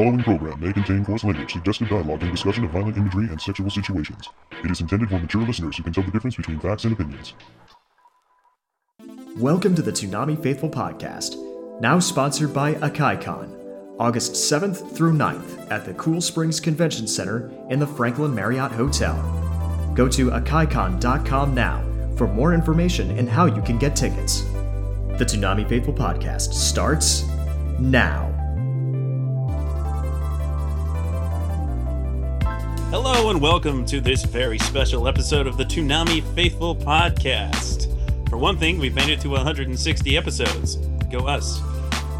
following program may contain coarse language, suggestive dialogue, and discussion of violent imagery and sexual situations. It is intended for mature listeners who can tell the difference between facts and opinions. Welcome to the Toonami Faithful Podcast, now sponsored by AkaiCon, August 7th through 9th at the Cool Springs Convention Center in the Franklin Marriott Hotel. Go to akaicon.com now for more information and how you can get tickets. The Toonami Faithful Podcast starts now. Hello and welcome to this very special episode of the Toonami Faithful Podcast. For one thing, we've made it to 160 episodes. Go us.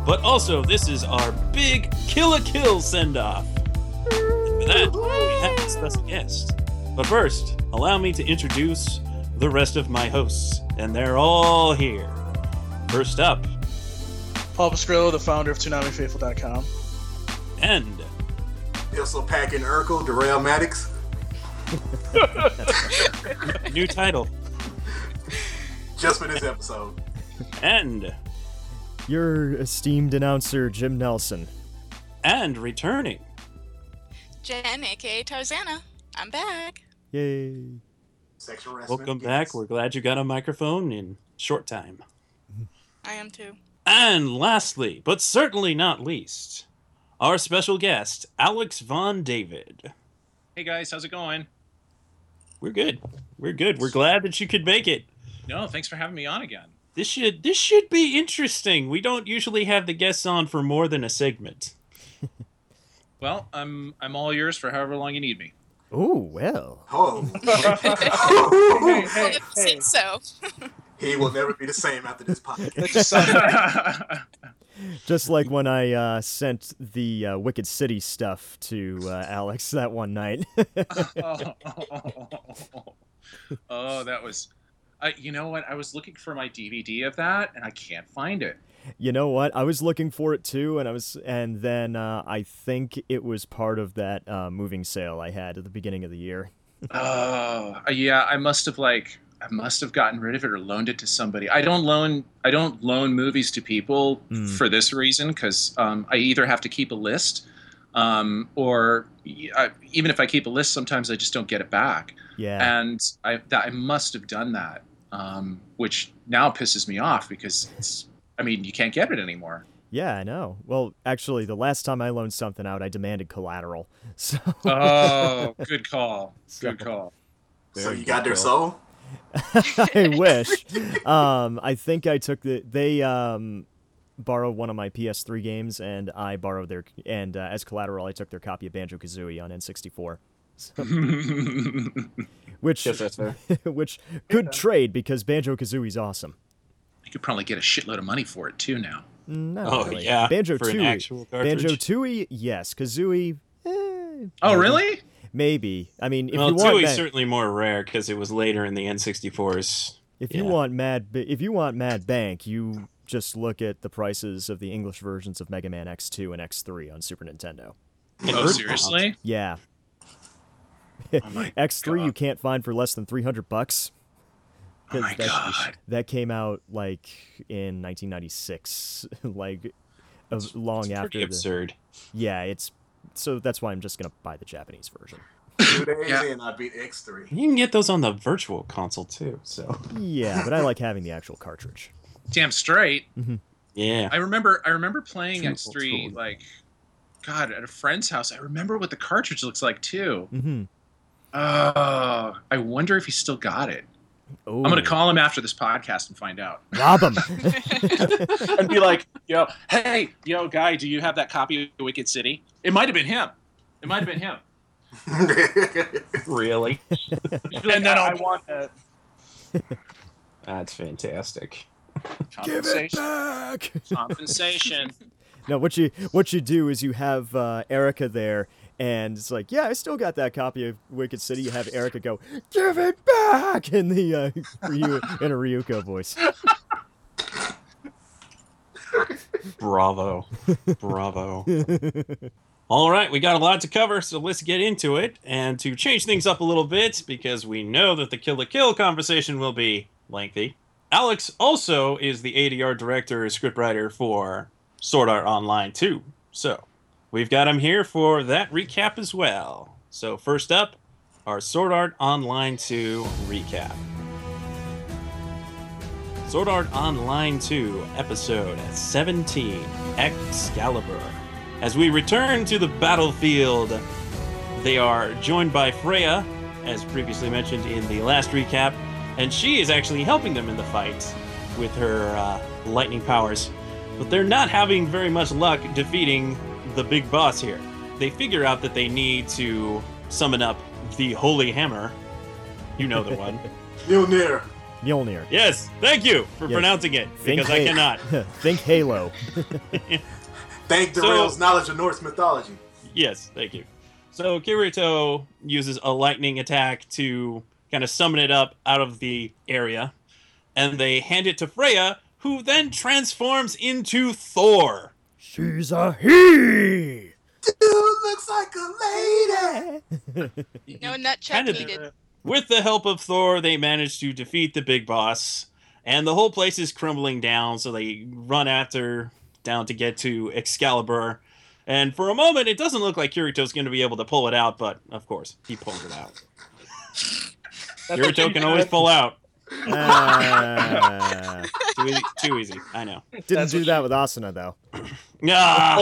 But also, this is our big Kill la Kill send off. For that, we have a special guest. But first, allow me to introduce the rest of my hosts, and they're all here. First up, Paul Pascrillo, the founder of ToonamiFaithful.com. and Pistol packing Urkel, Darrell Maddox. new title, Just for this episode. and Your esteemed announcer, Jim Nelson. and returning. Jen, aka Tarzana. I'm back. Yay. Sexual harassment. Welcome yes. back. We're glad you got a microphone in short time. I am too. And lastly, but certainly not least, our special guest, Alex Von David. Hey guys, how's it going? We're good. We're good. We're glad that you could make it. No, thanks for having me on again. This should this should be interesting. We don't usually have the guests on for more than a segment. Well, I'm I'm all yours for however long you need me. Oh, well. Oh. Hey, Well, hey, if you say hey. so. he will never be the same after this podcast. Just like when I uh, sent the uh, Wicked City stuff to uh, Alex that one night. oh, oh, that was. I, you know what? I was looking for my DVD of that, and I can't find it. you know what? I was looking for it too, and I was, and then uh, I think it was part of that uh, moving sale I had at the beginning of the year. Oh, yeah. I must have like I must have gotten rid of it or loaned it to somebody. I don't loan I don't loan movies to people Mm. for this reason because um, I either have to keep a list, um, or I, even if I keep a list, sometimes I just don't get it back. Yeah. and I that I must have done that, um, which now pisses me off because it's. I mean, you can't get it anymore. Yeah, I know. Well, actually, the last time I loaned something out, I demanded collateral. So. Oh, good call. Good So- call. so you got their soul? I wish. Um, I think I took the they um borrowed one of my PS3 games, and I borrowed their and uh, as collateral, I took their copy of Banjo Kazooie on N64, so, which Yes, that's fair. which good trade because Banjo Kazooie's awesome. you could probably get a shitload of money for it too now. Not Oh really. yeah, Banjo for an Tooie. Banjo Tooie, yes. Kazooie, eh, Oh, maybe. really? Maybe. I mean, if well, you want, Tooie's Mad- certainly more rare because it was later in the N64s. if you want Mad, if you want Mad Bank, you just look at the prices of the English versions of Mega Man X2 and X3 on Super Nintendo. Oh, hurt seriously? Yeah. Oh my X3 you can't find for less than 300 bucks. Oh 'Cause my that, god. That came out like in 1996, like of long It's after pretty the absurd. Yeah, it's so that's why I'm just going to buy the Japanese version. Two days Yeah. in, I beat X3. You can get those on the virtual console too. So Yeah, but I like having the actual cartridge. Damn straight. yeah, I remember I remember playing True, X3 true. like God at a friend's house. I remember what the cartridge looks like too. Mhm. Oh, I wonder if he still got it. Oh. I'm gonna call him after this podcast and find out. rob him. and be like, yo, hey, yo, guy, do you have that copy of Wicked City? It might have been him. It might have been him. really. and then I want that That's fantastic. Give it back. Compensation. No, what you what you do is you have uh, Erica there, and it's like, yeah, I still got that copy of Wicked City. You have Erica go, give it back in the uh, Ryu, in a Ryuko voice. Bravo, bravo. All right, we got a lot to cover, so let's get into it. And to change things up a little bit, because we know that the Kill la Kill conversation will be lengthy, Alex also is the ADR director, scriptwriter for Sword Art Online too. So, we've got him here for that recap as well. So first up, our Sword Art Online 2 recap. Sword Art Online 2, episode 17, Excalibur. As we return to the battlefield, they are joined by Freya, as previously mentioned in the last recap, and she is actually helping them in the fight with her uh, lightning powers. But they're not having very much luck defeating the big boss here. They figure out that they need to summon up the Holy Hammer. You know the one. Mjolnir. Mjolnir. yes, thank you for Yes. pronouncing it, Think because I Ha- cannot. Think Halo. Thank So- Darrell's knowledge of Norse mythology. Yes, thank you. So Kirito uses a lightning attack to kind of summon it up out of the area, and they hand it to Freya, who then transforms into Thor. She's a he. Dude looks like a lady. No nut check Kinda needed. With the help of Thor, they manage to defeat the big boss, and the whole place is crumbling down. So they run after down to get to Excalibur. And for a moment, it doesn't look like Kirito's going to be able to pull it out, but of course, he pulls it out. Kirito can always pull out. Ah. Too easy. Too easy. I know. didn't That's do what that with Asuna though. Ah!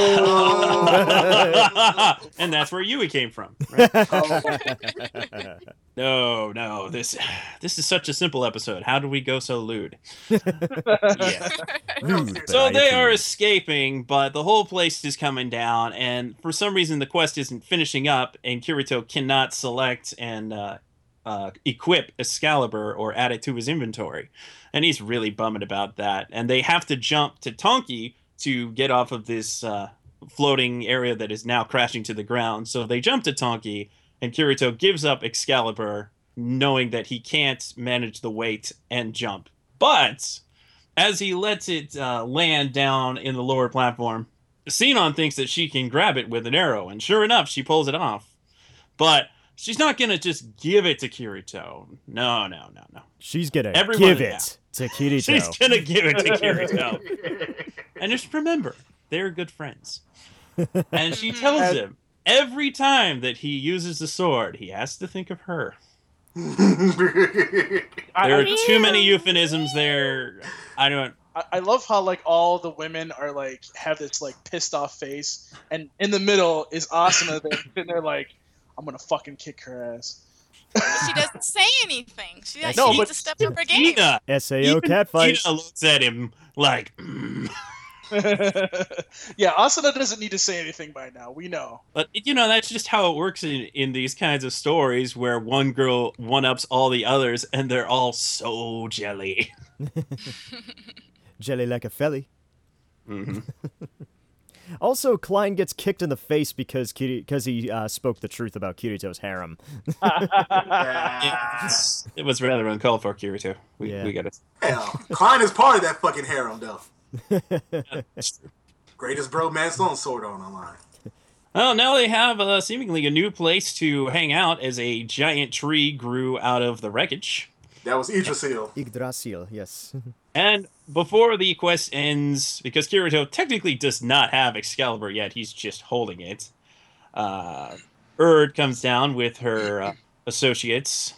and that's where Yui came from. right? No, no. This this is such a simple episode. How did we go so lewd? yeah. Rude, but So they are escaping, but the whole place is coming down, and for some reason the quest isn't finishing up, and Kirito cannot select and uh, uh, equip Excalibur or add it to his inventory, and he's really bummed about that. And they have to jump to Tonky to get off of this uh, floating area that is now crashing to the ground. So they jump to Tonky, and Kirito gives up Excalibur, knowing that he can't manage the weight and jump. But as he lets it uh, land down in the lower platform, Sinon thinks that she can grab it with an arrow, and sure enough, she pulls it off. But she's not gonna just give it to Kirito. No, no, no, no. She's gonna Everyone- give yeah. it to Kirito. She's gonna give it to Kirito. and just remember, they're good friends. And she tells And- him every time that he uses the sword, he has to think of her. There are too many euphemisms there. I don't. I- I love how like all the women are like have this like pissed off face, and in the middle is Asuna there sitting there like, I'm gonna fucking kick her ass. she doesn't say anything. She, No, she needs but- to step up her game. Tina, Sao even catfight. Tina looks at him like, "Mm." yeah, Asuna doesn't need to say anything by now. We know. but you know that's just how it works in in these kinds of stories where one girl one ups all the others and they're all so jelly. Jelly like a felly. Mhm. Also, Klein gets kicked in the face because because he uh, spoke the truth about Kirito's harem. It's- it was rather uncalled for, Kirito. We, Yeah. we got it. Hell, Klein is part of that fucking harem, though. That's true. Greatest bromance on Sword Art Online. Well, now they have uh, seemingly a new place to hang out as a giant tree grew out of the wreckage. That was Yggdrasil. Yggdrasil, yes. And before the quest ends, because Kirito technically does not have Excalibur yet, he's just holding it. Uh, Urd comes down with her uh, associates,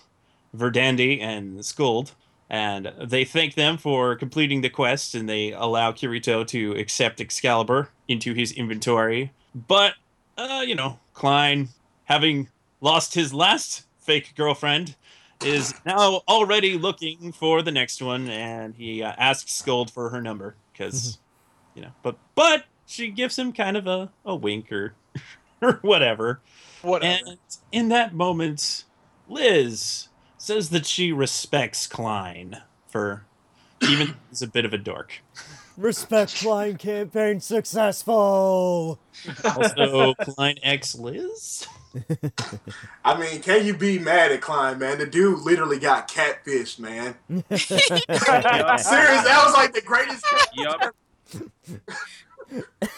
Verdandi and Skuld, and they thank them for completing the quest, and they allow Kirito to accept Excalibur into his inventory. But, uh, you know, Klein, having lost his last fake girlfriend, is now already looking for the next one, and he uh, asks Skuld for her number because, you know, but but she gives him kind of a, a wink or or whatever. Whatever. And in that moment, Liz says that she respects Klein for even though he's a bit of a dork. Respect Klein campaign successful. Also, Klein X Liz. I mean, can you be mad at Klein, man? The dude literally got catfished, man. Serious, that was like the greatest. Yep.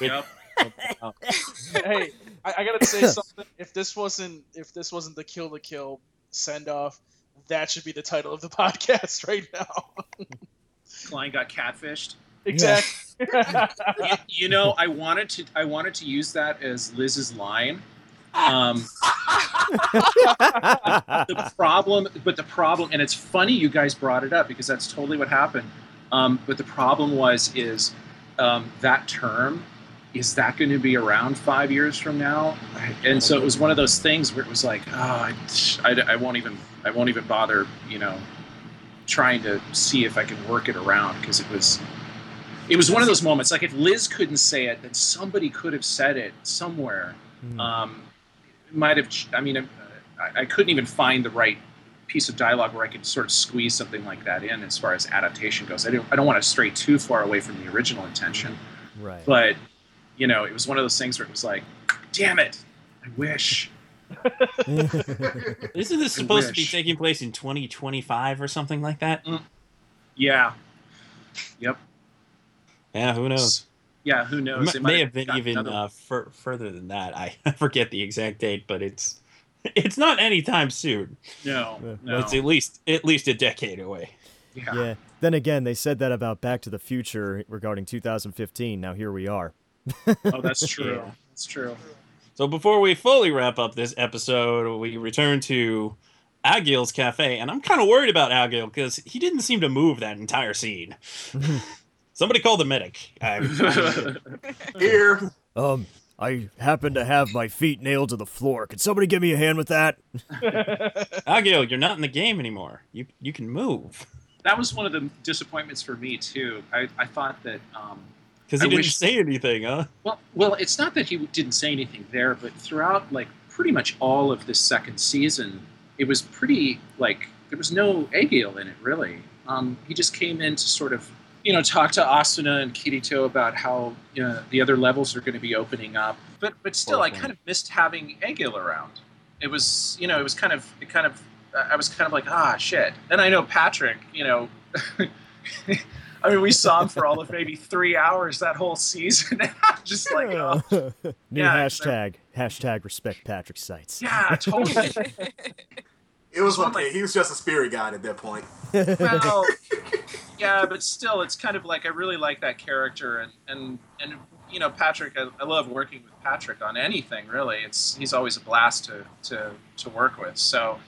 Yup. hey, I, I gotta say something. If this wasn't if this wasn't the kill la kill send off, that should be the title of the podcast right now. Klein got catfished. exactly. you, you know, I wanted to I wanted to use that as Liz's line. Um, the problem, but the problem, and it's funny you guys brought it up because that's totally what happened. Um, but the problem was is um, that term is that going to be around five years from now? And so it was one of those things where it was like, oh, I, I, I won't even I won't even bother, you know, trying to see if I can work it around because it was it was one of those moments like if Liz couldn't say it, then somebody could have said it somewhere. Hmm. Um, might have. I mean, uh, I, I couldn't even find the right piece of dialogue where I could sort of squeeze something like that in as far as adaptation goes. I don't. I don't want to stray too far away from the original intention, right. but you know, it was one of those things where it was like, damn it, I wish. Isn't this supposed to be taking place in 2025 or something like that? Yeah. Yep. Yeah, who knows? Yeah. Who knows? It They may might have been even uh, fur- further than that. I forget the exact date, but it's it's not anytime soon. no. Yeah. No. It's at least at least a decade away. yeah. yeah. Then again, they said that about Back to the Future regarding 2015. Now here we are. Oh, that's true. Yeah. That's true. So before we fully wrap up this episode, we return to Agil's cafe, and I'm kind of worried about Agil because he didn't seem to move that entire scene. Somebody call the medic. I'm- Here. Um, I happen to have my feet nailed to the floor. Could somebody give me a hand with that? Agil, you're not in the game anymore. You you can move That was one of the disappointments for me too. I, I thought that um, because he I didn't wish- say anything, huh? Well, well, it's not that he didn't say anything there, but throughout like pretty much all of this second season, it was pretty like there was no Agil in it really. Um, he just came in to sort of you know talk to Asuna and Kirito about how you know, the other levels are going to be opening up. But but still, I kind of missed having Agil around. It was you know it was kind of it kind of I was kind of like ah shit. And I know Patrick, you know. I mean, we saw him for all of maybe three hours that whole season. just like, oh, New Yeah, it's hashtag. Hashtag respect Patrick Seitz. yeah, totally. It was So I'm okay. like- He was just a spirit guide at that point. well, yeah, but still, it's kind of like I really like that character, and and and you know, Patrick. I, I love working with Patrick on anything. Really, it's he's always a blast to to to work with. So.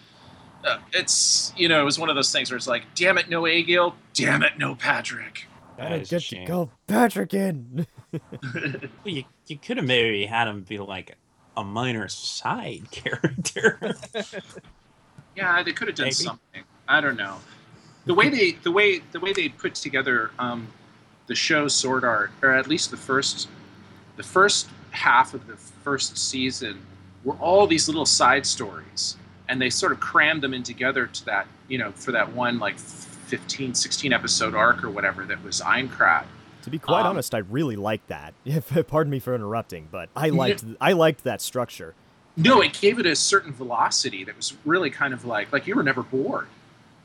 Uh, it's you know it was one of those things where it's like damn it no Agil damn it no Patrick That Gotta get to go Patrick in. Well, you you could have maybe had him be like a minor side character. Yeah, they could have done Maybe. something. I don't know. The way they the way the way they put together um, the show Sword Art, or at least the first the first half of the first season, were all these little side stories, and they sort of crammed them in together to that you know for that one like 15, 16 episode arc or whatever that was Aincrad. To be quite Um, honest, I really liked that. Pardon me for interrupting, but I liked I liked that structure. No, it gave it a certain velocity that was really kind of like like you were never bored.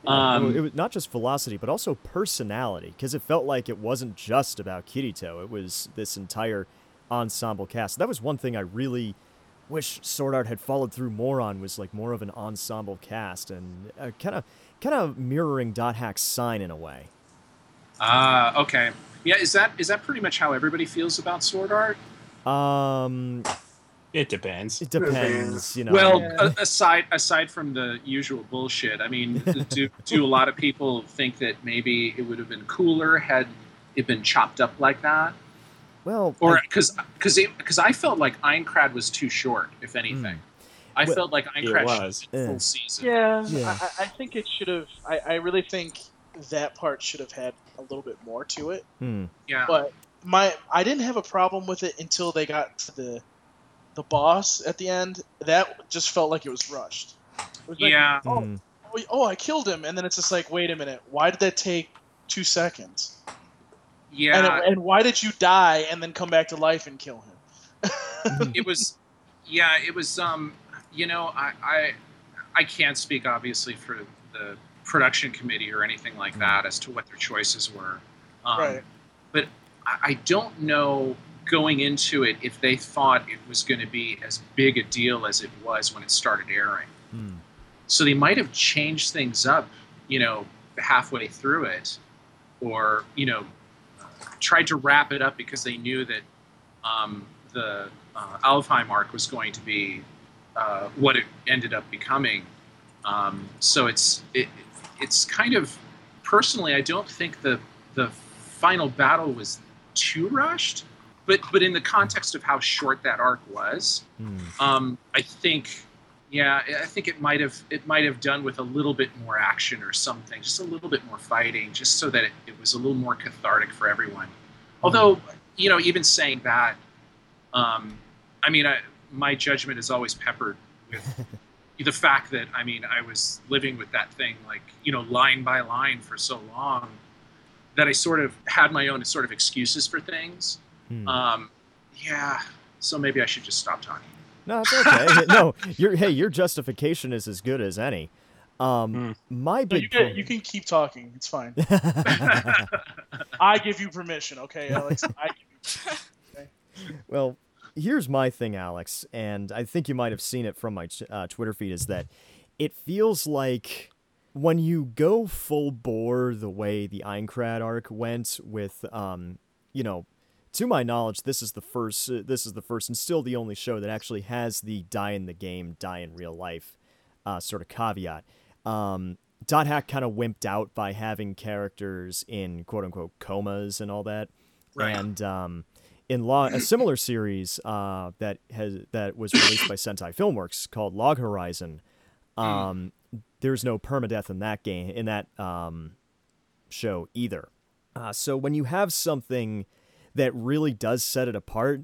Um, it was not just velocity, but also personality, because it felt like it wasn't just about Kirito. It was this entire ensemble cast. That was one thing I really wish Sword Art had followed through more on was like more of an ensemble cast and kind of kind of mirroring Dot Hack's sign in a way. Ah, okay. Yeah, is that is that pretty much how everybody feels about Sword Art? Um, it depends. it depends, you know. well, Yeah. aside aside from the usual bullshit, I mean, do do a lot of people think that maybe it would have been cooler had it been chopped up like that, well, or I- because because because I felt like Aincrad was too short, if anything. I Well- felt like Aincrad was. should have been Yeah. full season. Yeah, Yeah. I, I- I think it should have. I, I really think that part should have had a little bit more to it. hmm. Yeah. But my, I didn't have a problem with it until they got to the, the boss at the end. That just felt like it was rushed. It was like, Yeah. Oh, Hmm. oh, oh, I killed him, and then it's just like, wait a minute, why did that take two seconds? Yeah. And, it- and why did you die and then come back to life and kill him? it was yeah it was um you know I, I i can't speak obviously for the production committee or anything like that as to what their choices were um, Right. but I, I don't know going into it if they thought it was going to be as big a deal as it was when it started airing Hmm. so they might have changed things up you know halfway through it or you know tried to wrap it up because they knew that um, the uh, Alfheim arc was going to be uh, what it ended up becoming. Um, so it's it, it's kind of personally, I don't think the the final battle was too rushed, but but in the context of how short that arc was, Hmm. um, I think yeah, I think it might have it might have done with a little bit more action or something, just a little bit more fighting, just so that it, it was a little more cathartic for everyone. Although, you know, even saying that, um, I mean, I, my judgment is always peppered with the fact that I mean, I was living with that thing like you know, line by line for so long that I sort of had my own sort of excuses for things. Hmm. Um, yeah, so maybe I should just stop talking. No, it's okay. no, your hey, your justification is as good as any. Um, Hmm. my No, big you, can, you can keep talking. It's fine. I give you permission, okay, Alex? I give you Well, here's my thing, Alex, and I think you might have seen it from my uh, Twitter feed. Is that it feels like when you go full bore the way the Aincrad arc went with, um, you know, to my knowledge, this is the first. Uh, this is the first and still the only show that actually has the die in the game, die in real life, uh, sort of caveat. Um, Dot Hack kind of wimped out by having characters in quote unquote comas and all that. Right. And um, in law, a similar series uh, that has that was released by Sentai Filmworks called Log Horizon. Um, There's no permadeath in that game in that um, show either. Uh, so when you have something that really does set it apart,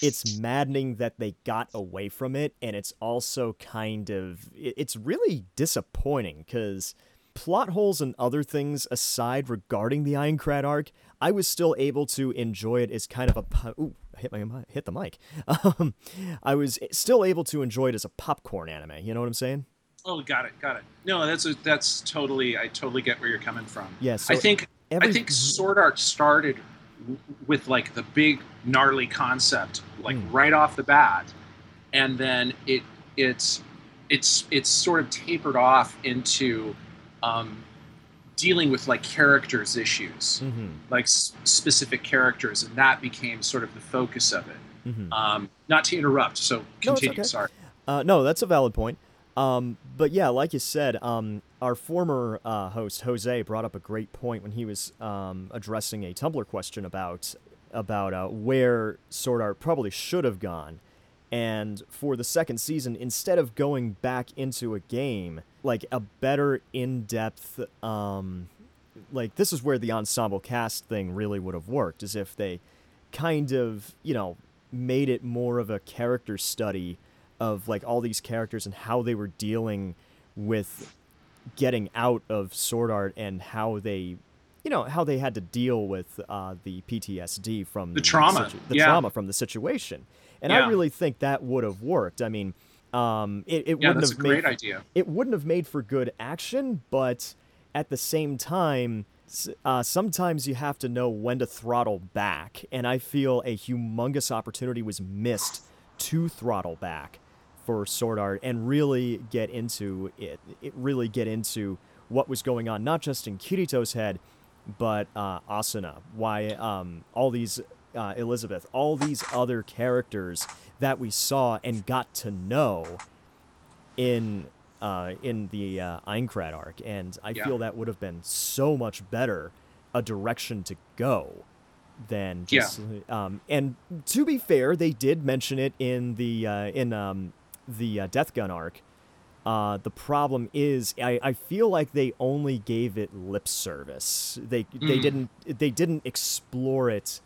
it's maddening that they got away from it, and it's also kind of it's really disappointing because plot holes and other things aside regarding the Aincrad arc, I was still able to enjoy it as kind of a ooh, hit my hit the mic. Um, I was still able to enjoy it as a popcorn anime. You know what I'm saying? Oh, got it, got it. No, that's a, that's totally. I totally get where you're coming from. Yeah, so I think every- I think Sword Art started with like the big gnarly concept, like Mm. right off the bat, and then it it's it's it's sort of tapered off into um, dealing with like characters issues, Mm-hmm. like s- specific characters, and that became sort of the focus of it. Mm-hmm. Um, not to interrupt, so No, continue. okay. Sorry. Uh, no, that's a valid point. Um, but yeah, like you said, um, our former uh, host Jose brought up a great point when he was um, addressing a Tumblr question about about uh, where Sword Art probably should have gone. And for the second season, instead of going back into a game, like a better in-depth, um, like this is where the ensemble cast thing really would have worked, is if they kind of, you know, made it more of a character study of like all these characters and how they were dealing with getting out of sword art and how they you know how they had to deal with uh, the PTSD from The trauma, situ- the yeah. trauma from the situation and Yeah. I really think that would have worked I mean um, it, it Yeah, wouldn't have great made idea. it wouldn't have made for good action, but at the same time, uh, sometimes you have to know when to throttle back, and I feel a humongous opportunity was missed to throttle back for Sword Art and really get into it, it really get into what was going on, not just in Kirito's head, but uh, Asuna, why um, all these uh, Elizabeth, all these other characters that we saw and got to know in uh, in the uh, Aincrad arc, and I Yeah. feel that would have been so much better a direction to go than just. Um, and to be fair, they did mention it in the uh, in um, the uh, Death Gun arc. Uh, the problem is, I, I feel like they only gave it lip service. They they Mm. didn't they didn't explore it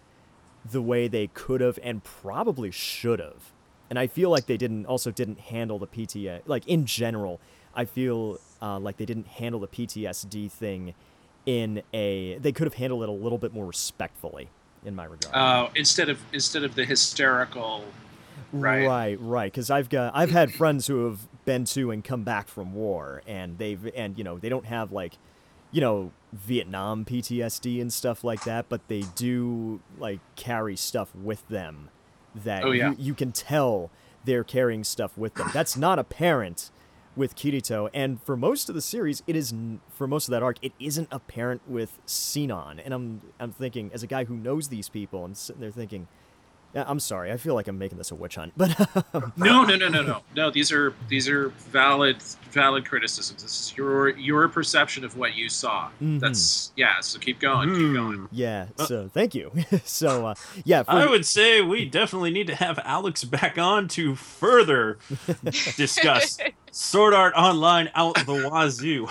the way they could have and probably should have. And I feel like they didn't also didn't handle the PTA like in general. I feel uh, like they didn't handle the PTSD thing in a. They could have handled it a little bit more respectfully, in my regard. Uh, instead of instead of the hysterical, right. right, right. Because I've got I've had friends who have been to and come back from war, and they've and you know they don't have like, you know, Vietnam PTSD and stuff like that, but they do like carry stuff with them that Oh, yeah. you, you can tell they're carrying stuff with them. That's not apparent with Kirito, and for most of the series, it is for most of that arc, it isn't apparent with Sinon, and I'm I'm thinking as a guy who knows these people, and sitting there thinking, I'm sorry, I feel like I'm making this a witch hunt, but um, No, no, no, no, no, no. These are these are valid valid criticisms. This is your your perception of what you saw. Mhm. That's yeah. So keep going, keep going. Hmm. yeah, Uh, so thank you. so uh, yeah, for, I would say we definitely need to have Alex back on to further discuss Sword Art Online out the wazoo.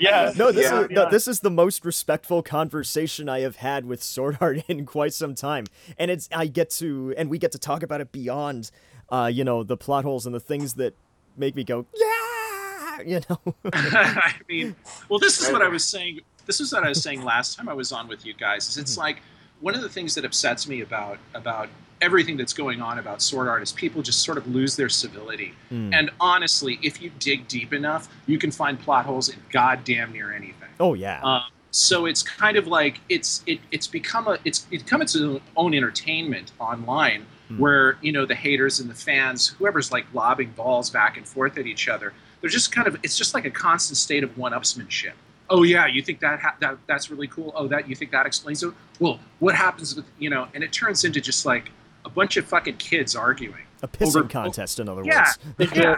Yeah. No, this Yeah. is no, this is the most respectful conversation I have had with Sword Art in quite some time, and it's I get to and we get to talk about it beyond, uh, you know, the plot holes and the things that make me go yeah, you know. I mean, well, this is what I was saying. This is what I was saying last time I was on with you guys. Is it's like one of the things that upsets me about about everything that's going on about sword art is people just sort of lose their civility. Hmm. And honestly, if you dig deep enough, you can find plot holes in goddamn near anything. oh yeah, Um, so it's kind of like it's it, it's become a it's it's become its own entertainment online Hmm. where you know the haters and the fans whoever's like lobbing balls back and forth at each other they're just kind of it's just like a constant state of one-upsmanship. Oh yeah you think that ha- that that's really cool? Oh that you think that explains it? Well what happens with you know and it turns into just like a bunch of fucking kids arguing. A pissing over- contest, in other yeah words. yeah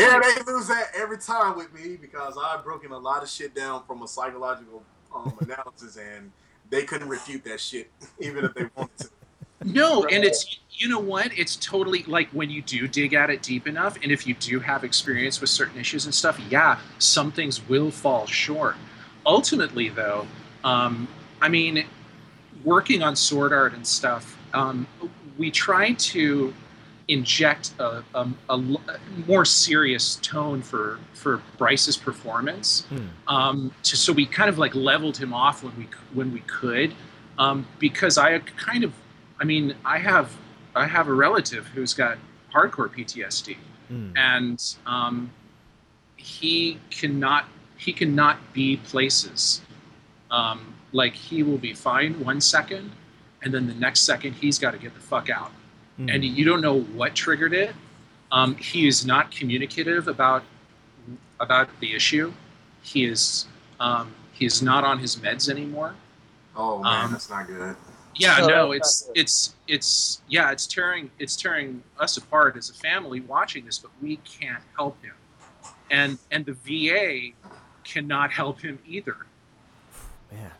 Yeah, like, they lose that every time with me because I've broken a lot of shit down from a psychological um, analysis, and they couldn't refute that shit even if they wanted to. No, and it's you know what? It's totally like when you do dig at it deep enough, and if you do have experience with certain issues and stuff, yeah, some things will fall short. Ultimately, though, um, I mean, working on sword art and stuff, um, we try to inject a more serious tone for for Bryce's performance. Hmm. um, to, so we kind of like leveled him off when we when we could. Um, because I kind of I mean I have I have a relative who's got hardcore PTSD Hmm. and um, he cannot he cannot be places. Um, like he will be fine one second and then the next second he's got to get the fuck out Hmm. and you don't know what triggered it. Um, he is not communicative about about the issue. He is um, he is not on his meds anymore. Oh man, Um, that's not good. Yeah, So no, it's it's it's yeah, it's tearing it's tearing us apart as a family watching this, but we can't help him, and and the VA cannot help him either. Man.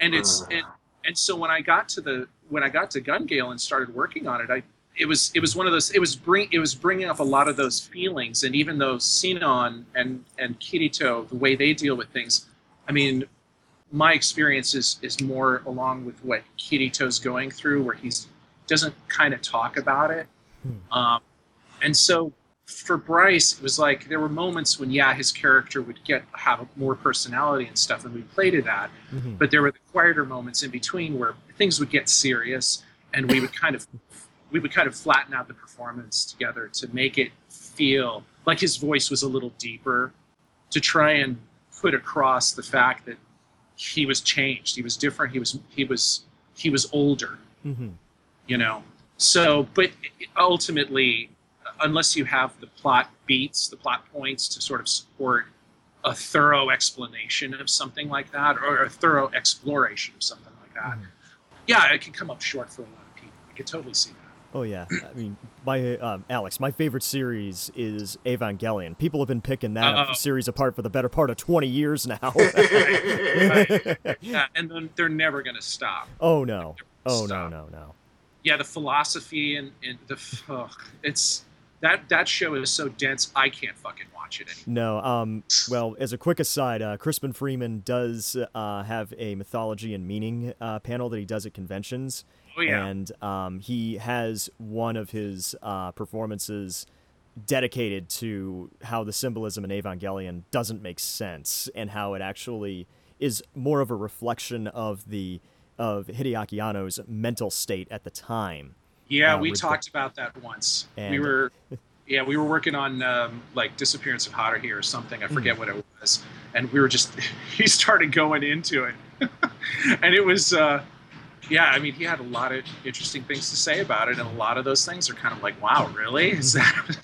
and it's and, and so when I got to the when I got to Gun Gale and started working on it, I it was it was one of those it was bring it was bringing up a lot of those feelings, and even though Sinon and and Kirito the way they deal with things, I mean, my experience is is more along with what Kirito's going through, where he's doesn't kind of talk about it, um, and so for Bryce, it was like there were moments when yeah, his character would get have more personality and stuff, and we played to that Mhm. but there were the quieter moments in between where things would get serious and we would kind of we would kind of flatten out the performance together to make it feel like his voice was a little deeper to try and put across the fact that he was changed. He was different. He was he was he was older Mhm. you know? So but ultimately unless you have the plot beats the plot points to sort of support a thorough explanation of something like that or a thorough exploration of something like that Mhm. yeah it can come up short for a lot of people. I can totally see that Oh yeah, I mean, my um, Alex, my favorite series is Evangelion. People have been picking that Uh-oh. series apart for the better part of twenty years now. yeah and then they're never going to stop oh no, oh no, Stop. no, no. yeah the philosophy and, and the ugh, it's that that show is so dense i can't fucking watch it anymore No, um, well, as a quick aside, uh, Crispin Freeman does uh, have a mythology and meaning uh, panel that he does at conventions, oh yeah and um, he has one of his uh, performances dedicated to how the symbolism in Evangelion doesn't make sense, and how it actually is more of a reflection of the of Hideaki Anno's mental state at the time. Yeah, uh, we with the- talked about that once. we were, yeah, we were working on um, like disappearance of Haruhi or something. I Hmm. forget what it was, and we were just he started going into it, and it was, uh, yeah. I mean, he had a lot of interesting things to say about it, and a lot of those things are kind of like, wow, really? Is that?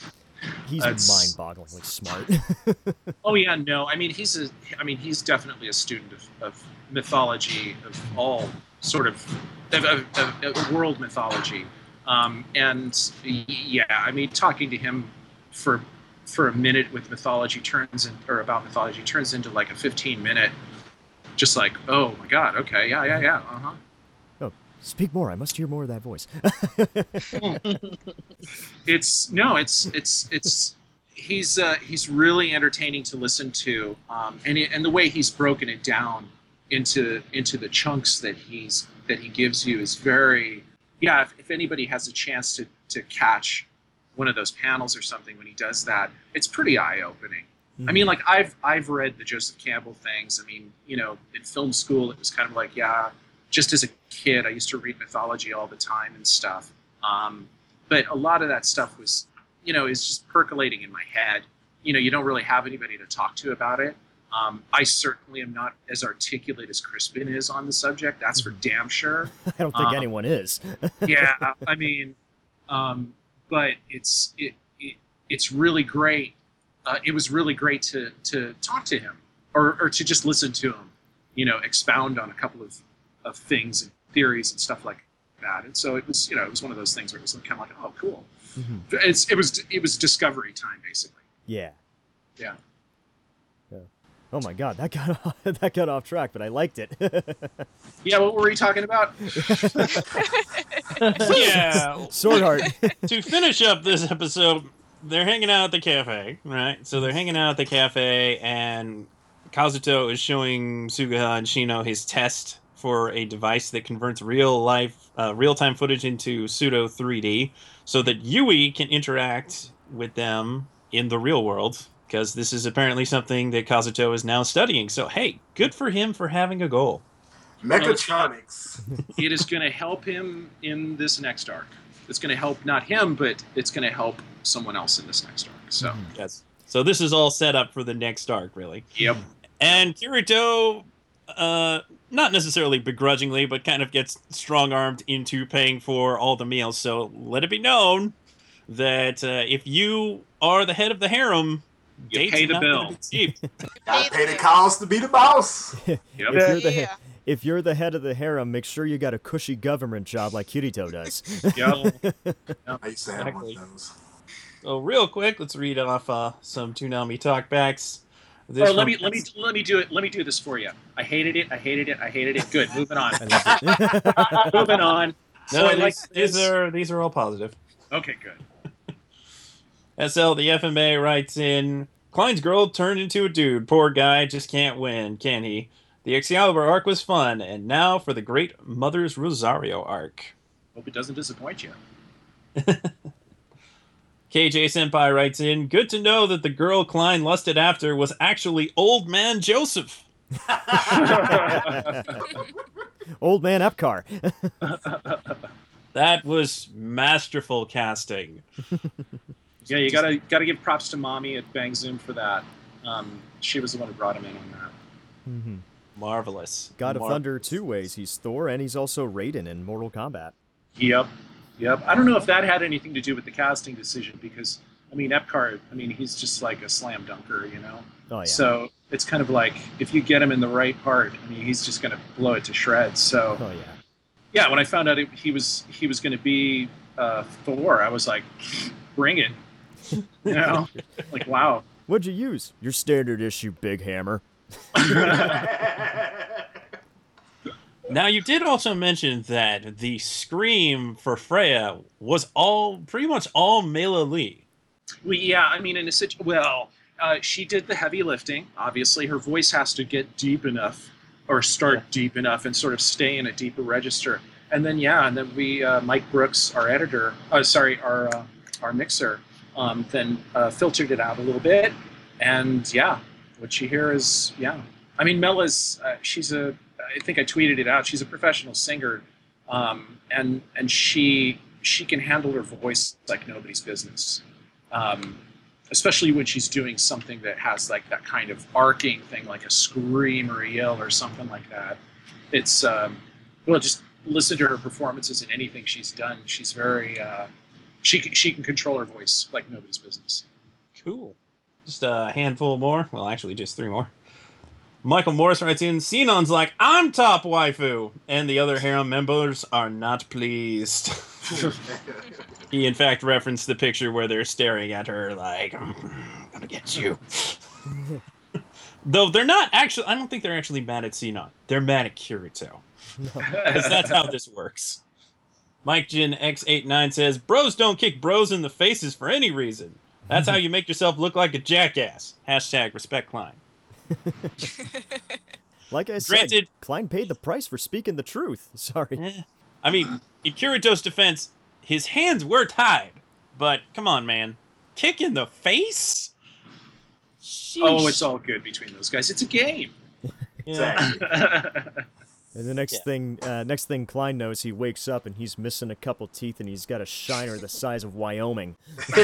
He's mind-bogglingly smart. Oh yeah, no. I mean, he's a. I mean, he's definitely a student of, of mythology of all sort of of, of, of, of world mythology. Um, and yeah, I mean, talking to him for for a minute with mythology turns in, or about mythology turns into like a 15 minute, just like, oh my god, okay, yeah, yeah, yeah, uh huh. Speak more. I must hear more of that voice. it's no it's it's it's he's uh, he's really entertaining to listen to um, and it, and the way he's broken it down into into the chunks that he's that he gives you is very yeah if, if anybody has a chance to to catch one of those panels or something when he does that it's pretty eye-opening I mean, like I've I've read the Joseph Campbell things. I mean, you know, in film school, it was kind of like, yeah, just as a kid, I used to read mythology all the time and stuff. Um, but a lot of that stuff was, you know, is just percolating in my head. You know, you don't really have anybody to talk to about it. Um, I certainly am not as articulate as Crispin is on the subject. That's for damn sure. I don't think Um, anyone is. yeah, I mean, um, but it's it, it it's really great. Uh, it was really great to to talk to him or or to just listen to him, you know, expound on a couple of of things and theories and stuff like that. And so it was, you know, it was one of those things where it was kind of like, oh, cool. Mhm. It's it was it was discovery time basically. Yeah. Yeah. Yeah. Oh my god, that got off, that got off track, but I liked it. Yeah, what were we talking about? yeah. Sword Heart. to finish up this episode, they're hanging out at the cafe, right? So they're hanging out at the cafe, and Kazuto is showing Suguha and Shino his test for a device that converts real life, uh, real time footage into pseudo 3D, so that Yui can interact with them in the real world. Because this is apparently something that Kazuto is now studying. So hey, good for him for having a goal. Mechatronics. it is going to help him in this next arc. It's going to help not him, but it's going to help someone else in this next arc. So, Yes. So this is all set up for the next arc, really. yep. And Kirito, uh, not necessarily begrudgingly, but kind of gets strong armed into paying for all the meals. So let it be known that uh, if you are the head of the harem, You pay the bill. be cheap. Gotta pay the cost to be the boss. Yep. If you're the he- Yeah. if you're the head of the harem, make sure you got a cushy government job like Kirito does. Yep. I used to have one Exactly. of those. so real quick, let's read off uh, some Toonami talkbacks. This Oh, let one- me let me let me do it. Let me do this for you. I hated it. I hated it. I hated it. Good. Moving on. I love it. moving on. No, So these, like these are these are all positive. Okay. Good. SL, the FMA writes in Klein's girl turned into a dude. Poor guy just can't win, can he? The Excalibur arc was fun, and now for the great Mother's Rosario arc. Hope it doesn't disappoint you. KJ Senpai writes in Good to know that the girl Klein lusted after was actually Old Man Joseph. Old man Epcar. That was masterful casting. yeah, you gotta gotta give props to mommy at Bang Zoom for that. Um, she was the one who brought him in on that. Mhm. Marvelous. God of Thunder two ways. He's Thor and he's also Raiden in Mortal Kombat. Yep. Yep. I don't know if that had anything to do with the casting decision because I mean Epcar, I mean he's just like a slam dunker, you know. Oh yeah. So it's kind of like if you get him in the right part, I mean he's just gonna blow it to shreds. So oh yeah. yeah, when I found out it, he was he was gonna be uh, Thor, I was like, bring it. You know, like wow. What'd you use? Your standard issue big hammer. Now, you did also mention that the scream for Freya was all pretty much all Mela Lee. Well, yeah, I mean, in a situ- well, uh, she did the heavy lifting. Obviously, her voice has to get deep enough, or start Yeah. deep enough, and sort of stay in a deeper register. And then, yeah, and then we, uh, Mike Brooks, our editor, uh, sorry, our uh, our mixer, um, then uh, filtered it out a little bit. And yeah, what you hear is, yeah. I mean, Mela's, uh, she's a, I think I tweeted it out. She's a professional singer, um, and and she she can handle her voice like nobody's business um, especially when she's doing something that has like that kind of arcing thing, like a scream or a yell or something like that. It's um, well, just listen to her performances in anything she's done. She's very uh, she she can control her voice like nobody's business. Cool. Just a handful more. Well, actually, just three more. Michael Morris writes in Sinon's like, I'm top waifu. And the other harem members are not pleased. he, in fact, referenced the picture where they're staring at her like, mm, I'm gonna get you. Though they're not actually, I don't think they're actually mad at Xenon. They're mad at Kirito. Because that's how this works. Mike Jin X89 says, Bros don't kick bros in the faces for any reason. That's how you make yourself look like a jackass. Hashtag respect Klein. Like I said, Granted- Klein paid the price for speaking the truth. Sorry. Eh. I mean, in Kirito's defense, his hands were tied. But come on, man. Kick in the face? Oh, it's all good between those guys. It's a game. Yeah. Exactly. And the next Yeah. thing, uh, next thing Klein knows, he wakes up and he's missing a couple teeth and he's got a shiner the size of Wyoming.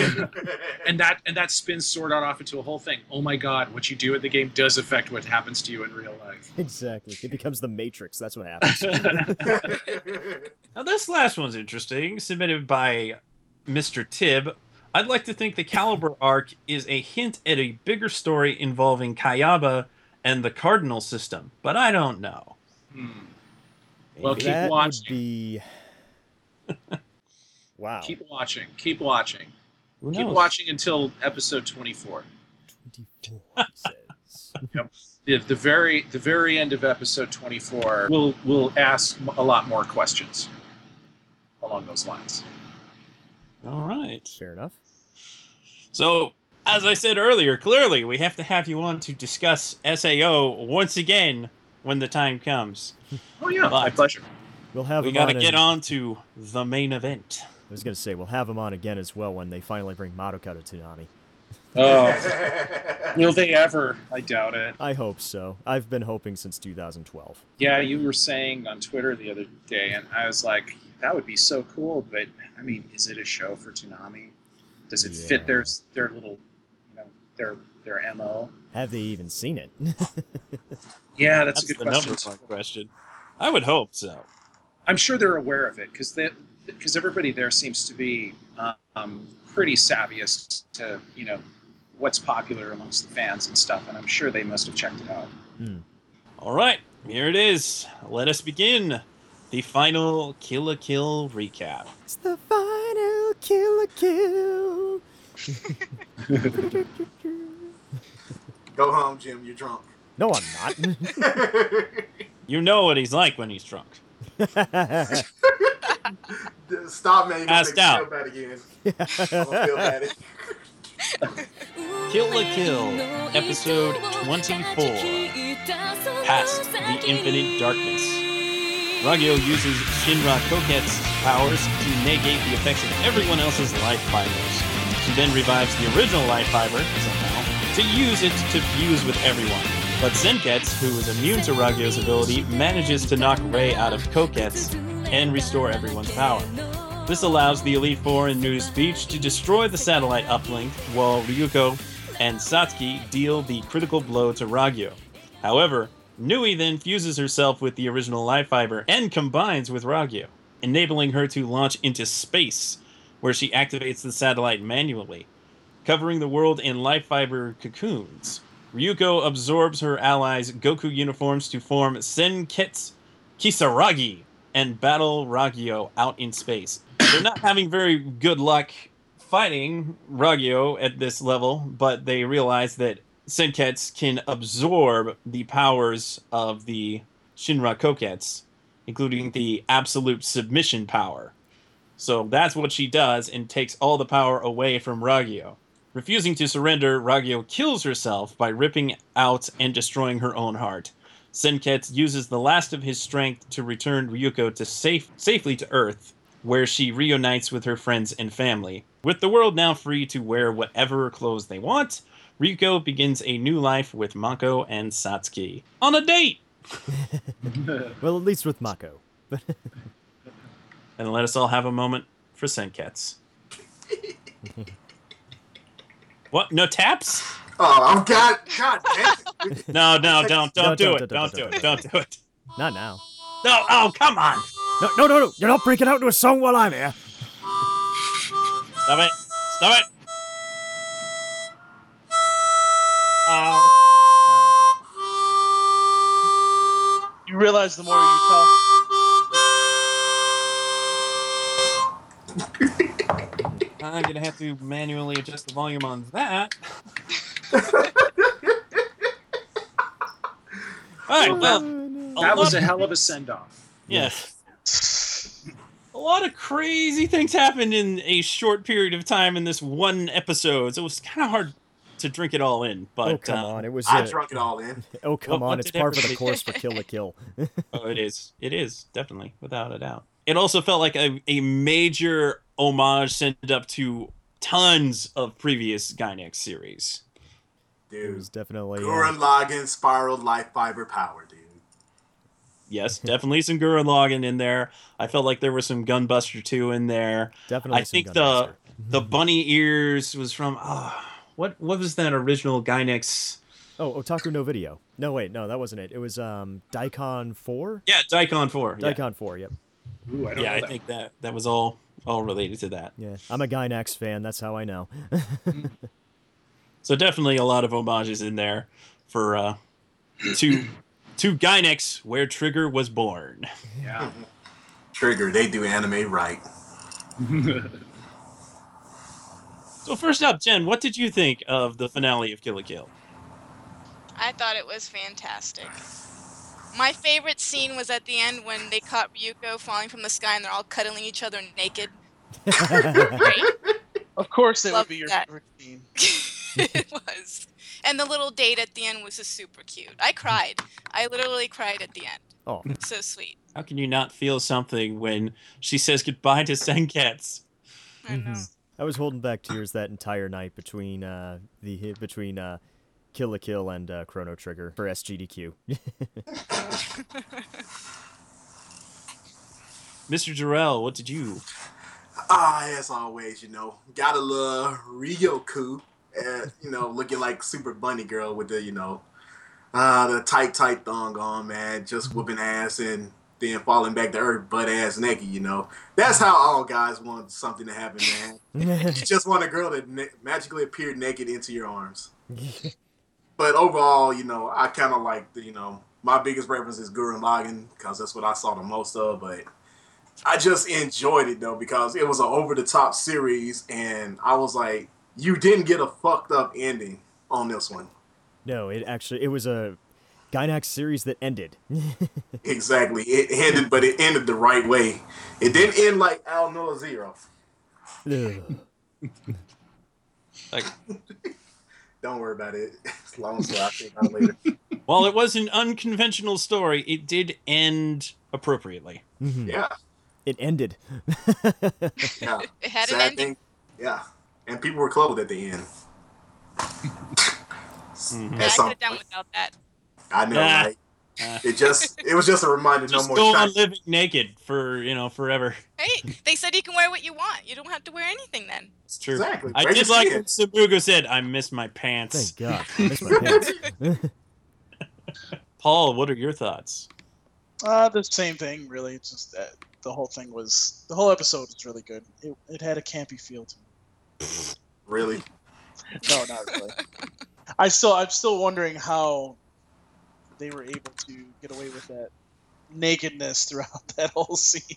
and that and that spins Sword Art off into a whole thing. Oh my God, what you do in the game does affect what happens to you in real life. Exactly. It becomes the Matrix. That's what happens. Now, this last one's interesting, submitted by Mr. Tibb. I'd like to think the Calibur arc is a hint at a bigger story involving Kayaba and the Cardinal system, but I don't know. Hmm. Well, keep that watching. would be. Wow. Keep watching. Keep watching. Who Keep watching until episode 24. 24, he says. The, the very the very end of episode 24 we'll we'll ask a lot more questions along those lines. All right. Fair enough. So, as I said earlier, clearly we have to have you on to discuss SAO once again when the time comes. Oh yeah, my pleasure. We'll have we him got to on get and- on to the main event. I was gonna say we'll have him on again as well when they finally bring Madoka to Toonami. Oh, will they ever? I doubt it. I hope so. I've been hoping since 2012. Yeah, you were saying on Twitter the other day, and I was like, that would be so cool. But I mean, is it a show for Toonami? Does it Yeah. fit their their little, you know, their their mo? Have they even seen it? Yeah, that's, That's a good the question. number one question. I would hope so. I'm sure they're aware of it because because everybody there seems to be um, pretty savvy as to you know what's popular amongst the fans and stuff, and I'm sure they must have checked it out. All right, here it is. Let us begin the final Kill la Kill recap. it's the final kill la kill. Go home, Jim. You're drunk. No, I'm not. You know what he's like when he's drunk. Stop, man. You're gonna Passed me out. feel bad again. I'm gonna feel bad. Kill la Kill, episode 24. Past the Infinite Darkness. Ragyo uses Shinra Koketsu's powers to negate the effects of everyone else's life fibers. She then revives the original life fiber, somehow, to use it to fuse with everyone. But Senketsu, who is immune to Ragyo's ability, manages to knock Rei out of Koketsu and restore everyone's power. This allows the Elite Four in Nudist Beach to destroy the satellite uplink, while Ryuko and Satsuki deal the critical blow to Ragyo. However, Nui then fuses herself with the original life fiber and combines with Ragyo, enabling her to launch into space, where she activates the satellite manually, covering the world in life fiber cocoons. Ryuko absorbs her allies' Goku uniforms to form Senketsu Kisaragi and battle Ragyo out in space. They're not having very good luck fighting Ragyo at this level, but they realize that Senketsu can absorb the powers of the Shinra Koketsu, including the absolute submission power. So that's what she does and takes all the power away from Ragyo. Refusing to surrender, Ragyo kills herself by ripping out and destroying her own heart. Senketsu uses the last of his strength to return Ryuko to safe, safely to Earth, where she reunites with her friends and family. With the world now free to wear whatever clothes they want, Ryuko begins a new life with Mako and Satsuki. On a date! well, at least with Mako. And let us all have a moment for Senketsu. What? No taps? Oh, I've got. God damn it. No, no, don't, don't, do it. Don't do it. Don't do it. Not now. No, oh, come on. No, no, no, no. You're not breaking out into a song while I'm here. Stop it. Stop it. Oh. You realize the more you talk. I'm gonna have to manually adjust the volume on that. All right, well, That was a of- hell of a send off. Yes. A lot of crazy things happened in a short period of time in this one episode. So it was kind of hard to drink it all in. But oh come uh, on, it was. I uh, drunk it all in. oh come What- on, what it's did par for the course for Kill la Kill. oh, it is. It is definitely without a doubt. It also felt like a, a major homage sent up to tons of previous Gainax series. Dude, It Dude. was definitely. uh, Gurren Lagann spiraled life fiber power, dude. Yes, definitely some Gurren Lagann in there. I felt like there was some Gunbuster 2 in there. definitely. I some think the Gunbuster. the bunny ears was from ah, what what was that original Gainax? Oh, Otaku no Video. No, wait, no, that wasn't it. It was um Daicon Four. Yeah, Daicon 4. Yeah, Daicon Four. Yep. Ooh, I don't yeah know I that. think that that was all all related to that. Yeah, I'm a Gainax fan. That's how I know. So definitely a lot of homages in there for uh to to Gainax where Trigger was born. Yeah. Trigger, they do anime right. So first up, Jen, what did you think of the finale of Kill la Kill? I thought it was fantastic. My favorite scene was at the end when they caught Ryuko falling from the sky and they're all cuddling each other naked. Great. Of course, it Love would be your that. favorite scene. it was. And the little date at the end was just super cute. I cried. I literally cried at the end. oh, So sweet. How can you not feel something when she says goodbye to Senketsu? I know. I was holding back tears that entire night between uh the between uh Kill la Kill and uh, Chrono Trigger for SGDQ. Mr. Jarrell, what did you? Ah, as always, you know, gotta love Ryuko, and you know, looking like super bunny girl with the, you know, uh, the tight, tight thong on, man, just whooping ass and then falling back to earth, butt ass naked, you know. That's how all guys want something to happen, man. You just want a girl to na- magically appear naked into your arms. But overall, you know, I kind of like the, you know, my biggest reference is Gurren Lagann because that's what I saw the most of. But I just enjoyed it though because it was an over the top series, and I was like, you didn't get a fucked up ending on this one. no, it actually it was a Gainax series that ended. Exactly, it ended, but it ended the right way. It didn't end like Aldnoah.Zero. Like, Don't worry about it. As long as I think about it later. while it was an unconventional story, it did end appropriately. Mhm. Yeah, It ended. yeah. It had an ending. thing. Yeah, and people were clothed at the end. Mhm. Yeah, I some could have done without that. I know, right? It just it was just a reminder. Just no go more on living naked for you know forever. Hey, they said you can wear what you want. You don't have to wear anything then. It's true. Exactly. I Raise did like skin. when Sabugo said, "I miss my pants." Thank God. I missed my pants. Paul, what are your thoughts? Uh, the same thing, really. It's just that the whole thing was the whole episode was really good. It, it had a campy feel to it. Really? No, not really. I still, I'm still wondering how they were able to get away with that nakedness throughout that whole scene.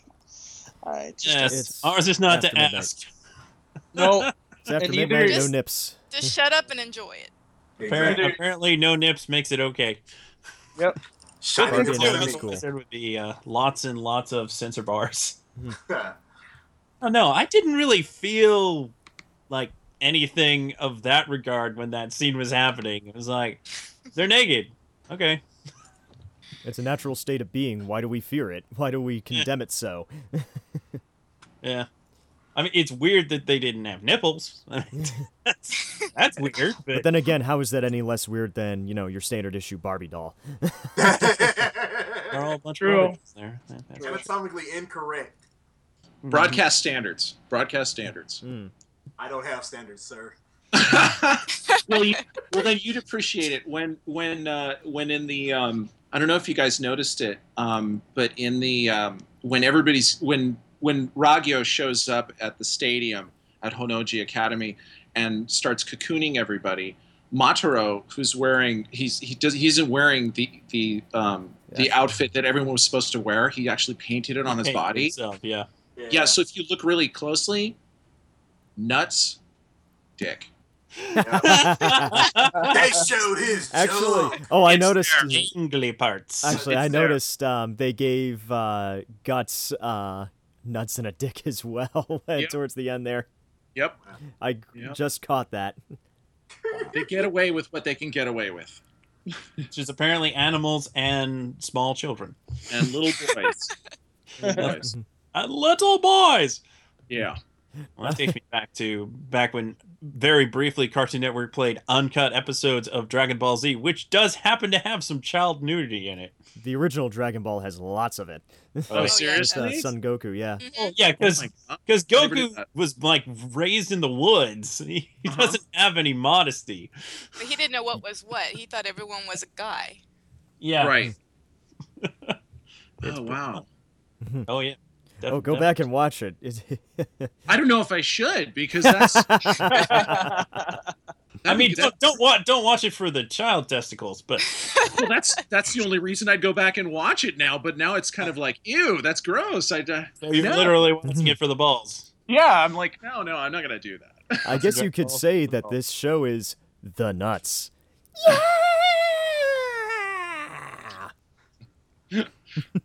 I just Yes, It's ours is not to midnight. ask. no. It's after And either- midnight, no nips. Just shut up and enjoy it. Apparently, Exactly. apparently, no nips makes it okay. Yep. Party the night light. is cool. There would be uh, lots and lots of censor bars. Oh no, I didn't really feel like anything of that regard when that scene was happening. It was like they're naked. Okay. It's a natural state of being. Why do we fear it? Why do we condemn it so? Yeah. I mean, it's weird that they didn't have nipples. I mean, that's, that's weird. But, But then again, how is that any less weird than, you know, your standard issue Barbie doll? there are all a bunch True. of there. That- that's- Anatomically incorrect. Broadcast standards. Broadcast standards. Mm. I don't have standards, sir. well, you, well, then you'd appreciate it when when uh, when in the um, I don't know if you guys noticed it, um, but in the um, when everybody's when when Ragyo shows up at the stadium at Honnouji Academy and starts cocooning everybody, Mataro, who's wearing he's he does he isn't wearing the the um, the outfit that everyone was supposed to wear. He actually painted it on his body. himself, yeah. Yeah. So if you look really closely, nuts, dick. They showed his Actually, junk. oh, I It's noticed. there. Jingly parts. Actually, It's I noticed um, they gave uh, Guts uh, nuts and a dick as well Yep. towards the end there. Yep. I Yep. just caught that. They get away with what they can get away with, Which is apparently animals and small children. and little boys. little boys. And little boys! Yeah. Well, that takes me back to back when very briefly Cartoon Network played uncut episodes of Dragon Ball Z, which does happen to have some child nudity in it. The original Dragon Ball has lots of it. Oh, yeah. seriously? Uh, Son Goku, yeah. Mhm. Yeah, Oh because my because I Goku was like raised in the woods. He, he Uh-huh. doesn't have any modesty. But he didn't know what was what. He thought everyone was a guy. Yeah. Right. Oh wow. Oh yeah. Oh, go back and watch it. It- I don't know if I should because that's. I mean, that- don't don't watch don't watch it for the child testicles, but well, that's that's the only reason I'd go back and watch it now. But now it's kind of like, ew, that's gross. I uh, you're No. literally watching it for the balls. yeah, I'm like, no, no, I'm not gonna do that. I guess you could say that this show is the nuts.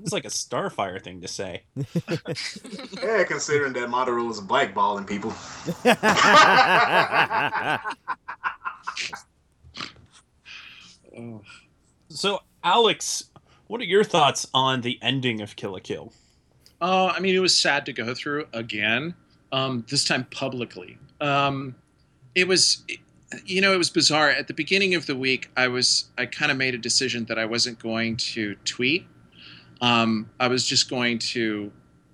It's like a Starfire thing to say. Yeah, considering that Mamoru was blackballing people. Oh. So, Alex, what are your thoughts on the ending of Kill la Kill? Uh, I mean, it was sad to go through again. Um, this time publicly. Um, it was, you know, it was bizarre. At the beginning of the week, I was, I kind of made a decision that I wasn't going to tweet. Um, I was just going to,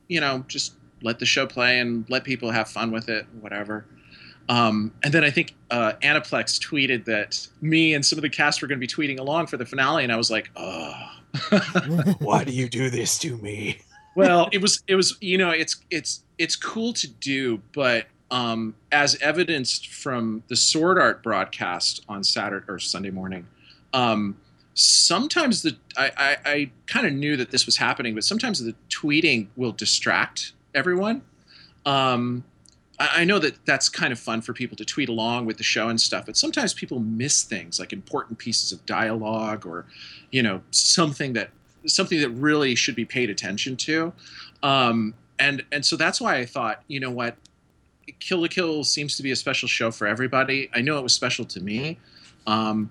you know, just let the show play and let people have fun with it, whatever. Um, and then I think uh, Aniplex tweeted that me and some of the cast were going to be tweeting along for the finale, and I was like, oh. Why do you do this to me? well it was it was you know it's it's it's cool to do but um as evidenced from the sword art broadcast on saturday or sunday morning um sometimes the i i, I kind of knew that this was happening but sometimes the tweeting will distract everyone um I I know that that's kind of fun for people to tweet along with the show and stuff, but sometimes people miss things like important pieces of dialogue or, you know, something that something that really should be paid attention to. Um, and and so that's why I thought, you know what, Kill la Kill seems to be a special show for everybody. I know it was special to me. Um,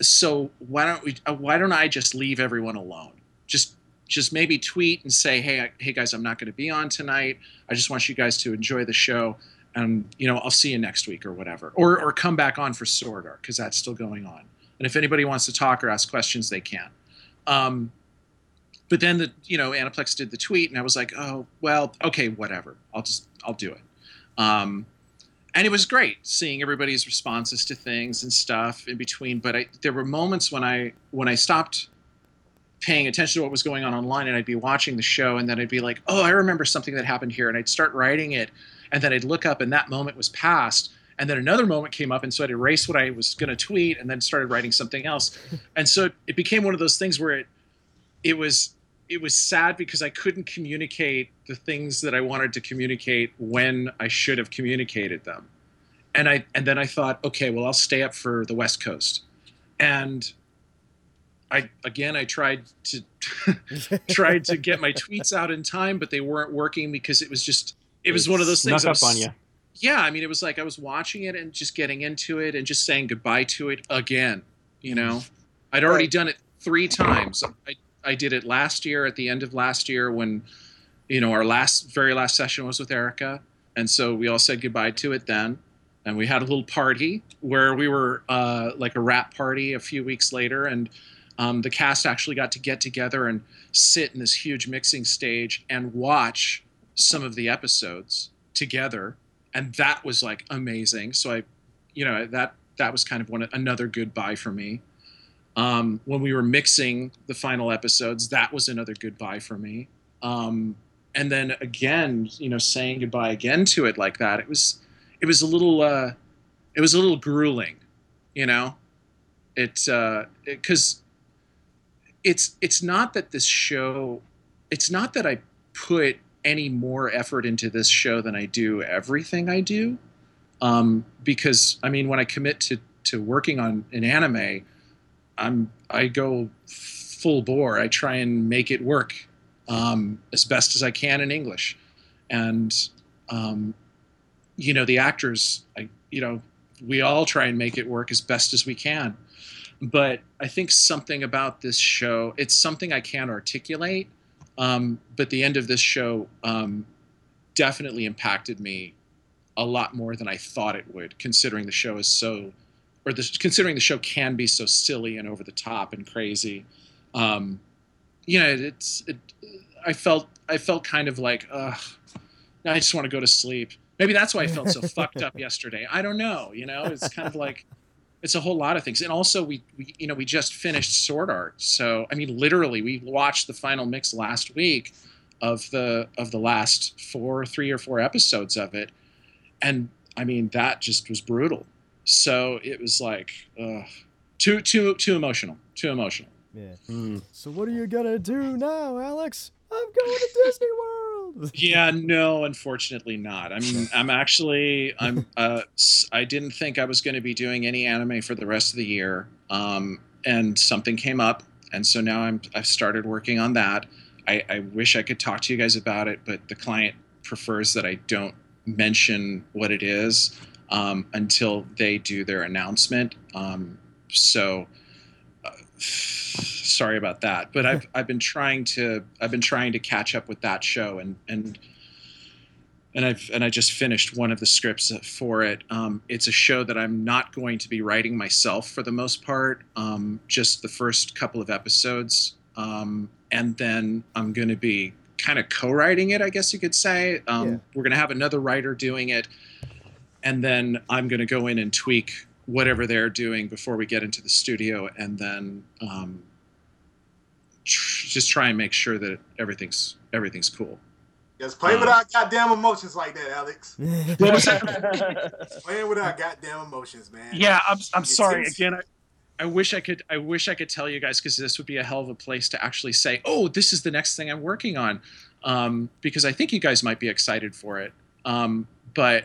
so why don't we? Uh, why don't I just leave everyone alone? Just just maybe tweet and say, hey, hey guys, I'm not going to be on tonight. I just want you guys to enjoy the show, and you know, I'll see you next week or whatever, or or come back on for Sword Art because that's still going on. And if anybody wants to talk or ask questions, they can. Um, but then the you know Aniplex did the tweet, and I was like, oh well, okay, whatever. I'll just I'll do it. Um, and it was great seeing everybody's responses to things and stuff in between. But I, there were moments when I when I stopped paying attention to what was going on online, and I'd be watching the show, and then I'd be like, oh, I remember something that happened here, and I'd start writing it, and then I'd look up, and that moment was past. And then another moment came up, and so I'd erase what I was going to tweet, and then started writing something else. And so it became one of those things where it it was it was sad because I couldn't communicate the things that I wanted to communicate when I should have communicated them. And I and then I thought, okay, well I'll stay up for the West Coast. And I again I tried to tried to get my tweets out in time, but they weren't working because it was just it was one of those things. Snuck up was- on you. yeah, I mean, it was like I was watching it and just getting into it and just saying goodbye to it again. You know, mm-hmm. I'd already Right. done it three times. I, I did it last year at the end of last year when, you know, our last, very last session was with Erica. And so we all said goodbye to it then. And we had a little party where we were uh, like a wrap party a few weeks later. And um, the cast actually got to get together and sit in this huge mixing stage and watch some of the episodes together and that was like amazing. So I, you know, that that was kind of one another goodbye for me. Um, when we were mixing the final episodes, that was another goodbye for me. Um, and then again, you know, saying goodbye again to it like that, it was it was a little uh, it was a little grueling, you know. It because it's it's not that this show it's not that I put any more effort into this show than I do everything I do. Um, because I mean, when I commit to to working on an anime, I'm I go full bore. I try and make it work um, as best as I can in English, and um, you know the actors. I you know we all try and make it work as best as we can. But I think something about this show, it's something I can't articulate. Um, but the end of this show um, definitely impacted me a lot more than I thought it would, considering the show is so, or the, considering the show can be so silly and over the top and crazy. Um, you know, it's, it, I felt, I felt kind of like, ugh, I just want to go to sleep. Maybe that's why I felt so fucked up yesterday. I don't know. You know, it's kind of like it's a whole lot of things. And also, we, we you know we just finished Sword Art, so I mean, literally, we watched the final mix last week of the of the last four, three or four episodes of it, and I mean that just was brutal. So it was like uh, too too too emotional, too emotional. Yeah. So what are you gonna do now, Alex? I'm going to Disney World. yeah, no, unfortunately not. I mean, I'm actually, I'm, uh, s- I didn't think I was going to be doing any anime for the rest of the year, um, and something came up, and so now I'm, I've started working on that. I, I wish I could talk to you guys about it, but the client prefers that I don't mention what it is um, until they do their announcement. Um, so. Uh, sorry about that but i've i've been trying to i've been trying to catch up with that show and and and I've and I just finished one of the scripts for it. Um, it's a show that I'm not going to be writing myself for the most part. Um, just the first couple of episodes, um, and then I'm going to be kind of co-writing it. I guess you could say. Um, Yeah. We're going to have another writer doing it, and then I'm going to go in and tweak whatever they're doing before we get into the studio, and then um, tr- just try and make sure that everything's everything's cool. Just play Um, without goddamn emotions like that, Alex. What was that? Playing without goddamn emotions, man. Yeah, I'm, I'm It sorry seems- again. I, I wish I could. I wish I could tell you guys because this would be a hell of a place to actually say, "Oh, this is the next thing I'm working on," um, because I think you guys might be excited for it. Um, but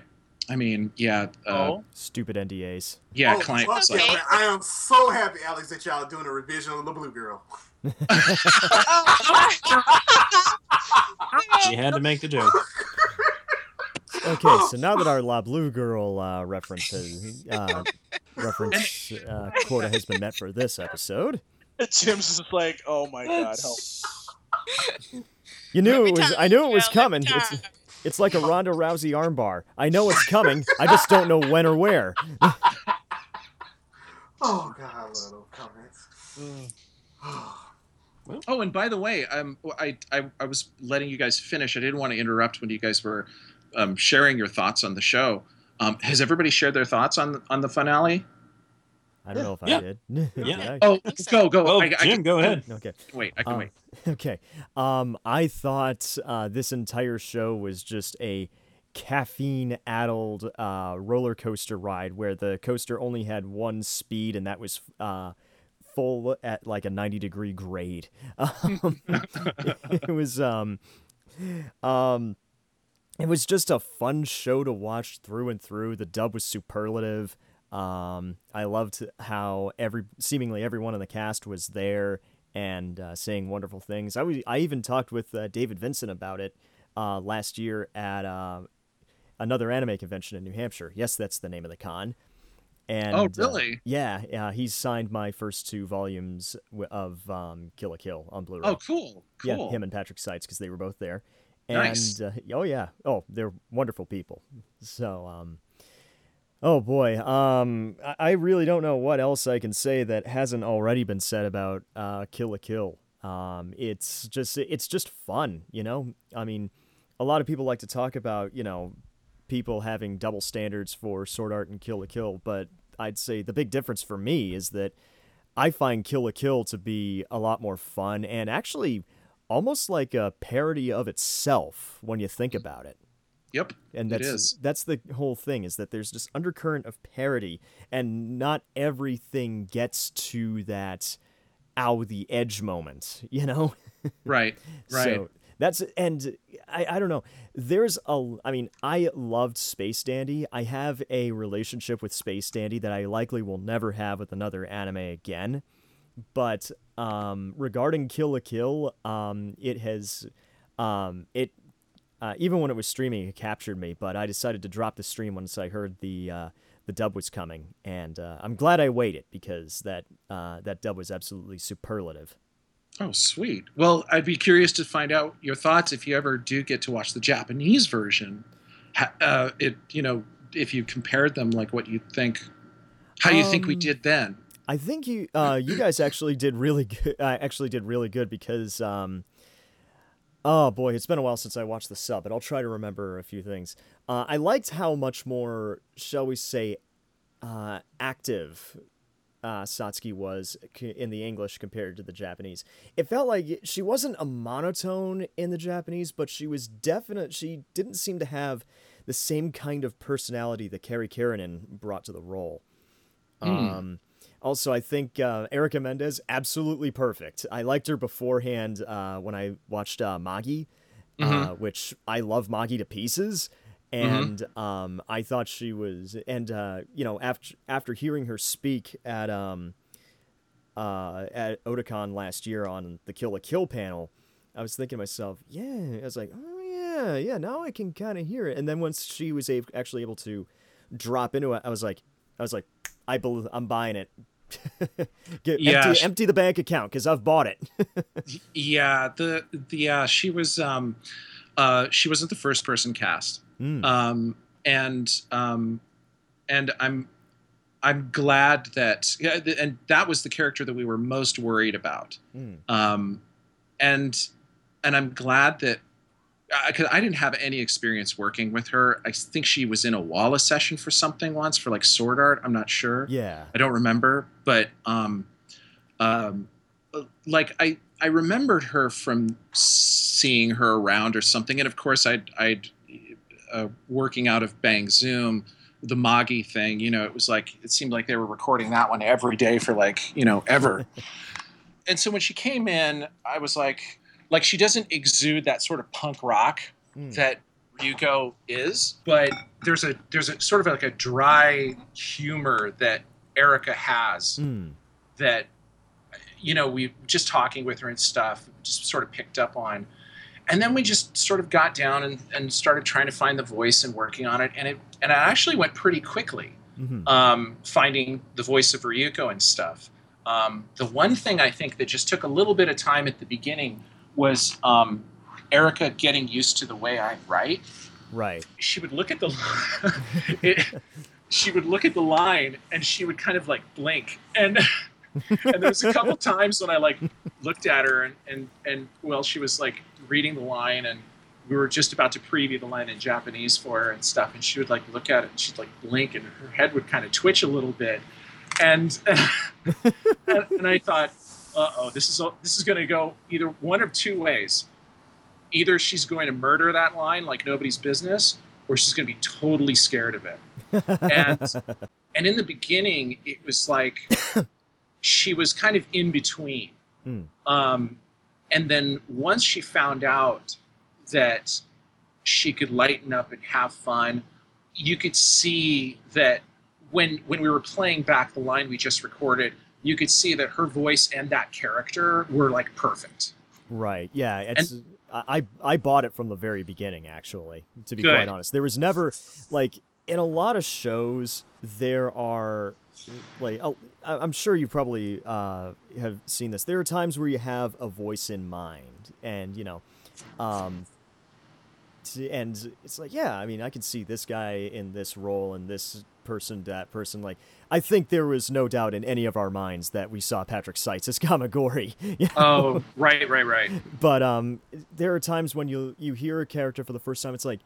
I mean, yeah, uh, Oh. Stupid NDAs. yeah, Oh, client fuck was yeah, like, I am so happy, Alex, that y'all are doing a revision on the Blue Girl. She had to make the joke. Okay, so now that our La Blue Girl uh, reference has, uh, reference uh, quota has been met for this episode, Jim's just like, oh my god, help. you knew Every it was. I knew it was coming. It's time. It's like a Ronda Rousey armbar. I know it's coming. I just don't know when or where. Oh god, I love those comments. "Oh, and by the way, um, I, I I was letting you guys finish. I didn't want to interrupt when you guys were um, sharing your thoughts on the show. Um, has everybody shared their thoughts on on the finale? I don't know if Yeah. I did. Yeah. I- Oh, think so. go go! Oh, I, I Jim, can, go ahead. okay. Wait, I can Um, wait. Okay. Um, I thought uh, this entire show was just a caffeine-addled uh, roller coaster ride where the coaster only had one speed, and that was uh, full at like a ninety-degree grade. Um, it was um, um, it was just a fun show to watch through and through. The dub was superlative. Um, I loved how every seemingly everyone in the cast was there and uh, saying wonderful things. I was, I even talked with uh, David Vincent about it uh, last year at uh, another anime convention in New Hampshire. Yes, that's the name of the con. And Oh, uh, really? yeah, yeah. He's signed my first two volumes w- of um, Kill la Kill on Blu-ray. Oh, cool, cool. Yeah, him and Patrick Seitz because they were both there. And Nice. uh, oh yeah, oh they're wonderful people. So um, oh boy, um, I, really don't know what else I can say that hasn't already been said about uh, Kill la Kill. Um, it's just it's just fun, you know. I mean, a lot of people like to talk about you know people having double standards for Sword Art and Kill la Kill, but I'd say the big difference for me is that I find Kill la Kill to be a lot more fun and actually almost like a parody of itself when you think about it. Yep, And that's is. that's the whole thing is that there's this undercurrent of parody and not everything gets to that ow the edge moment, you know? Right. Right. So that's and I, I don't know. There's a I mean, I loved Space Dandy. I have a relationship with Space Dandy that I likely will never have with another anime again. But um regarding Kill la Kill, um it has um it uh, even when it was streaming it captured me, but I decided to drop the stream once I heard the uh the dub was coming, and uh, I'm glad I waited because that uh, that dub was absolutely superlative. Oh, sweet. Well, I'd be curious to find out your thoughts if you ever do get to watch the Japanese version. Uh, it, you know, if you compared them, like what you think, how you um, think we um, did then. I think you, uh, you guys actually did really good. I actually did really good because, um, oh boy, it's been a while since I watched the sub, but I'll try to remember a few things. Uh, I liked how much more, shall we say, uh, active uh, Satsuki was in the English compared to the Japanese. It felt like she wasn't a monotone in the Japanese, but she was definite. She didn't seem to have the same kind of personality that Kari Karanen brought to the role. Mm. Um, also, I think uh, Erica Mendez absolutely perfect. I liked her beforehand uh, when I watched uh, Magi, mm-hmm. Uh, which I love Magi to pieces. Mm-hmm. and mm-hmm. um, I thought she was, and uh, you know, after after hearing her speak at um, uh, at Otakon last year on the Kill la Kill panel, I was thinking to myself, yeah, I was like, oh yeah, yeah, now I can kind of hear it. And then once she was a- actually able to drop into it, I was like, I was like, I believe I'm buying it. Get, yeah, empty, she, empty the bank account because I've bought it. yeah, the the uh, she was um, uh, she wasn't the first person cast. Mm. Um, and um, and I'm I'm glad that yeah, and that was the character that we were most worried about. Mm. Um, and and I'm glad that because uh, I didn't have any experience working with her. I think she was in a walla session for something once for like Sword Art. I'm not sure. Yeah, I don't remember, but um, um, like I I remembered her from seeing her around or something, and of course I'd I'd uh, working out of Bang Zoom, the Magi thing, you know, it was like it seemed like they were recording that one every day for like you know ever. and so when she came in, I was like, like she doesn't exude that sort of punk rock mm. that Ryuko is, but there's a there's a sort of like a dry humor that Erica has mm. that you know we just talking with her and stuff just sort of picked up on and then we just sort of got down and, and started trying to find the voice and working on it and it and it actually went pretty quickly mm-hmm. um, finding the voice of ryuko and stuff um, the one thing i think that just took a little bit of time at the beginning was um, erica getting used to the way i write. Right. She would look at the it, she would look at the line and she would kind of like blink. And and there was a couple times when i like looked at her and and, and well she was like reading the line and we were just about to preview the line in Japanese for her and stuff, and she would like look at it and she'd like blink and her head would kind of twitch a little bit, and and, and I thought, uh oh, this is this is going to go either one of two ways. Either she's going to murder that line like nobody's business, or she's going to be totally scared of it. And and in the beginning, it was like she was kind of in between. Mm. Um, and then once she found out that she could lighten up and have fun, you could see that when when we were playing back the line we just recorded, you could see that her voice and that character were like perfect. Right. Yeah. It's. And, I I bought it from the very beginning. Actually, to be good. quite honest, there was never like in a lot of shows there are like oh, I'm sure you probably uh, have seen this. There are times where you have a voice in mind, and you know, um, and it's like, yeah, I mean, I can see this guy in this role and this person, that person. Like, I think there was no doubt in any of our minds that we saw Patrick Seitz as Gamagoori. You know? Oh, right, right, right. But um, there are times when you you hear a character for the first time, it's like,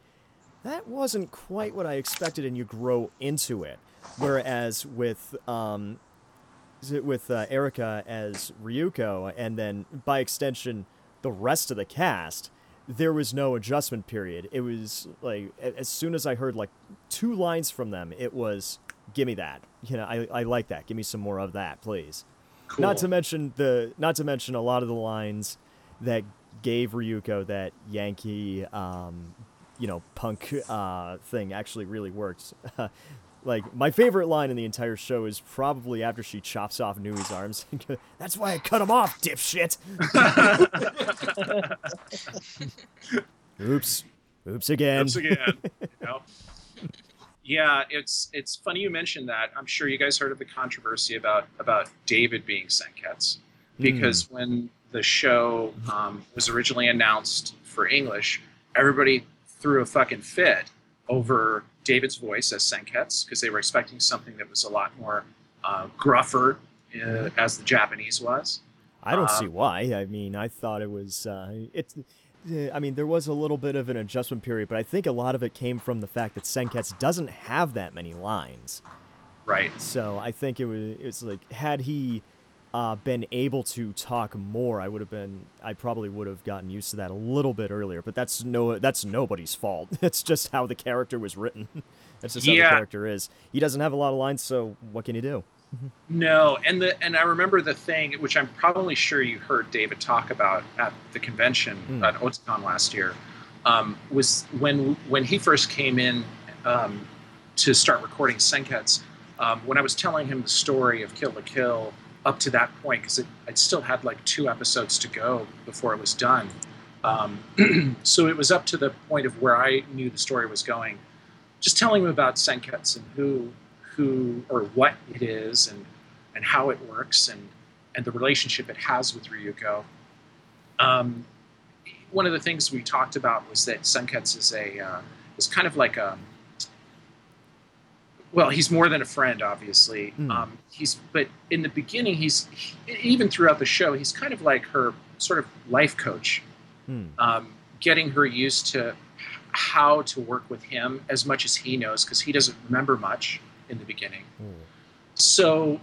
that wasn't quite what I expected, and you grow into it. Whereas with um, with uh, Erica as Ryuko, and then by extension the rest of the cast, there was no adjustment period. It was like as soon as I heard like two lines from them, it was "Give me that." You know, I I like that. Give me some more of that, please. Cool. Not to mention the not to mention a lot of the lines that gave Ryuko that Yankee, um, you know, punk uh, thing actually really works. like my favorite line in the entire show is probably after she chops off Nui's arms. That's why I cut him off, dipshit. Oops. Oops again. Oops again. Yep. Yeah, it's it's funny you mentioned that. I'm sure you guys heard of the controversy about about David being Senketsu, because when the show um, was originally announced for English, everybody threw a fucking fit over David's voice as Senketsu because they were expecting something that was a lot more uh, gruffer uh, as the Japanese was. I don't Uh, see why. I mean, I thought it was uh, it's. I mean, there was a little bit of an adjustment period, but I think a lot of it came from the fact that Senketsu doesn't have that many lines. Right. So I think it was it's like had he uh, been able to talk more, I would have been I probably would have gotten used to that a little bit earlier. But that's no that's nobody's fault. It's just how the character was written. that's just how the character is. He doesn't have a lot of lines, so what can you do? No, and the and I remember the thing which I'm probably sure you heard David talk about at the convention Hmm. at Otakon last year um, was when when he first came in um, to start recording Senketsu. Um, when I was telling him the story of Kill la Kill up to that point, because I'd still had like two episodes to go before it was done. Um, so it was up to the point of where I knew the story was going. Just telling him about Senketsu and who who or what it is and and how it works and and the relationship it has with Ryuko. Um, one of the things we talked about was that Senketsu is a uh, is kind of like a well, he's more than a friend, obviously. Hmm. Um, he's but in the beginning, he's he, even throughout the show, he's kind of like her sort of life coach, Hmm. um, getting her used to how to work with him as much as he knows because he doesn't remember much in the beginning. Hmm. So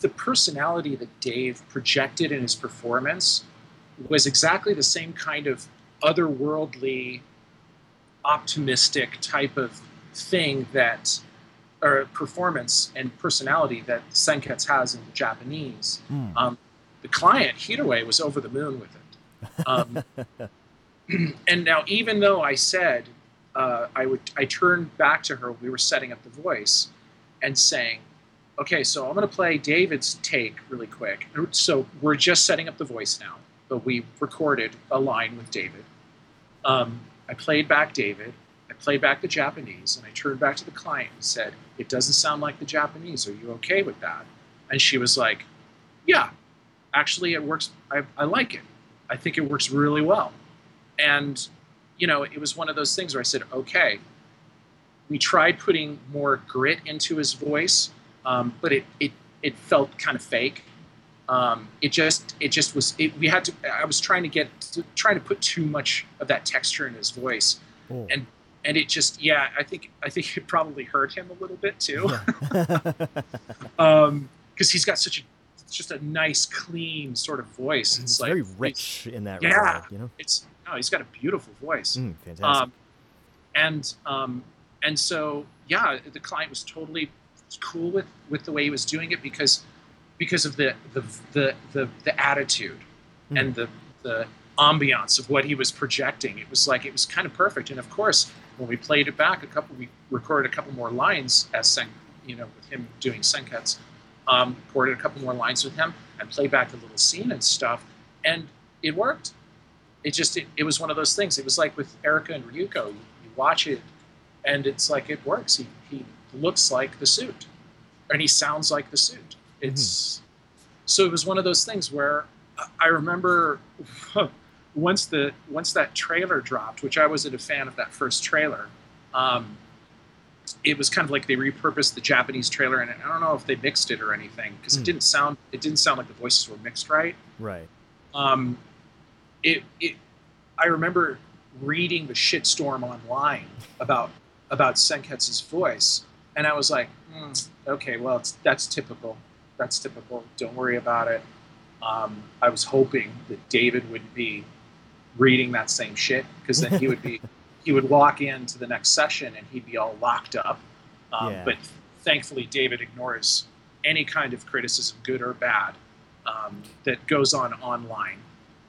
the personality that Dave projected in his performance was exactly the same kind of otherworldly, optimistic type of thing that, or performance and personality that Senketsu has in Japanese. Hmm. Um, the client, Hideaway, was over the moon with it. Um, and now, even though I said uh, I would, I turned back to her. We were setting up the voice, and saying, "Okay, so I'm going to play David's take really quick. So we're just setting up the voice now, but we recorded a line with David. Um, I played back David. I played back the Japanese, and I turned back to the client and said, "It doesn't sound like the Japanese. Are you okay with that?" And she was like, "Yeah, actually, it works. I, I like it. I think it works really well." And you know, it was one of those things where I said, "Okay." We tried putting more grit into his voice, um, but it, it it felt kind of fake. Um, it just it just was. It, we had to. I was trying to get to, trying to put too much of that texture in his voice, Oh. and and it just yeah. I think I think it probably hurt him a little bit too, because he's got such a just a nice, clean sort of voice. It's, It's like very rich in that Yeah. regard, you know. It's no, he's got a beautiful voice. Mm, fantastic. Um, and um, and so yeah, the client was totally cool with, with the way he was doing it because because of the the the the, the attitude Hmm. and the the ambiance of what he was projecting. It was like it was kind of perfect. And of course, when we played it back, a couple we recorded a couple more lines as Sen, you know, with him doing Senketsu. Um, recorded a couple more lines with him and played back the little scene and stuff, and it worked it just it, it was one of those things it was like with erica and ryuko you, you watch it and it's like it works he, he looks like the suit and he sounds like the suit it's so it was one of those things where i remember once the once that trailer dropped which i wasn't a fan of that first trailer um, it was kind of like they repurposed the japanese trailer and i don't know if they mixed it or anything because Hmm. it didn't sound it didn't sound like the voices were mixed right right. um, it, it I remember reading the shitstorm online about about Senketsu's voice, and I was like, "Hmm, okay, well, it's, that's typical. That's typical. Don't worry about it. Um, I was hoping that David would be reading that same shit because then he would be he would walk into the next session and he'd be all locked up. Um, Yeah. But thankfully, David ignores any kind of criticism, good or bad. um, that goes on online.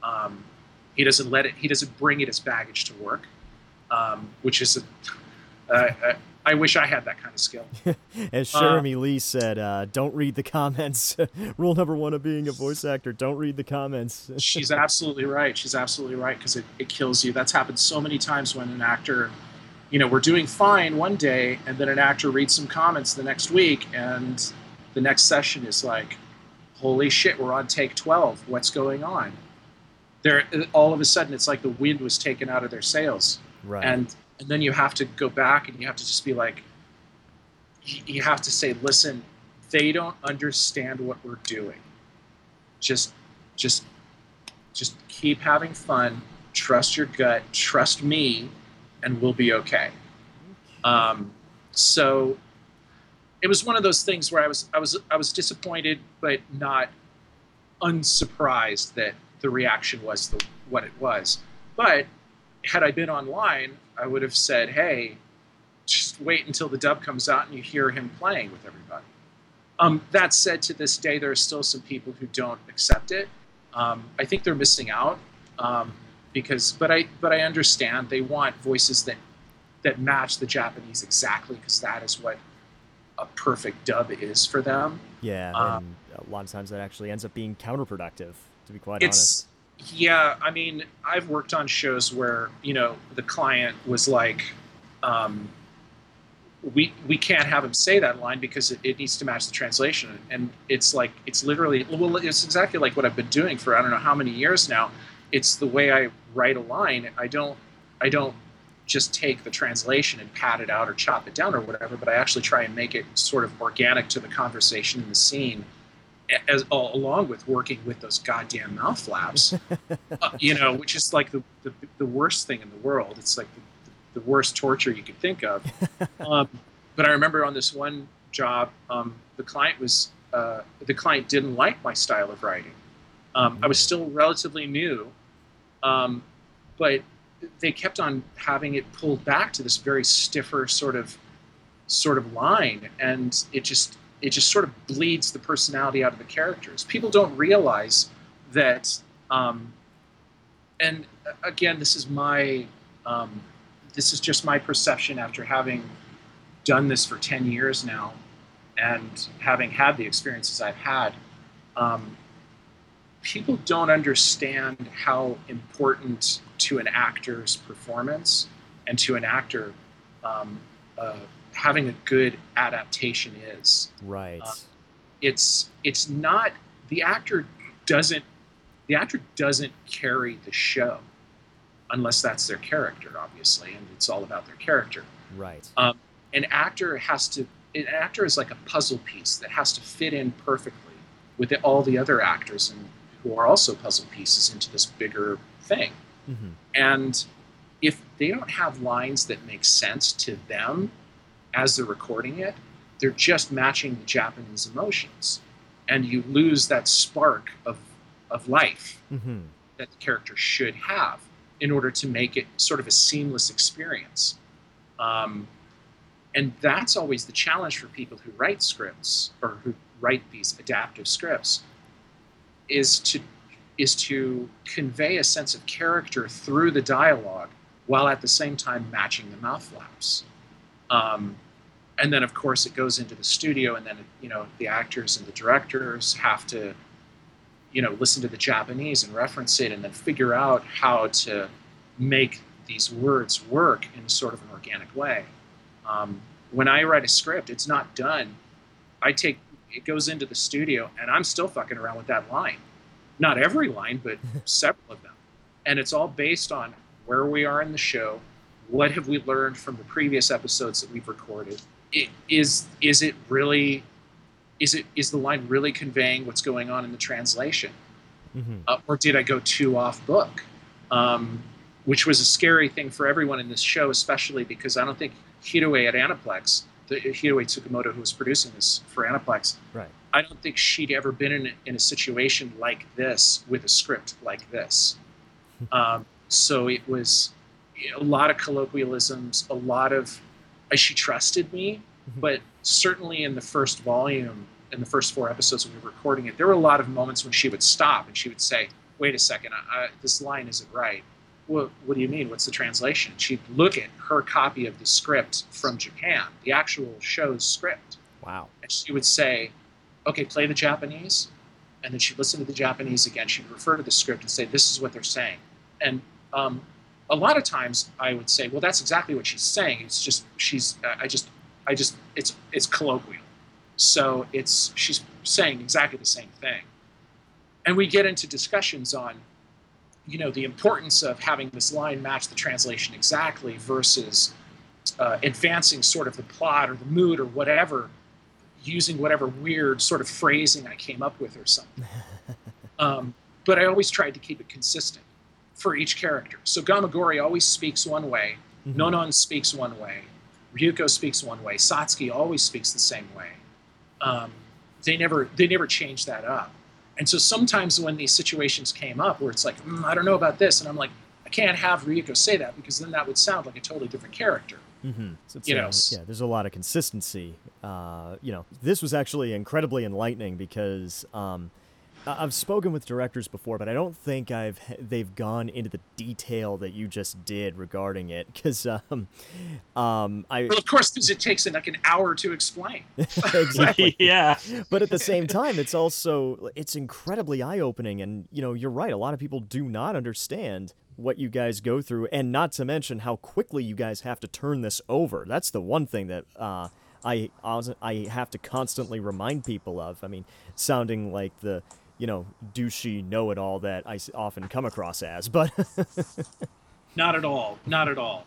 Um, he doesn't let it. He doesn't bring it as baggage to work, um, which is a. Uh, I wish I had that kind of skill. As Uh, Cherami Leigh said, uh, don't read the comments. Rule number one of being a voice actor: don't read the comments. She's absolutely right. She's absolutely right because it, it kills you. That's happened so many times when an actor, you know, we're doing fine one day, and then an actor reads some comments the next week, and the next session is like, holy shit, we're on take 12. What's going on? There, all of a sudden, it's like the wind was taken out of their sails. right. and and then you have to go back and you have to just be like you have to say listen they don't understand what we're doing. Just just just keep having fun trust your gut trust me and we'll be okay. Um, so it was one of those things where i was i was i was disappointed but not unsurprised that the reaction was the what it was. But had I been online, I would have said, "Hey, just wait until the dub comes out and you hear him playing with everybody." Um, that said, to this day, there are still some people who don't accept it. Um, I think they're missing out um, because, but I, but I understand they want voices that that match the Japanese exactly because that is what a perfect dub is for them. yeah, and a lot of times that actually ends up being counterproductive. To be quite it's yeah i mean i've worked on shows where you know the client was like um, we we can't have him say that line because it, it needs to match the translation. And it's like it's literally well it's exactly like what i've been doing for i don't know how many years now. It's the way i write a line. I don't i don't just take the translation and pad it out or chop it down or whatever but i actually try and make it sort of organic to the conversation in the scene as along with working with those goddamn mouth flaps, uh, you know, which is like the, the, the worst thing in the world. It's like the, the worst torture you could think of. um, but I remember on this one job, um, the client was uh, the client didn't like my style of writing. Um, I was still relatively new, um, but they kept on having it pulled back to this very stiffer sort of sort of line, and it just it just sort of bleeds the personality out of the characters. People don't realize that, um, and again, this is my, um, this is just my perception after having done this for ten years now, and having had the experiences I've had. Um, people don't understand how important to an actor's performance and to an actor um, uh, having a good adaptation is. Right. Uh, it's it's not the actor doesn't the actor doesn't carry the show unless that's their character, obviously, and it's all about their character. right. Um, an actor has to an actor is like a puzzle piece that has to fit in perfectly with all the other actors and who are also puzzle pieces into this bigger thing. hmm And if they don't have lines that make sense to them as they're recording it, they're just matching the Japanese emotions. And you lose that spark of, of life hmm that the character should have in order to make it sort of a seamless experience. Um, and that's always the challenge for people who write scripts or who write these adaptive scripts is to is to convey a sense of character through the dialogue while at the same time matching the mouth flaps. Um, and then, of course, it goes into the studio, and then you know the actors and the directors have to, you know, listen to the Japanese and reference it, and then figure out how to make these words work in sort of an organic way. Um, when I write a script, it's not done. I take it goes into the studio, and I'm still fucking around with that line. Not every line, but several of them, and it's all based on where we are in the show, what have we learned from the previous episodes that we've recorded. It, is is it really is it is the line really conveying what's going on in the translation hmm uh, or did I go too off book? Um, which was a scary thing for everyone in this show, especially because I don't think Hiroe at Aniplex, the Hiroe Tsukamoto who was producing this for Aniplex, Right. I don't think she'd ever been in a, in a situation like this with a script like this. Um, so it was a lot of colloquialisms, a lot of. She trusted me, but certainly in the first volume, in the first four episodes when we were recording it, there were a lot of moments when she would stop and she would say, "Wait a second, I, I, this line isn't right." Well, what do you mean? What's the translation? She'd look at her copy of the script from Japan, the actual show's script, Wow. and she would say, "Okay, play the Japanese," and then she'd listen to the Japanese again. She'd refer to the script and say, "This is what they're saying," and um, a lot of times I would say, "Well, that's exactly what she's saying. It's just she's uh, I just I just it's it's colloquial, so it's she's saying exactly the same thing." And we get into discussions on, you know, the importance of having this line match the translation exactly versus uh, advancing sort of the plot or the mood or whatever using whatever weird sort of phrasing I came up with or something. um, but I always tried to keep it consistent for each character. So Gamagoori always speaks one way, Mhm. Nonon speaks one way, Ryuko speaks one way, Satsuki always speaks the same way. Um, they never they never change that up. And so sometimes when these situations came up where it's like, mm, I don't know about this, and I'm like, I can't have Ryuko say that because then that would sound like a totally different character. Mm-hmm. So it's, You know, yeah, there's a lot of consistency. Uh, you know, this was actually incredibly enlightening because um, I've spoken with directors before, but I don't think I've they've gone into the detail that you just did regarding it. Because um, um, I Well, of course, because it takes like an hour to explain. exactly. yeah. but at the same time it's also it's incredibly eye-opening and you know you're right a lot of people do not understand what you guys go through and not to mention how quickly you guys have to turn this over that's the one thing that uh, I, I I have to constantly remind people of i mean sounding like the you know douchey know-it-all that I often come across as but Not at all. Not at all.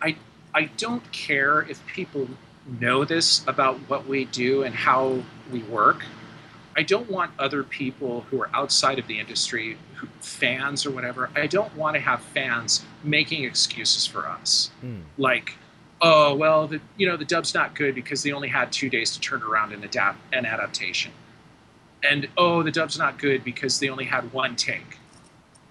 I I don't care if people know this about what we do and how we work. I don't want other people who are outside of the industry, who, fans or whatever. I don't want to have fans making excuses for us, Hmm. like, oh well, the you know the dub's not good because they only had two days to turn around and adapt an adaptation, and oh the dub's not good because they only had one take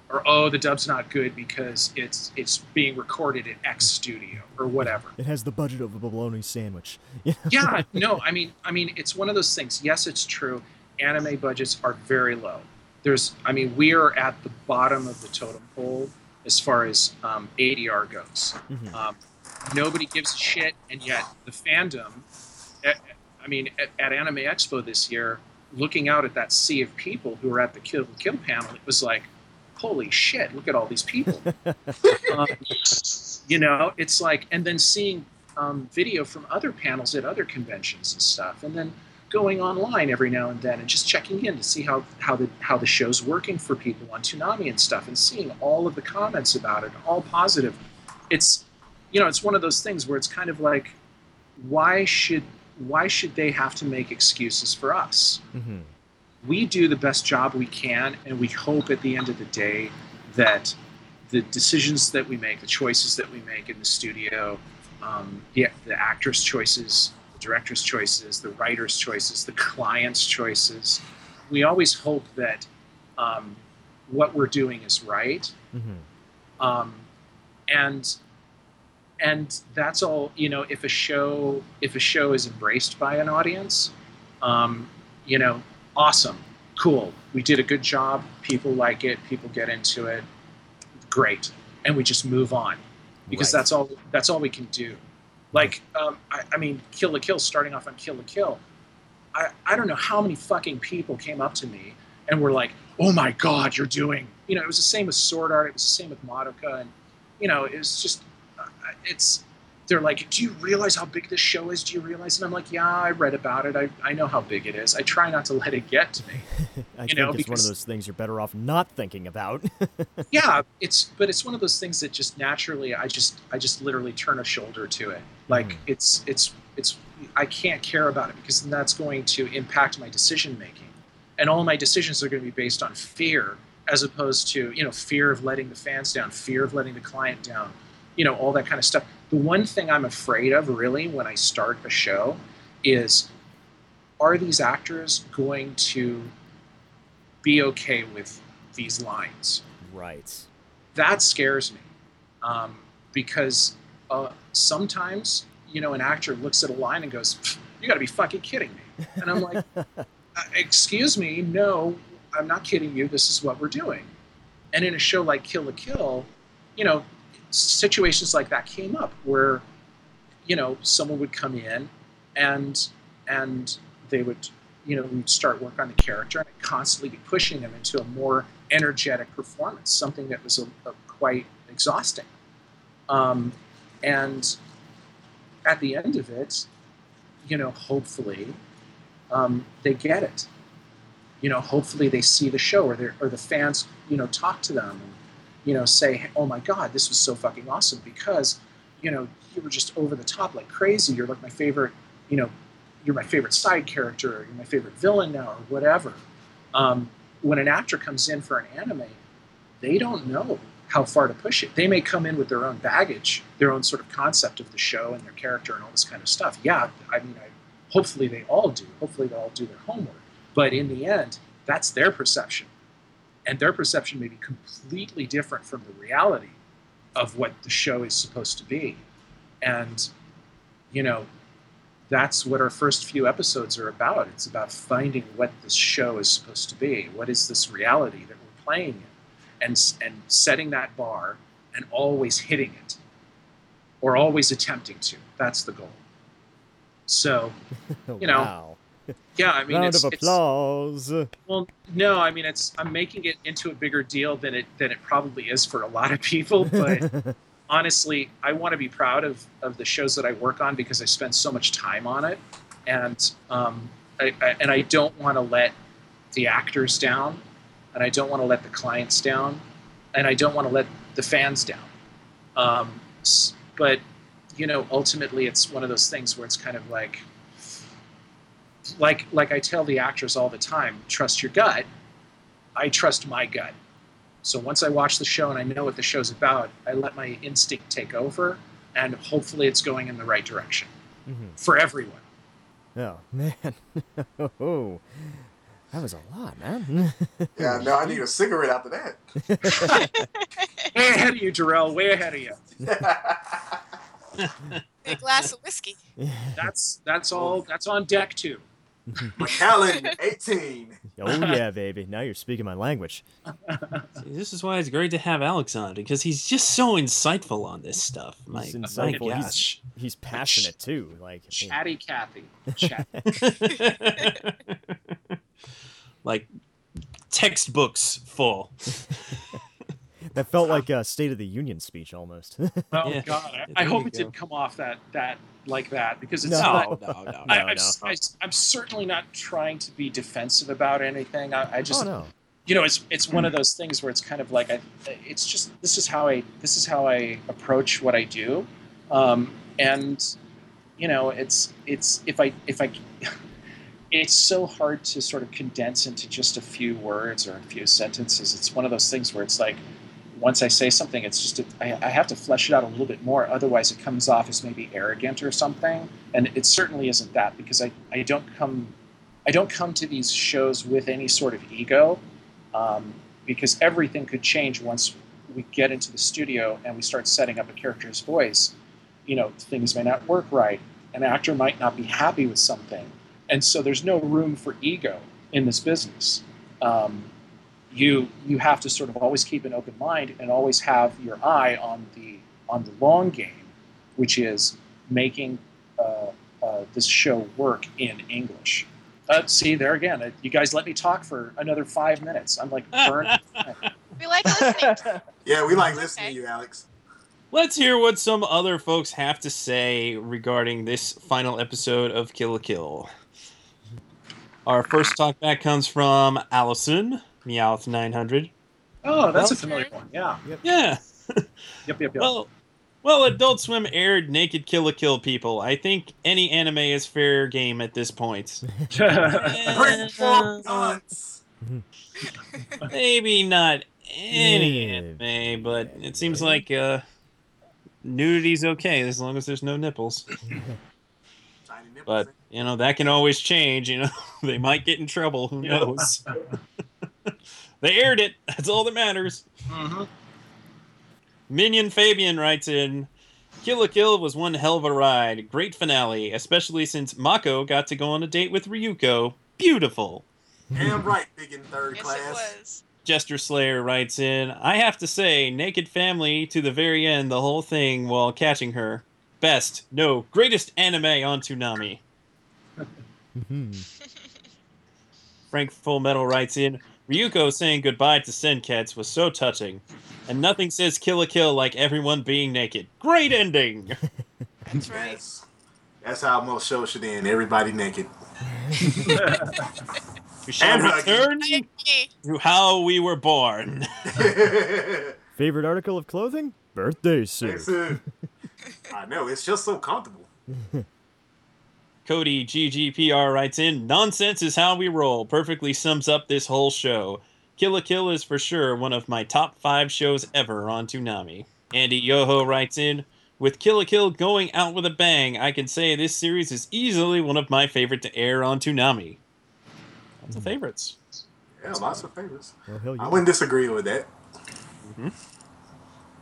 or oh the dub's not good because it's it's being recorded at X studio or whatever. it has the budget of a bologna sandwich yeah, no, I mean I mean it's one of those things. Yes, it's true. Anime budgets are very low. There's I mean we are at the bottom of the totem pole as far as um, ADR goes. Mhm. Um, nobody gives a shit, and yet the fandom. At, I mean, at, at Anime Expo this year, looking out at that sea of people who were at the Kill panel, it was like, holy shit! Look at all these people. um, you know, it's like, and then seeing um, video from other panels at other conventions and stuff, and then going online every now and then and just checking in to see how how the how the show's working for people on Toonami and stuff, and seeing all of the comments about it, all positive. It's you know, it's one of those things where it's kind of like, why should why should they have to make excuses for us? hmm we do the best job we can, and we hope at the end of the day that the decisions that we make, the choices that we make in the studio, um, the, the actors' choices, the director's choices, the writer's choices, the client's choices, we always hope that um, what we're doing is right. hmm Um, and and that's all you know if a show if a show is embraced by an audience um, you know awesome cool. We did a good job. People like it. People get into it. Great. And we just move on. Because Right. that's all that's all we can do. Like um, I, I mean kill la kill starting off on kill la kill I, I don't know how many fucking people came up to me and were like oh my god you're doing you know it was the same with sword art it was the same with Madoka and you know it was just it's they're like do you realize how big this show is? Do you realize? And i'm like yeah i read about it. I, I know how big it is. I try not to let it get to me I You think know, it's one of those things you're better off not thinking about. yeah it's but it's one of those things that just naturally i just i just literally turn a shoulder to it. Like Mhm. it's it's it's i can't care about it because then that's going to impact my decision making and all my decisions are going to be based on fear as opposed to you know fear of letting the fans down fear of letting the client down you know all that kind of stuff the one thing i'm afraid of really when i start a show is are these actors going to be okay with these lines right. that scares me um, because uh, sometimes you know an actor looks at a line and goes you got to be fucking kidding me and i'm like uh, excuse me, no, I'm not kidding you. This is what we're doing. And in a show like Kill la Kill, you know, situations like that came up where, you know, someone would come in and and they would, you know, start work on the character and constantly be pushing them into a more energetic performance, something that was a, a quite exhausting. Um, and at the end of it, you know, hopefully, um, they get it. You know, hopefully they see the show or, or the fans, you know, talk to them and, you know, say, oh my God, this was so fucking awesome because, you know, you were just over the top like crazy. You're like my favorite, you know, you're my favorite side character, or you're my favorite villain now, or whatever. Um, when an actor comes in for an anime, they don't know how far to push it. They may come in with their own baggage, their own sort of concept of the show and their character and all this kind of stuff. Yeah, I mean, I, hopefully they all do. Hopefully they all do their homework. But in the end, that's their perception. And their perception may be completely different from the reality of what the show is supposed to be. And, you know, that's what our first few episodes are about. It's about finding what this show is supposed to be. What is this reality that we're playing in? And, and setting that bar and always hitting it or always attempting to. That's the goal. So, you know, wow. Yeah, I mean, Round it's, of it's- applause. well, no, I mean, it's I'm making it into a bigger deal than it than it probably is for a lot of people, but honestly, I want to be proud of, of the shows that I work on because I spend so much time on it, and um, I, I, and I don't want to let the actors down, and I don't want to let the clients down, and I don't want to let the fans down. Um, but you know, ultimately, it's one of those things where it's kind of like, like like I tell the actors all the time, trust your gut. I trust my gut. So once I watch the show and I know what the show's about, I let my instinct take over, and hopefully it's going in the right direction Mhm. for everyone. Oh man, oh, that was a lot, man. Yeah, no, I need a cigarette after that. Way ahead of you, Jarrell. Way ahead of you. A glass of whiskey. That's that's all. That's on deck too. Macallan, 18. oh yeah, baby. Now you're speaking my language. See, this is why it's great to have Alex on because he's just so insightful on this stuff. My, He's my insightful. He's- gosh. He's passionate too. Like I mean, Chatty Cathy. Chat. like textbooks full. that felt like a State of the Union speech almost. Oh Yeah. God, I, I hope it go. didn't come off that that like that because it's No. not. no, no, no. I, I'm, no. Certainly not trying to be defensive about anything. I, I just, oh no. you know, it's it's one of those things where it's kind of like I, it's just this is how I this is how I approach what I do, um, and you know, it's it's if I if I. It's so hard to sort of condense into just a few words or a few sentences. It's one of those things where it's like, once I say something, it's just a, I, I have to flesh it out a little bit more. Otherwise, it comes off as maybe arrogant or something. And it certainly isn't that because I, I don't come I don't come to these shows with any sort of ego um, because everything could change once we get into the studio and we start setting up a character's voice. You know, things may not work right. An actor might not be happy with something, and so there's no room for ego in this business. Um, you you have to sort of always keep an open mind and always have your eye on the on the long game, which is making uh, uh, this show work in English. Uh, see there again. uh, You guys let me talk for another five minutes. I'm like burnt. We like listening. Yeah, we like Okay. listening to you, Alex. Let's hear what some other folks have to say regarding this final episode of Kill la Kill. Our first talk back comes from Allison, Meowth900. oh, that's a Well- familiar one. Yeah. Yeah. Yep. Yep. Yep. Well, well, Adult Swim aired Naked Kill la Kill people. I think any anime is fair game at this point. Bring. Maybe not any Yeah. anime, but it seems like uh, nudity's okay as long as there's no nipples. But you know that can always change. You know they might get in trouble. Who knows? they aired it. That's all that matters. Mhm. Minion Fabian writes in. Kill la Kill was one hell of a ride. Great finale, especially since Mako got to go on a date with Ryuko. beautiful. Damn right, big in third Yes, class. it was. Jester Slayer writes in, I have to say, Naked Family to the very end, the whole thing while catching her. Best, no, greatest anime on Toonami. Mhm. Frank Full Metal writes in, Ryuko saying goodbye to Senketsu was so touching. And nothing says kill la kill like everyone being naked. Great ending! That's right. Yes. That's how most shows should end. Everybody naked. We shall And hugging. return I agree. to how we were born. Favorite article of clothing? Birthday suit. I know. It's just so comfortable. Cody GGPR writes in, Nonsense is how we roll. Perfectly sums up this whole show. Kill la Kill is for sure one of my top five shows ever on Toonami. Andy Yoho writes in, With Kill la Kill going out with a bang, I can say this series is easily one of my favorite to air on Toonami. Lots of hmm. favorites. Yeah, lots of favorites. Well, hell I wouldn't disagree with that. Mm-hmm.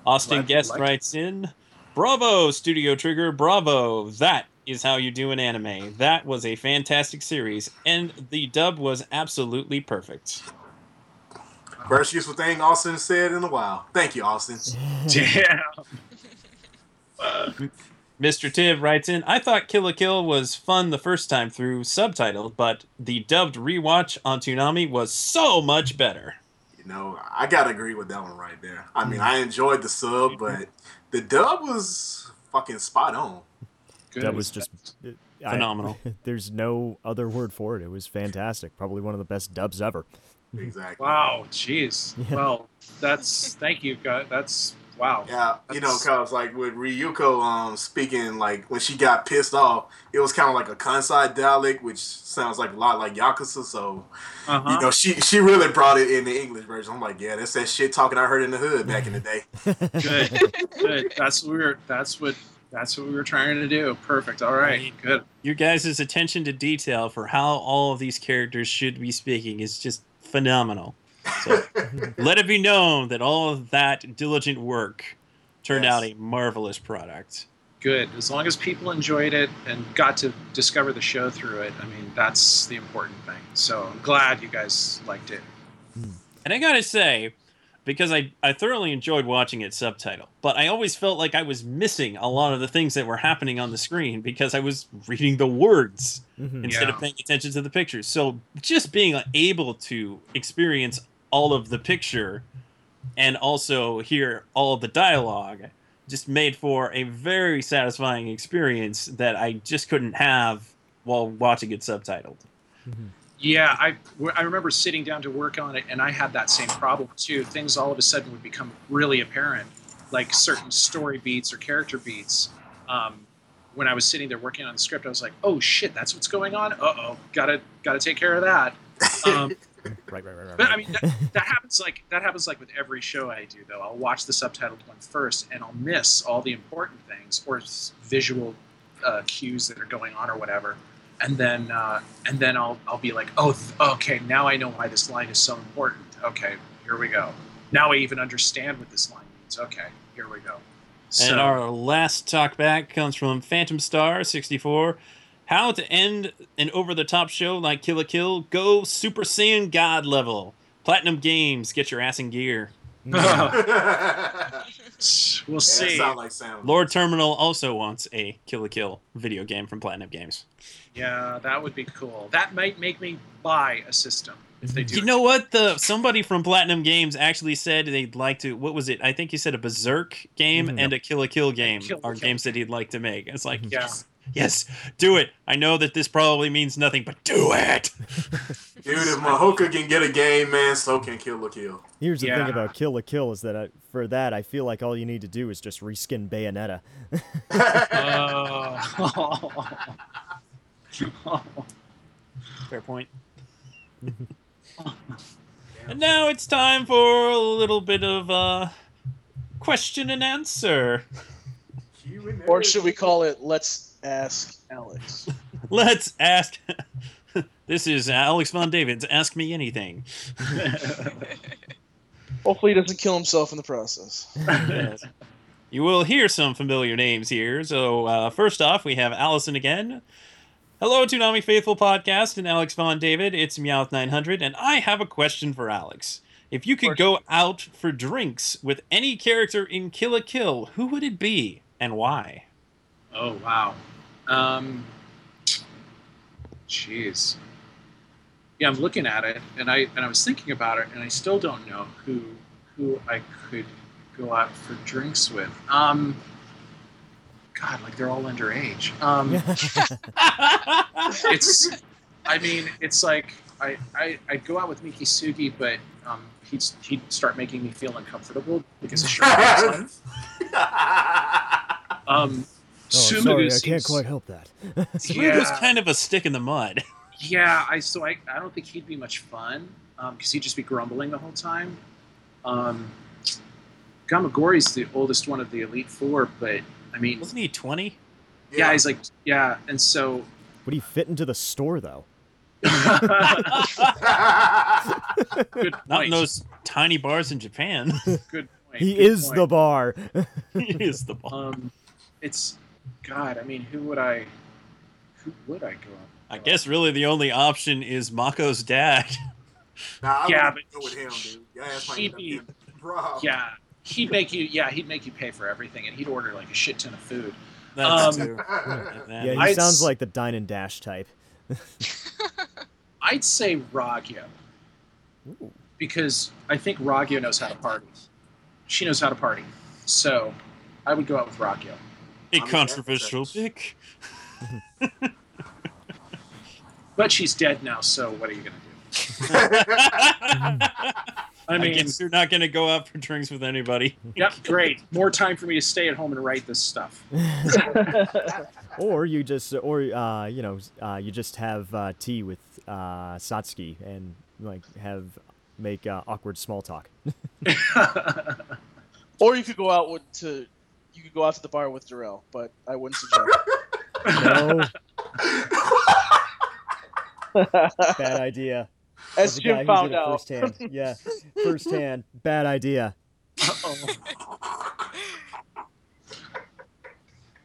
Austin Glad Guest like it. writes in, Bravo, Studio Trigger, bravo. That is how you do an anime. That was a fantastic series, and the dub was absolutely perfect. First useful thing Austin said in a while. Thank you, Austin. Damn. Mr. Tiv writes in, I thought Kill la Kill was fun the first time through subtitled, but the dubbed rewatch on Toonami was so much better. You know, I gotta agree with that one right there. I mean, mm. I enjoyed the sub, but the dub was fucking spot on. Good. That was just I- Phenomenal. there's no other word for it. It was fantastic. Probably one of the best dubs ever. Exactly. Wow, jeez. Yeah. Well, that's thank you, guys. That's wow. Yeah, you know, cause like with Ryuko um speaking, like when she got pissed off, it was kind of like a Kansai dialect, which sounds like a lot like Yakuza. So Uh-huh. you know, she she really brought it in the English version. I'm like, yeah, that's that shit talking I heard in the hood back in the day. good, good. That's weird. That's what. That's what we were trying to do. Perfect. All right. Good. Your guys' attention to detail for how all of these characters should be speaking is just phenomenal. So let it be known that all of that diligent work turned Yes. out a marvelous product. Good. As long as people enjoyed it and got to discover the show through it, I mean, that's the important thing. So I'm glad you guys liked it. And I gotta say, because I, I thoroughly enjoyed watching it subtitled, but I always felt like I was missing a lot of the things that were happening on the screen because I was reading the words Mhm. instead Yeah. of paying attention to the pictures. So just being able to experience all of the picture and also hear all of the dialogue just made for a very satisfying experience that I just couldn't have while watching it subtitled. Yeah, I, I remember sitting down to work on it, and I had that same problem too. Things all of a sudden would become really apparent, like certain story beats or character beats. Um, when I was sitting there working on the script, I was like, "Oh shit, that's what's going on. Uh oh, gotta gotta take care of that." Um, Right, right, right, right. but I mean, that, that happens like that happens like with every show I do. Though I'll watch the subtitled one first, and I'll miss all the important things or visual uh, cues that are going on or whatever, and then uh, and then I'll I'll be like, oh, th- okay, now I know why this line is so important. Okay, here we go. Now I even understand what this line means. Okay, here we go. So, And our last talk back comes from Phantom Star 64. How to end an over the top show like Kill la Kill? Go Super Saiyan God level. Platinum Games, get your ass in gear. we'll yeah, see. sound like sound. Lord Terminal also wants a Kill la Kill video game from Platinum Games. Yeah, that would be cool. That might make me buy a system if they do. You it. know what? The somebody from Platinum Games actually said they'd like to. What was it? I think he said a Berserk game Mhm. and a Kill la Kill game Kill la Kill. games that he'd like to make. It's like Yeah. yes, yes, do it. I know that this probably means nothing, but do it. Dude, if Madoka can get a game, man, so can Kill la Kill. Here's the thing about Kill la Kill is that I, for that, I feel like all you need to do is just reskin Bayonetta. Oh. Fair point. and now it's time for a little bit of uh, question and answer. Or should we call it Let's Ask Alex? Let's ask. this is Alex Von David's Ask Me Anything. Hopefully, he doesn't kill himself in the process. Yes. You will hear some familiar names here. So, uh, first off, we have Allison again. Hello, Toonami Faithful Podcast and Alex Von David. It's Meowth900, and I have a question for Alex. If you could go out for drinks with any character in Kill la Kill, who would it be and why? Oh wow. Um, jeez. Yeah, I'm looking at it, and I and I was thinking about it, and I still don't know who who I could go out for drinks with. Um, God, like they're all underage. Um, it's, I mean, it's like I I I'd go out with Mikisugi, but um, he'd he'd start making me feel uncomfortable because of Sherlock. um, Oh, Sumagu sorry, I can't quite help that. Smoot was kind of a stick in the mud. Yeah, I so I, I don't think he'd be much fun because he'd just be grumbling the whole time. Um, Gamagoori's the oldest one of the Elite Four, but I mean, Wasn't he 20? yeah, he's like yeah, and so Would he fit into the store though? good Not in those tiny bars in Japan. Good point. He good is point. the bar. he is the bar. Um, it's God. I mean, who would I? Who would I go up? I guess really the only option is Mako's dad. Nah, I Yeah, wouldn't go with him, dude. Your ass might He'd be- getting. Yeah, he'd make you. Yeah, he'd make you pay for everything, and he'd order like a shit ton of food. That's Um, true. yeah, he I'd sounds s- like the dine and dash type. I'd say Ragyo. Ooh. because I think Ragyo knows how to party. She knows how to party. So I would go out with Ragyo. A I'm controversial pick. But she's dead now, so what are you going to do? I, I mean, guess you're not going to go out for drinks with anybody. yep, great. More time for me to stay at home and write this stuff. Or you just, or uh, you know, uh, you just have uh, tea with uh, Satsuki and like have make uh, awkward small talk. Or you could go out with to you could go out to the bar with Darrell, but I wouldn't suggest. No, bad idea. As As a Jim found did it out. firsthand. Yeah, firsthand. Bad idea.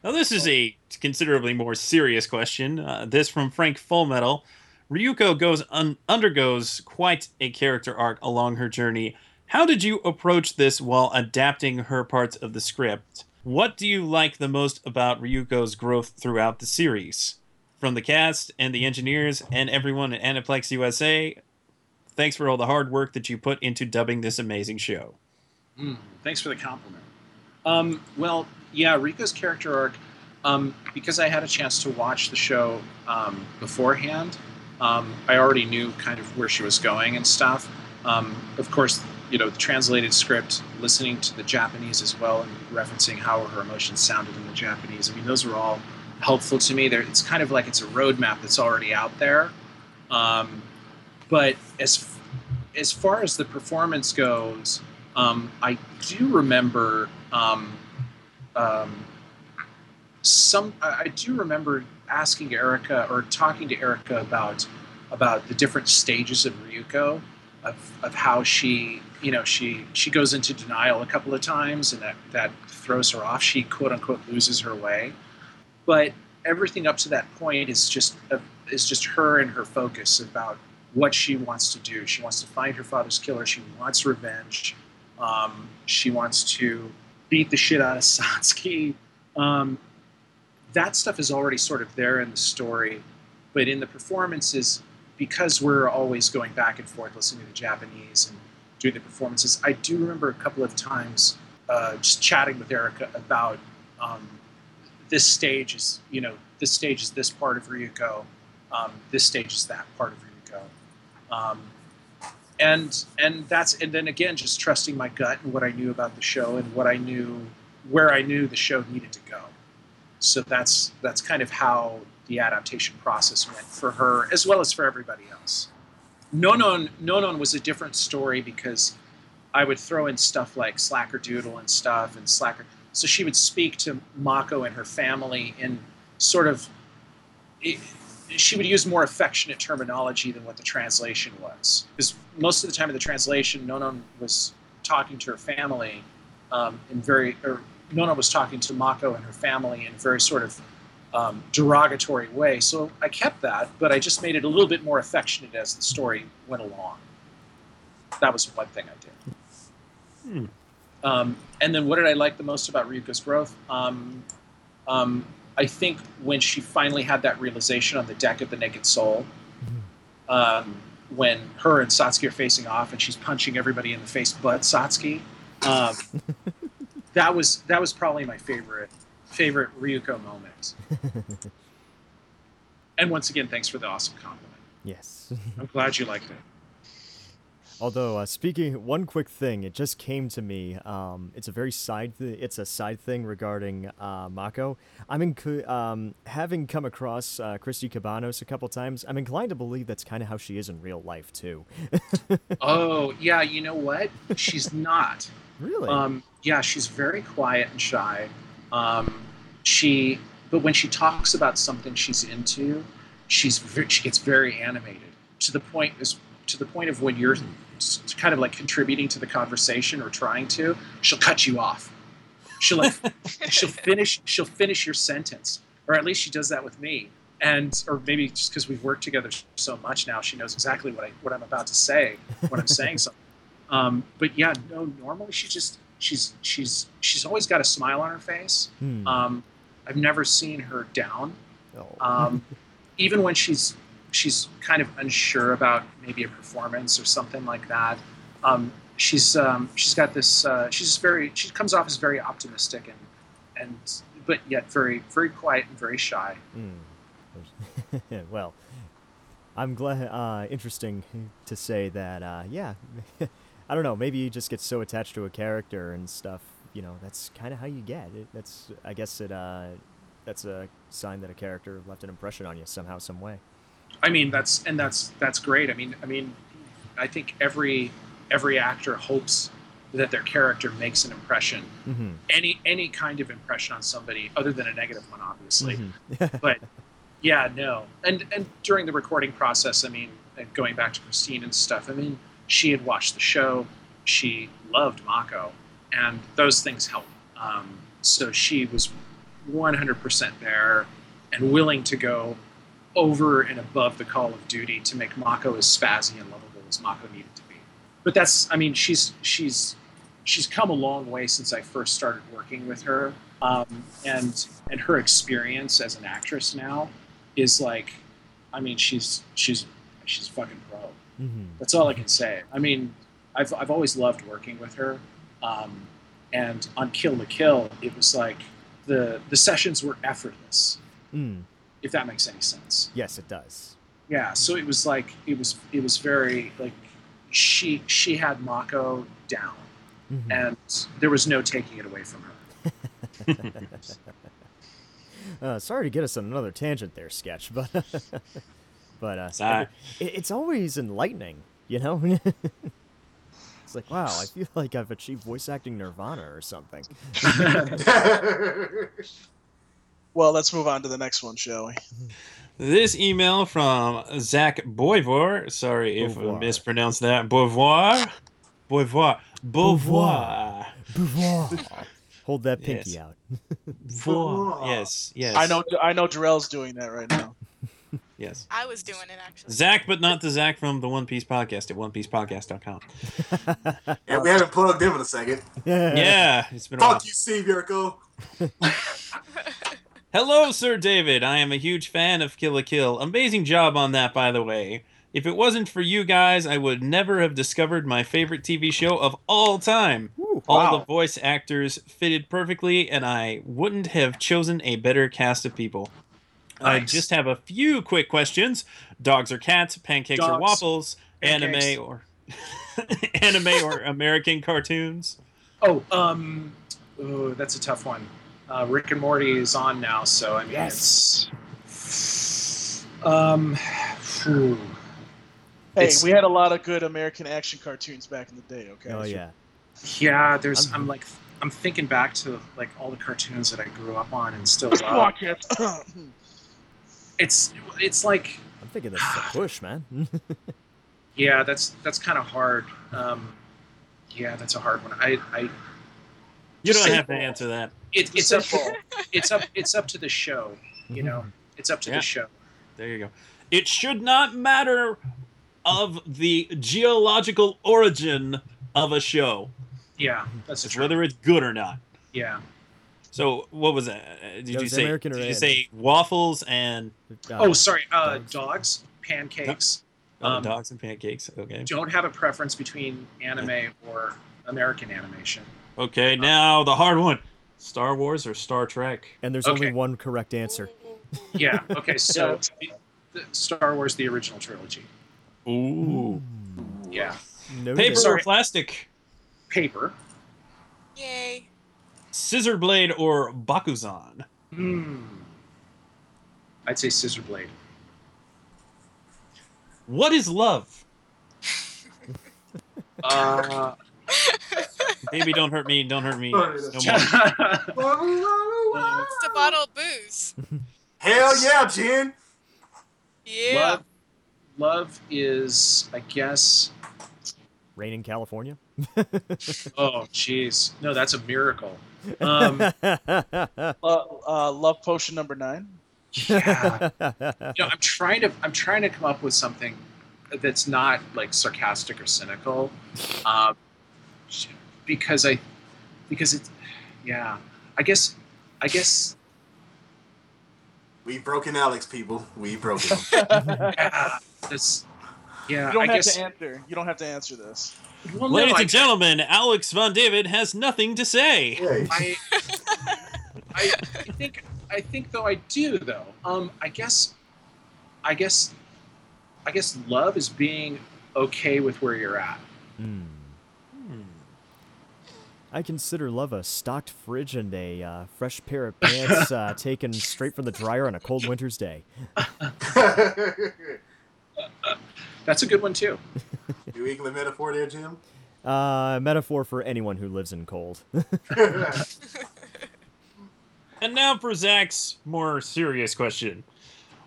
Now, this is a considerably more serious question. Uh, this from Frank Fullmetal. Ryuko goes un- undergoes quite a character arc along her journey. How did you approach this while adapting her parts of the script? What do you like the most about Ryuko's growth throughout the series? From the cast and the engineers and everyone at Aniplex USA, thanks for all the hard work that you put into dubbing this amazing show. Mm, thanks for the compliment. Um, well, yeah, Ryuko's character arc, um, because I had a chance to watch the show um, beforehand, um, I already knew kind of where she was going and stuff. Um, of course, you know, the translated script, listening to the Japanese as well, and referencing how her emotions sounded in the Japanese. I mean, those were all helpful to me. There, it's kind of like it's a roadmap that's already out there. Um, but as as far as the performance goes, um, I do remember um, um, some. I do remember asking Erica or talking to Erica about about the different stages of Ryuko, of, of how she, you know, she she goes into denial a couple of times, and that that throws her off. She quote unquote loses her way, but everything up to that point is just a, is just her and her focus about what she wants to do. She wants to find her father's killer. She wants revenge. Um, she wants to beat the shit out of Satsuki. Um, that stuff is already sort of there in the story, but in the performances, because we're always going back and forth listening to the Japanese and doing the performances, I do remember a couple of times uh, just chatting with Erica about um, this stage is, you know, this stage is this part of Ryuko, um, this stage is that part of Ryuko. Um, and and that's and then again just trusting my gut and what I knew about the show and what I knew where I knew the show needed to go. So that's that's kind of how the adaptation process went for her as well as for everybody else. Nonon Nonon was a different story because I would throw in stuff like Slacker Doodle and stuff and Slacker. So she would speak to Mako and her family in sort of. She would use more affectionate terminology than what the translation was. Because most of the time in the translation, Nonon was talking to her family um, in very, or Nonon was talking to Mako and her family in a very sort of um, derogatory way. So I kept that, but I just made it a little bit more affectionate as the story went along. That was one thing I did. Hmm. Um, and then what did I like the most about Ryuko's growth? Um, um, I think when she finally had that realization on the deck of the Naked Soul, um, when her and Satsuki are facing off and she's punching everybody in the face but Satsuki, um, that was that was probably my favorite favorite Ryuko moment. and once again, thanks for the awesome compliment. Yes. I'm glad you liked it. Although uh, speaking, one quick thing, it just came to me. Um, it's a very side. Th- it's a side thing regarding uh, Mako. I'm in, um, having come across uh, Christy Cabanos a couple times. I'm inclined to believe that's kind of how she is in real life too. Oh yeah, you know what? She's not. really? Um, yeah, she's very quiet and shy. Um, she, but when she talks about something she's into, she's she gets very animated to the point is to the point of when you're kind of like contributing to the conversation or trying to, she'll cut you off. She'll like she'll finish she'll finish your sentence, or at least she does that with me. And or maybe just because we've worked together so much now, she knows exactly what I what I'm about to say when I'm saying something. Um, but yeah, no, normally she just she's she's she's always got a smile on her face. Hmm. Um, I've never seen her down. Oh. Um, even when she's she's kind of unsure about maybe a performance or something like that. Um, she's um, she's got this. Uh, she's very. She comes off as very optimistic and and but yet very very quiet and very shy. Hmm. well, I'm glad. Uh, interesting to say that. Uh, yeah, I don't know. Maybe you just get so attached to a character and stuff. You know, that's kind of how you get. It, that's. I guess it. Uh, that's a sign that a character left an impression on you somehow, some way. I mean that's and that's that's great. I mean I mean I think every every actor hopes that their character makes an impression, Mm-hmm. any any kind of impression on somebody other than a negative one, obviously. Mm-hmm. but yeah, no. And and during the recording process, I mean, and going back to Christine and stuff, I mean, she had watched the show, she loved Mako, and those things help. Um, so she was 100% there and willing to go over and above the call of duty to make Mako as spazzy and lovable as Mako needed to be. But that's, I mean, she's she's she's come a long way since I first started working with her, um, and and her experience as an actress now is like, I mean, she's she's she's fucking pro. mm-hmm. That's all I can say. I mean, I've I've always loved working with her, um, and on Kill la Kill, it was like the the sessions were effortless, Mm. If that makes any sense. Yes, it does. Yeah, so it was like it was it was very like she she had Mako down, Mhm. and there was no taking it away from her. Uh, sorry to get us on another tangent there, sketch, but but uh, Sorry. it, it's always enlightening, you know. it's like, wow, I feel like I've achieved voice acting nirvana or something. Well, let's move on to the next one, shall we? This email from Zach Boivor. Sorry if I mispronounced that. Boivoir? Boivoir. Beauvoir. Beauvoir. Hold that pinky Yes. out. Beauvoir. Yes, yes. I know. I know. Darrell's doing that right now. Yes. I was doing it actually. Zach, but not the Zach from the One Piece podcast at onepiecepodcast.com. and we haven't plugged him in for a second. Yeah, yeah it's been a while. Fuck you, Steve Yurko. Hello, Sir David. I am a huge fan of Kill la Kill. Amazing job on that, by the way. If it wasn't for you guys, I would never have discovered my favorite TV show of all time. Ooh, All Wow. the voice actors fitted perfectly, and I wouldn't have chosen a better cast of people. I just have a few quick questions. Dogs or cats, pancakes or waffles, Pancakes. anime or anime or American cartoons. Oh, um, oh, that's a tough one. Uh, Rick and Morty is on now, so I mean, Yes. it's um, phew. Hey, It's- we had a lot of good American action cartoons back in the day. Okay. Oh yeah. yeah. There's, I'm- I'm like, I'm thinking back to like all the cartoons that I grew up on and still love. Fuck it. It's, it's like, I'm thinking that's a push, man. yeah, that's that's kind of hard. Um, yeah, that's a hard one. I, I, You don't say have to answer that. it, it's up, it's up, it's up to the show. You know, it's up to Yeah. the show. There you go. It should not matter of the geological origin of a show. Yeah, that's It's true. whether it's good or not. Yeah. So what was that? Uh, Did That you say? American or did you say waffles and Uh, Oh, sorry. Uh, dogs. dogs, pancakes. oh, Um, dogs and pancakes? Okay. Don't have a preference between anime or American animation. Okay. Now the hard one: Star Wars or Star Trek? and there's Okay. only one correct answer. Yeah. Okay. So, the, the Star Wars, the original trilogy. Ooh. Yeah. No Paper Sorry. or plastic? Paper. Yay. Scissor blade or Bakuzan? Hmm. I'd say Scissor Blade. What is love? Uh, Baby, don't hurt me. Don't hurt me. No more. It's a bottle of booze. Hell yeah, Jen. Yeah. love, love is, I guess. Rain in California. Oh, jeez. No, that's a miracle. Um, Uh, uh, love potion number nine. yeah. you know, I'm trying to I'm trying to come up with something that's not like sarcastic or cynical, uh, because I because it's yeah. I guess I guess We've broken Alex, people. We've broken yeah. That's yeah. You don't I have guess to answer. You don't have to answer this. well, no, Ladies I, and gentlemen, Alex Von David has nothing to say. Hey. I, I I think I think though I do though. Um, I guess I guess I guess love is being okay with where you're at. Hmm. I consider love a stocked fridge and a uh, fresh pair of pants uh, taken straight from the dryer on a cold winter's day. That's a good one too. New England metaphor there, Jim. Uh, metaphor for anyone who lives in cold. And now for Zach's more serious question.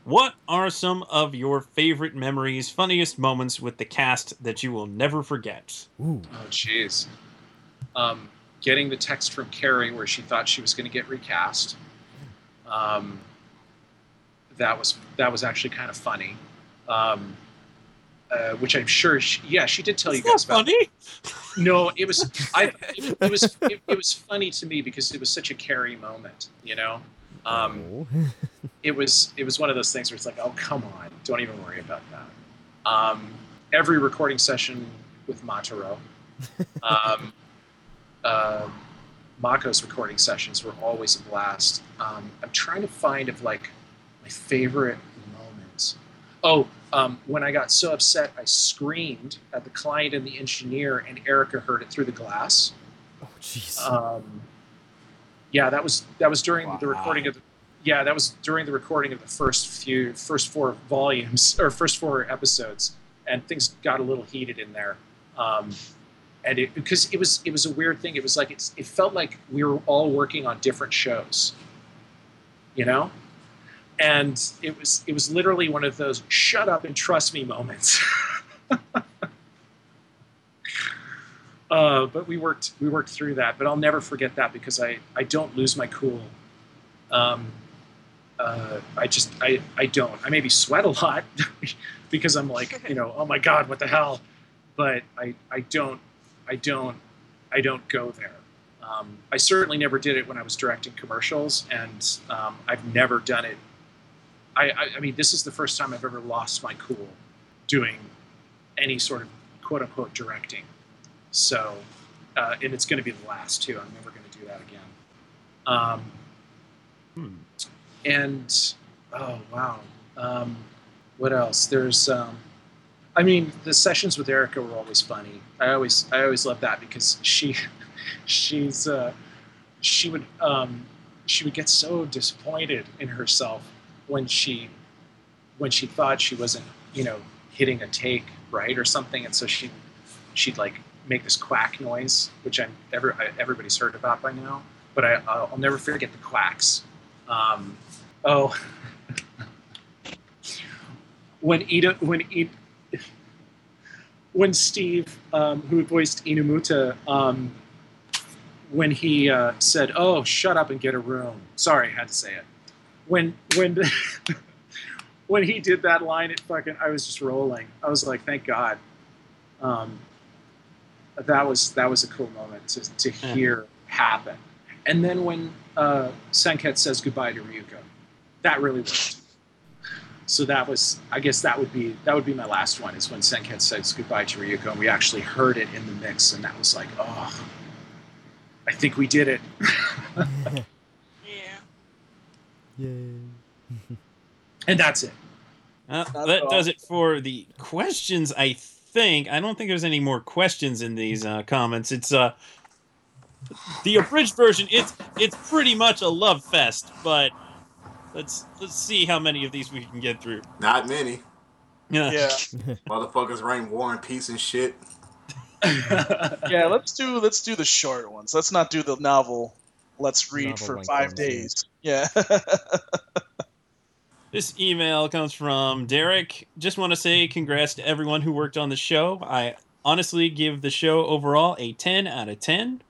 What are some of your favorite memories, funniest moments with the cast that you will never forget? Ooh. Oh, jeez. Um, getting the text from Carrie where she thought she was going to get recast. Um, that was that was actually kind of funny. Um, uh, which I'm sure, she, yeah, she did tell you guys about. funny. No, it was I. It, it was it, it was funny to me because it was such a Carrie moment, you know. Um, Oh. it was it was one of those things where it's like, oh come on, don't even worry about that. Um, every recording session with Mataro, um, uh, Mako's recording sessions were always a blast. Um, I'm trying to find if like my favorite moments. Oh, um, when I got so upset, I screamed at the client and the engineer, and Erica heard it through the glass. oh, jeez. Um, yeah, that was that was during the recording of the, yeah that was during the recording of the first few first four volumes or first four episodes, and things got a little heated in there. Um, and it because it was it was a weird thing. It was like it's, it felt like we were all working on different shows, you know, and it was it was literally one of those shut up and trust me moments. Uh, but we worked we worked through that. But I'll never forget that because I, I don't lose my cool. Um, uh, I just I, I don't. I maybe sweat a lot because I'm like you know oh my god what the hell, but I, I don't I don't I don't go there. Um, I certainly never did it when I was directing commercials, and um, I've never done it. I, I, I mean, this is the first time I've ever lost my cool doing any sort of quote unquote directing. So, uh, and it's going to be the last too. I'm never going to do that again. Um, Hmm. and oh wow, um, what else? There's, um, I mean, the sessions with Erica were always funny. I always, I always love that because she, she's, uh, she would, um, she would get so disappointed in herself when she, when she thought she wasn't, you know, hitting a take right or something, and so she, she'd like make this quack noise, which I'm every, I, everybody's heard about by now. But I, I'll never forget the quacks. Um, oh, when Ida, when Ida, when Steve, um, who voiced Inumuta, um, when he uh, said, "Oh, shut up and get a room." Sorry, I had to say it. when when when he did that line, it fucking I was just rolling. I was like, thank God. Um, that was that was a cool moment to to hear happen. And then when uh, Senketsu says goodbye to Ryuko, that really worked. So that was, I guess that would be that would be my last one is when Senketsu says goodbye to Ryuko, and we actually heard it in the mix, and that was like, oh, I think we did it. Yeah. Yay. and that's it. Uh, that at does it for the questions. I think I don't think there's any more questions in these uh, comments. It's uh the abridged version. It's it's pretty much a love fest, but let's let's see how many of these we can get through. Not many. Yeah. Yeah, Motherfuckers reign war and peace and shit. yeah. Let's do let's do the short ones. Let's not do the novel. Let's read Novel for length five ones, yeah. days. Yeah. This email comes from Derek. Just want to say congrats to everyone who worked on the show. I honestly give the show overall a 10 out of 10.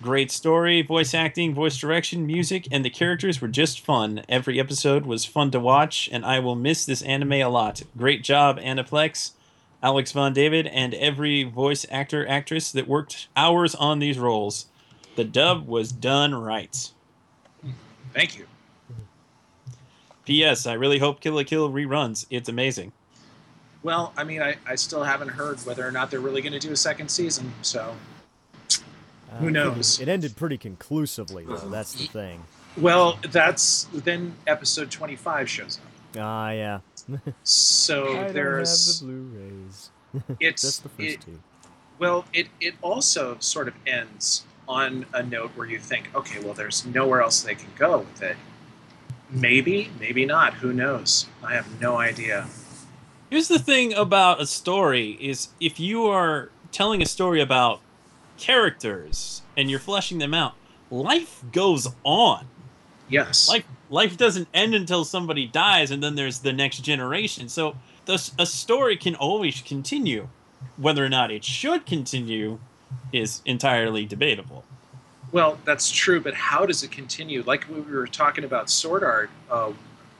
Great story, voice acting, voice direction, music, and the characters were just fun. Every episode was fun to watch, and I will miss this anime a lot. Great job, Aniplex, Alex Von David, and every voice actor, actress that worked hours on these roles. The dub was done right. Thank you. P.S. I really hope Kill la Kill reruns. It's amazing. Well, I mean, I, I still haven't heard whether or not they're really going to do a second season. So, Uh, Who knows? It ended pretty conclusively, though. That's the thing. well, that's then episode twenty-five shows up. Ah, yeah. So I don't have there's the Blu-rays. it's Just the first it, two. well, it it also sort of ends on a note where you think, okay, well, there's nowhere else they can go with it. Maybe, maybe not. Who knows? I have no idea. Here's the thing about a story is if you are telling a story about characters and you're fleshing them out, life goes on. Yes. Life life doesn't end until somebody dies and then there's the next generation. So the, a story can always continue. Whether or not it should continue is entirely debatable. Well, that's true, but how does it continue? Like we were talking about Sword Art, uh,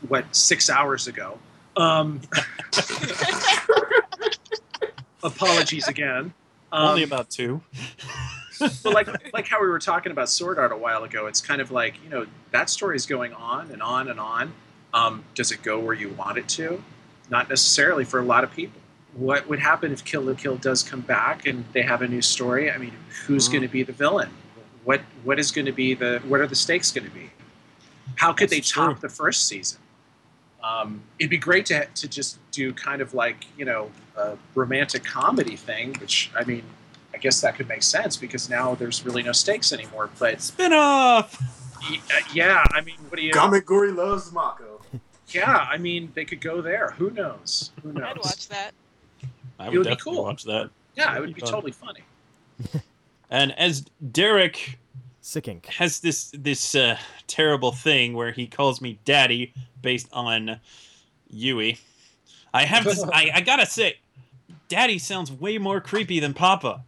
what six hours ago. Um, apologies again. Um, Only about two. but like like how we were talking about Sword Art a while ago, it's kind of like you know that story is going on and on and on. Um, does it go where you want it to? Not necessarily for a lot of people. What would happen if Kill la Kill does come back and they have a new story? I mean, who's Mhm. going to be the villain? What what is going to be the what are the stakes going to be? How could That's they top true. the first season? Um, it'd be great to to just do kind of like you know a romantic comedy thing, which I mean, I guess that could make sense because now there's really no stakes anymore. But Spin off. y- uh, yeah, I mean, what do you? Gamagoori loves Mako. Yeah, I mean, they could go there. Who knows? Who knows? I'd watch that. I It would would be definitely cool. watch that. Yeah, it would be Fun. totally funny. And as Derek Sick ink. has this this uh, terrible thing where he calls me daddy based on Yui. I have this. I, I gotta say, daddy sounds way more creepy than Papa.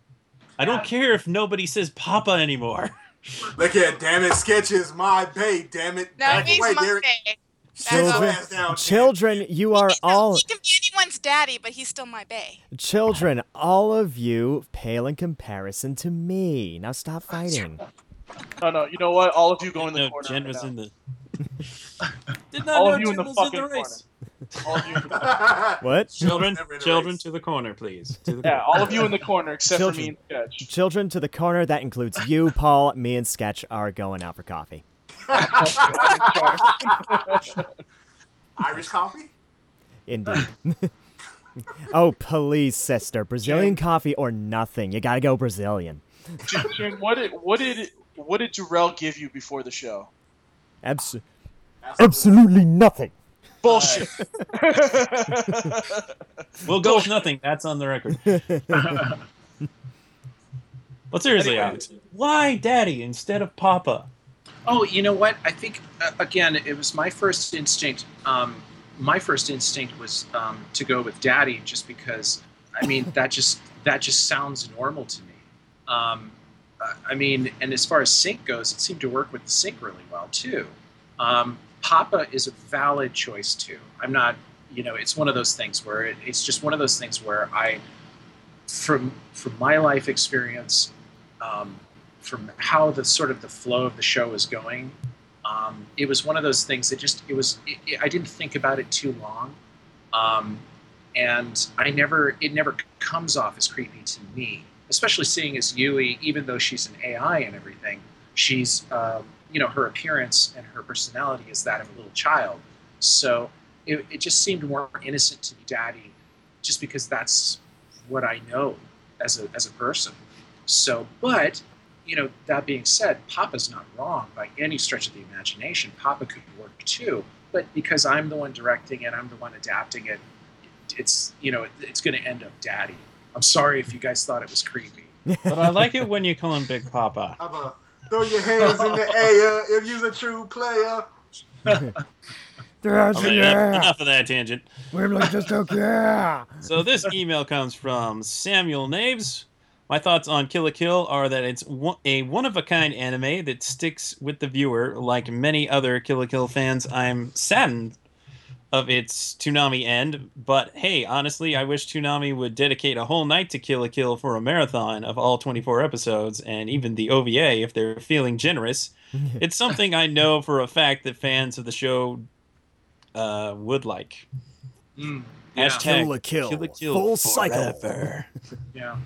I don't care if nobody says Papa anymore. Look at damn it, sketches my bae, damn it. No, Back he's away, my Derek. bae. Children, ass down, children, you are He all He can be anyone's daddy, but he's still my bae. children. All of you pale in comparison to me. Now stop fighting. No, no. You know what? All of you go in the no, corner. Jen right was now. in the. Did not All know of you in Jen the was fucking in the race. All of you. In the, What? Children, Never in a children to the corner, please. To the yeah, all of you in the corner except for me and Sketch. Children to the corner. That includes you, Paul. Me and Sketch are going out for coffee. Irish coffee? Indeed. oh, please, sister. Brazilian coffee or nothing. You gotta go Brazilian. Jen, Jen, what did what did what did Jarrell give you before the show? Abs- absolutely nothing. Bullshit. We'll go with nothing. That's on the record. But seriously, Anyway. Alex, why daddy instead of Papa? Oh, you know what? I think uh, again, it was my first instinct. Um, my first instinct was um, to go with Daddy, just because. I mean, that just that just sounds normal to me. Um, I mean, and as far as sync goes, it seemed to work with the sync really well too. Um, Papa is a valid choice too. I'm not, you know, it's one of those things where it, it's just one of those things where I, from from my life experience, um, from how the sort of the flow of the show is going, um, it was one of those things that just it was. It, it, I didn't think about it too long, um, and I never it never comes off as creepy to me, especially seeing as Yui, even though she's an AI and everything, she's um, you know her appearance and her personality is that of a little child. So it, it just seemed more innocent to be daddy, just because that's what I know as a as a person. So, but you know, that being said, Papa's not wrong by any stretch of the imagination. Papa could work too, but because I'm the one directing it, I'm the one adapting it. It's you know, it's going to end up daddy. I'm sorry if you guys thought it was creepy. But I like it when you call him Big Papa. How throw your hands in the air if you're a true player? There's Okay, enough, enough of that tangent. We're like just okay. So this email comes from Samuel Naves. My thoughts on Kill la Kill are that it's a one-of-a-kind anime that sticks with the viewer. Like many other Kill la Kill fans, I'm saddened of its Toonami end. But hey, honestly, I wish Toonami would dedicate a whole night to Kill la Kill for a marathon of all 24 episodes, and even the OVA if they're feeling generous. It's something I know for a fact that fans of the show uh, would like. Mm, yeah. Hashtag Kill la Kill. Kill la Kill Full cycle. forever. Yeah.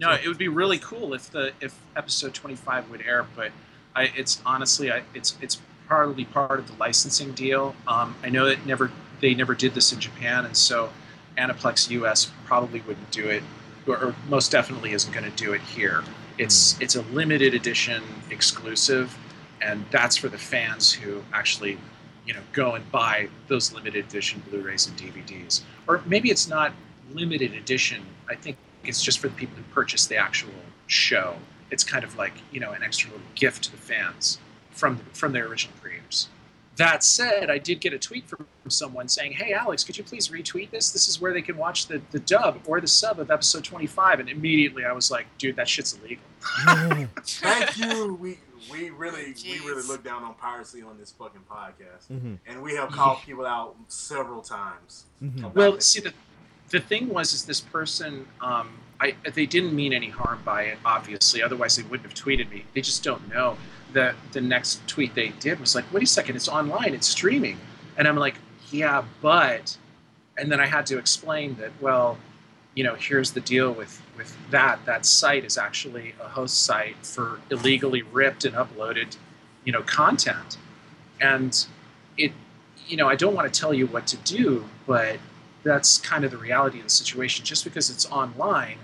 No, it would be really cool if the if episode 25 would air, but I, it's honestly, I, it's it's partly part of the licensing deal. Um, I know that never they never did this in Japan, and so Aniplex US probably wouldn't do it, or, or most definitely isn't going to do it here. It's it's a limited edition exclusive, and that's for the fans who actually, you know, go and buy those limited edition Blu-rays and DVDs. Or maybe it's not limited edition. I think it's just for the people who purchase the actual show. It's kind of like you know an extra little gift to the fans from from their original. That said, I did get a tweet from someone saying, "Hey Alex, could you please retweet this? This is where they can watch the, the dub or the sub of episode 25." And immediately I was like, "Dude, that shit's illegal." Thank you. We we really we really look down on piracy on this fucking podcast, Mhm. and we have called people out several times. Mhm. Well, it. see the the thing was is this person um, I they didn't mean any harm by it obviously otherwise they wouldn't have tweeted me they just don't know that the next tweet they did was like wait a second it's online it's streaming and I'm like yeah but and then I had to explain that well you know here's the deal with with that that site is actually a host site for illegally ripped and uploaded you know content and it you know I don't want to tell you what to do but that's kind of the reality of the situation. Just because it's online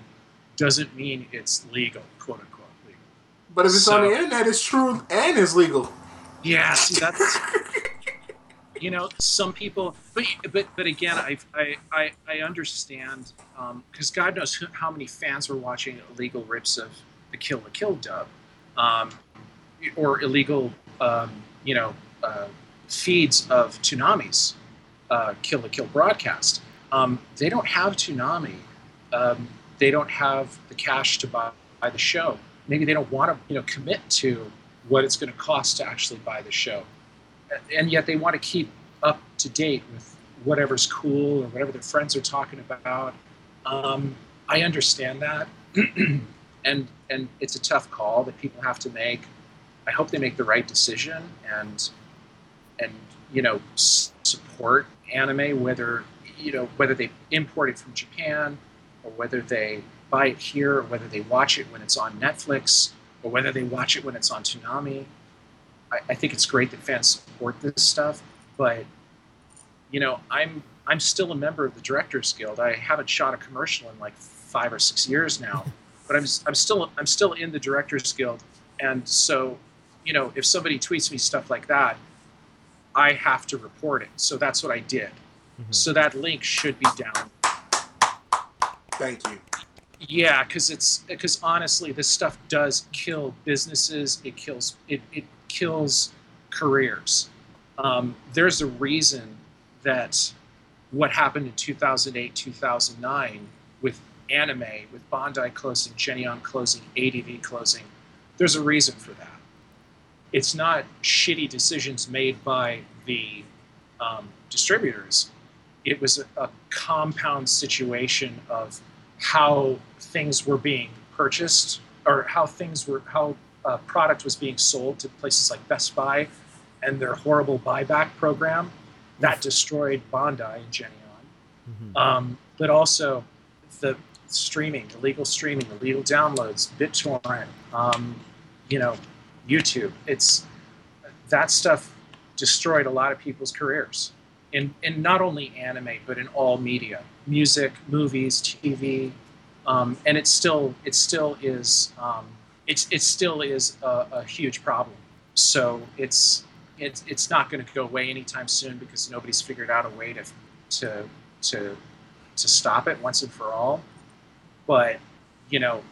doesn't mean it's legal, quote unquote. But if it's so- on the internet, it's true and it's legal. Yeah, see that's you know some people, but but but again, I I I, I understand because God knows who, how many fans were watching illegal rips of the Kill la Kill dub, um, or illegal um, you know uh, feeds of Toonami's uh, Kill la Kill broadcast. Um, they don't have Toonami. Um, they don't have the cash to buy, buy the show. Maybe they don't want to, you know, commit to what it's going to cost to actually buy the show, and yet they want to keep up to date with whatever's cool or whatever their friends are talking about. Um, I understand that, and and it's a tough call that people have to make. I hope they make the right decision and and you know support anime whether you know whether they import it from Japan or whether they buy it here or whether they watch it when it's on Netflix or whether they watch it when it's on Toonami. I, I think it's great that fans support this stuff, but you know I'm I'm still a member of the Directors Guild. I haven't shot a commercial in like five or six years now, but I'm I'm still I'm still in the Directors Guild, and so you know if somebody tweets me stuff like that, I have to report it. So that's what I did. Mhm. So that link should be down. Thank you. Yeah, because it's because honestly, this stuff does kill businesses. It kills it. It kills careers. Um, there's a reason that what happened in 2008, 2009 with anime, with Bandai closing, Geneon closing, ADV closing. There's a reason for that. it's not shitty decisions made by the um, distributors. It was a, a compound situation of how things were being purchased or how things were how uh, product was being sold to places like Best Buy and their horrible buyback program that destroyed Bandai and Geneon. Mhm. Um, but also the streaming, illegal streaming, the illegal downloads, BitTorrent, um, you know, YouTube. It's that stuff destroyed a lot of people's careers in, in not only anime but in all media, music, movies, TV, um, and it still it still is um, it's it still is a, a huge problem. So it's it's it's not going to go away anytime soon because nobody's figured out a way to to to to stop it once and for all. But you know,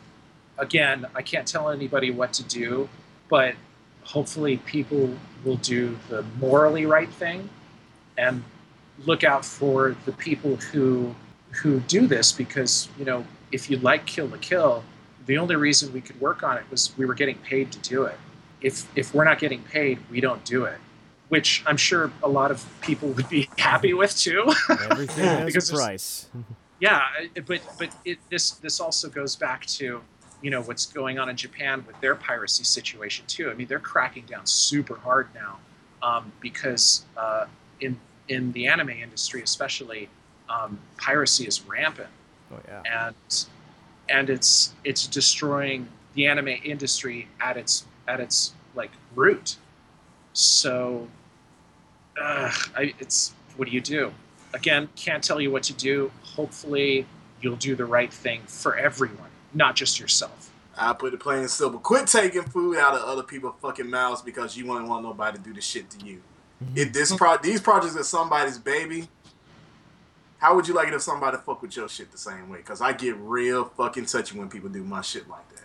again, I can't tell anybody what to do, but hopefully people will do the morally right thing and look out for the people who who do this because you know if you like Kill la Kill, the only reason we could work on it was we were getting paid to do it. If if we're not getting paid, we don't do it. Which I'm sure a lot of people would be happy with too. Everything has a price. yeah, but but it, this this also goes back to you know what's going on in Japan with their piracy situation too. I mean, they're cracking down super hard now um, because uh, in in the anime industry, especially, um, piracy is rampant Oh yeah. and and it's it's destroying the anime industry at its at its like root. So, uh, I, it's what do you do? Again, can't tell you what to do. Hopefully, you'll do the right thing for everyone, not just yourself. I put it plain and simple. Quit taking food out of other people's fucking mouths because you wouldn't want nobody to do the shit to you. If this pro these projects are somebody's baby, how would you like it if somebody fuck with your shit the same way? Because I get real fucking touchy when people do my shit like that.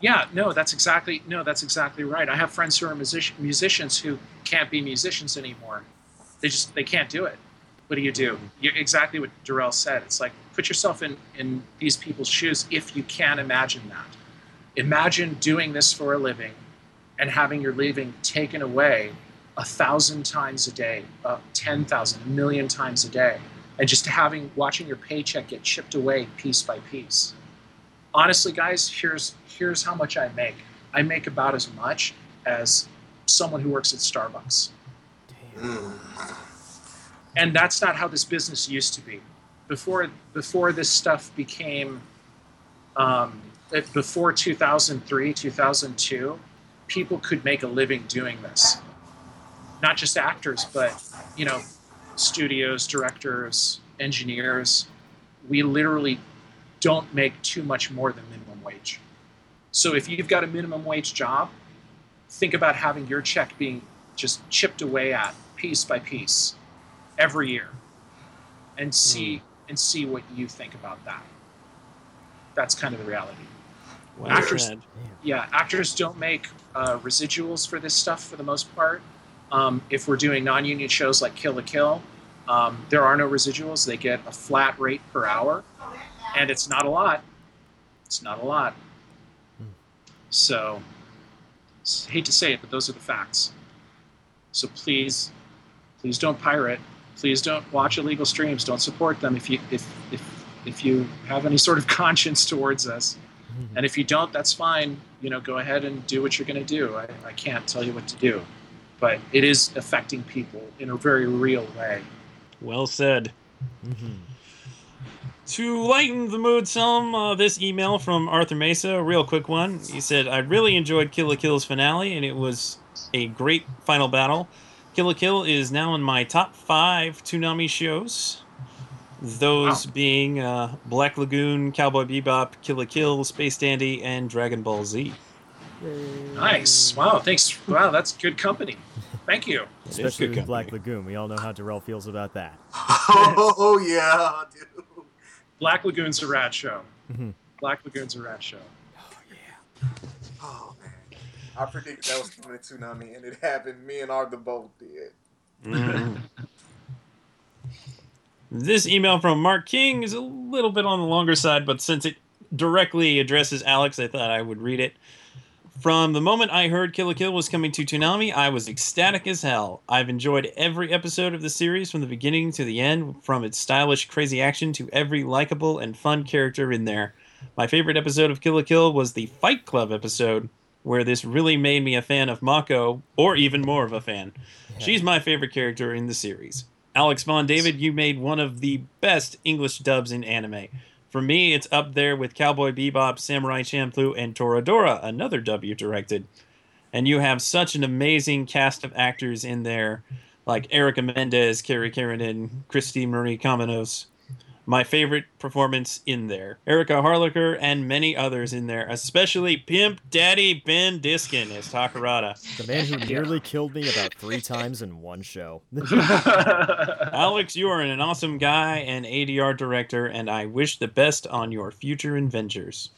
Yeah, no, that's exactly no, that's exactly right. I have friends who are music, musicians who can't be musicians anymore. They just they can't do it. What do you do? You exactly what Darrell said. It's like put yourself in in these people's shoes if you can imagine that. Imagine doing this for a living and having your living taken away a thousand times a day, uh, ten thousand, a million times a day, and just having watching your paycheck get chipped away piece by piece. Honestly guys here's here's how much i make. I make about as much as someone who works at starbucks. Mm. and that's not how this business used to be. Before before this stuff became um, before 2003 2002 people could make a living doing this. Not just actors but you know studios directors engineers we literally don't make too much more than minimum wage. So if you've got a minimum wage job think about having your check being just chipped away at piece by piece every year and see and see what you think about that. That's kind of the reality. Well Actors- said. yeah actors don't make uh, residuals for this stuff for the most part um, if we're doing non-union shows like kill la kill um, there are no residuals. They get a flat rate per hour. And it's not a lot. It's not a lot. So hate to say it but those are the facts. So please please don't pirate. Please don't watch illegal streams. Don't support them if you if if if you have any sort of conscience towards us. And if you don't that's fine. You know go ahead and do what you're going to do. I, I can't tell you what to do but it is affecting people in a very real way Well said. Mhm. To lighten the mood some, uh, this email from Arthur Mesa, a real quick one. He said, I really enjoyed Kill la Kill's finale, and it was a great final battle. Kill la Kill is now in my top five Toonami shows. Those being uh, Black Lagoon, Cowboy Bebop, Kill la Kill, Space Dandy, and Dragon Ball Z. nice wow thanks wow that's good company thank you Especially good with Black. Lagoon. We all know how Darrell feels about that. Oh yeah, dude. black lagoon's a rad show Mhm. black lagoon's a rad show Oh yeah. Oh man. I predicted that was coming to Toonami and it happened. Me and Arthur both did. Mhm. this email from Mark King is a little bit on the longer side, but since it directly addresses Alex, I thought I would read it. From the moment I heard Kill la Kill was coming to Toonami, I was ecstatic as hell. I've enjoyed every episode of the series from the beginning to the end, from its stylish, crazy action to every likable and fun character in there. My favorite episode of Kill la Kill was the Fight Club episode, where this really made me a fan of Mako, or even more of a fan. She's my favorite character in the series. Alex Von David, you made one of the best English dubs in anime. For me, it's up there with Cowboy Bebop, Samurai Champloo, and Toradora, another W directed. And you have such an amazing cast of actors in there, like Erica Mendez, Carrie Keranen, Christy Marie Cabanos. My favorite performance in there. Erica Harlacher and many others in there, especially Pimp Daddy Ben Diskin as Takarada. The man who nearly killed me about three times in one show. Alex, you are an awesome guy and ADR director, and I wish the best on your future adventures.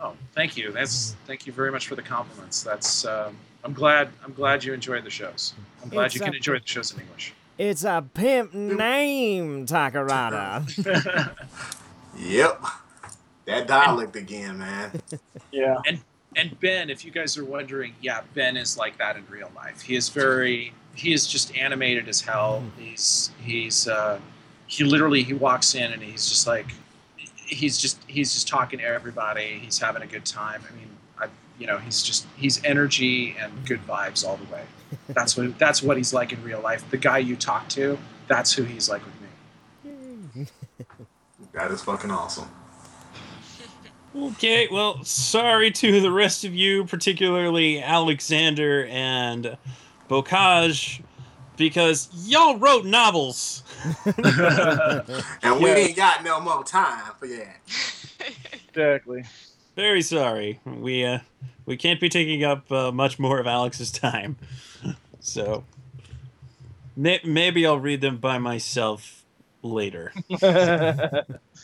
Oh, thank you. That's thank you very much for the compliments. That's um, I'm glad I'm glad you enjoyed the shows. I'm glad It's you can enjoy the shows in English. It's a pimp name, Takarada. Yep. That dialect again, man. Yeah. And Ben, if you guys are wondering, yeah, Ben is like that in real life. He is very he is just animated as hell. He's he's uh, he literally he walks in and he's just like he's just he's just talking to everybody. He's having a good time. I mean, I you know he's just he's energy and good vibes all the way. That's what that's what he's like in real life. The guy you talk to, that's who he's like with me. That is fucking awesome. Okay, well, sorry to the rest of you, particularly Alexander and Bokaj, because y'all wrote novels. And we ain't got no more time for that. Exactly. Very sorry. We uh, we can't be taking up uh, much more of Alex's time. So may- maybe I'll read them by myself later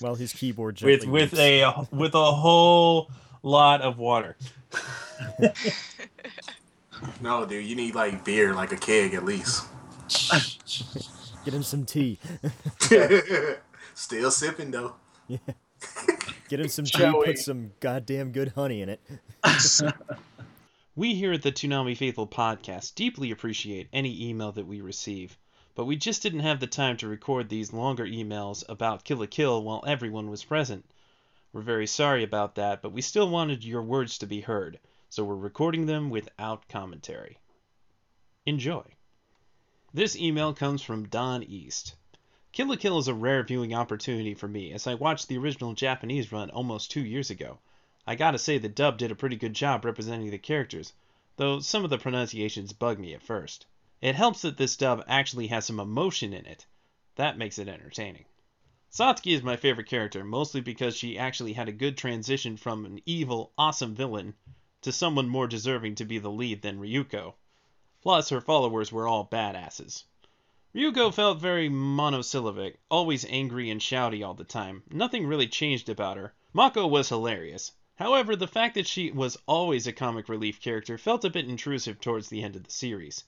Well, his keyboard gently with with weeps. a with a whole lot of water. No, dude, you need like beer, like a keg at least. Get him some tea. Still sipping though. Get him some tea. Put some goddamn good honey in it. We here at the Toonami Faithful podcast deeply appreciate any email that we receive, but we just didn't have the time to record these longer emails about Kill la Kill while everyone was present. We're very sorry about that, but we still wanted your words to be heard, so we're recording them without commentary. Enjoy. This email comes from Don East. Kill la Kill is a rare viewing opportunity for me as I watched the original Japanese run almost two years ago. I gotta say the dub did a pretty good job representing the characters, though some of the pronunciations bug me at first. It helps that this dub actually has some emotion in it. That makes it entertaining. Satsuki is my favorite character, mostly because she actually had a good transition from an evil, awesome villain to someone more deserving to be the lead than Ryuko. Plus, her followers were all badasses. Ryuko felt very monosyllabic, always angry and shouty all the time. Nothing really changed about her. Mako was hilarious. However, the fact that she was always a comic relief character felt a bit intrusive towards the end of the series.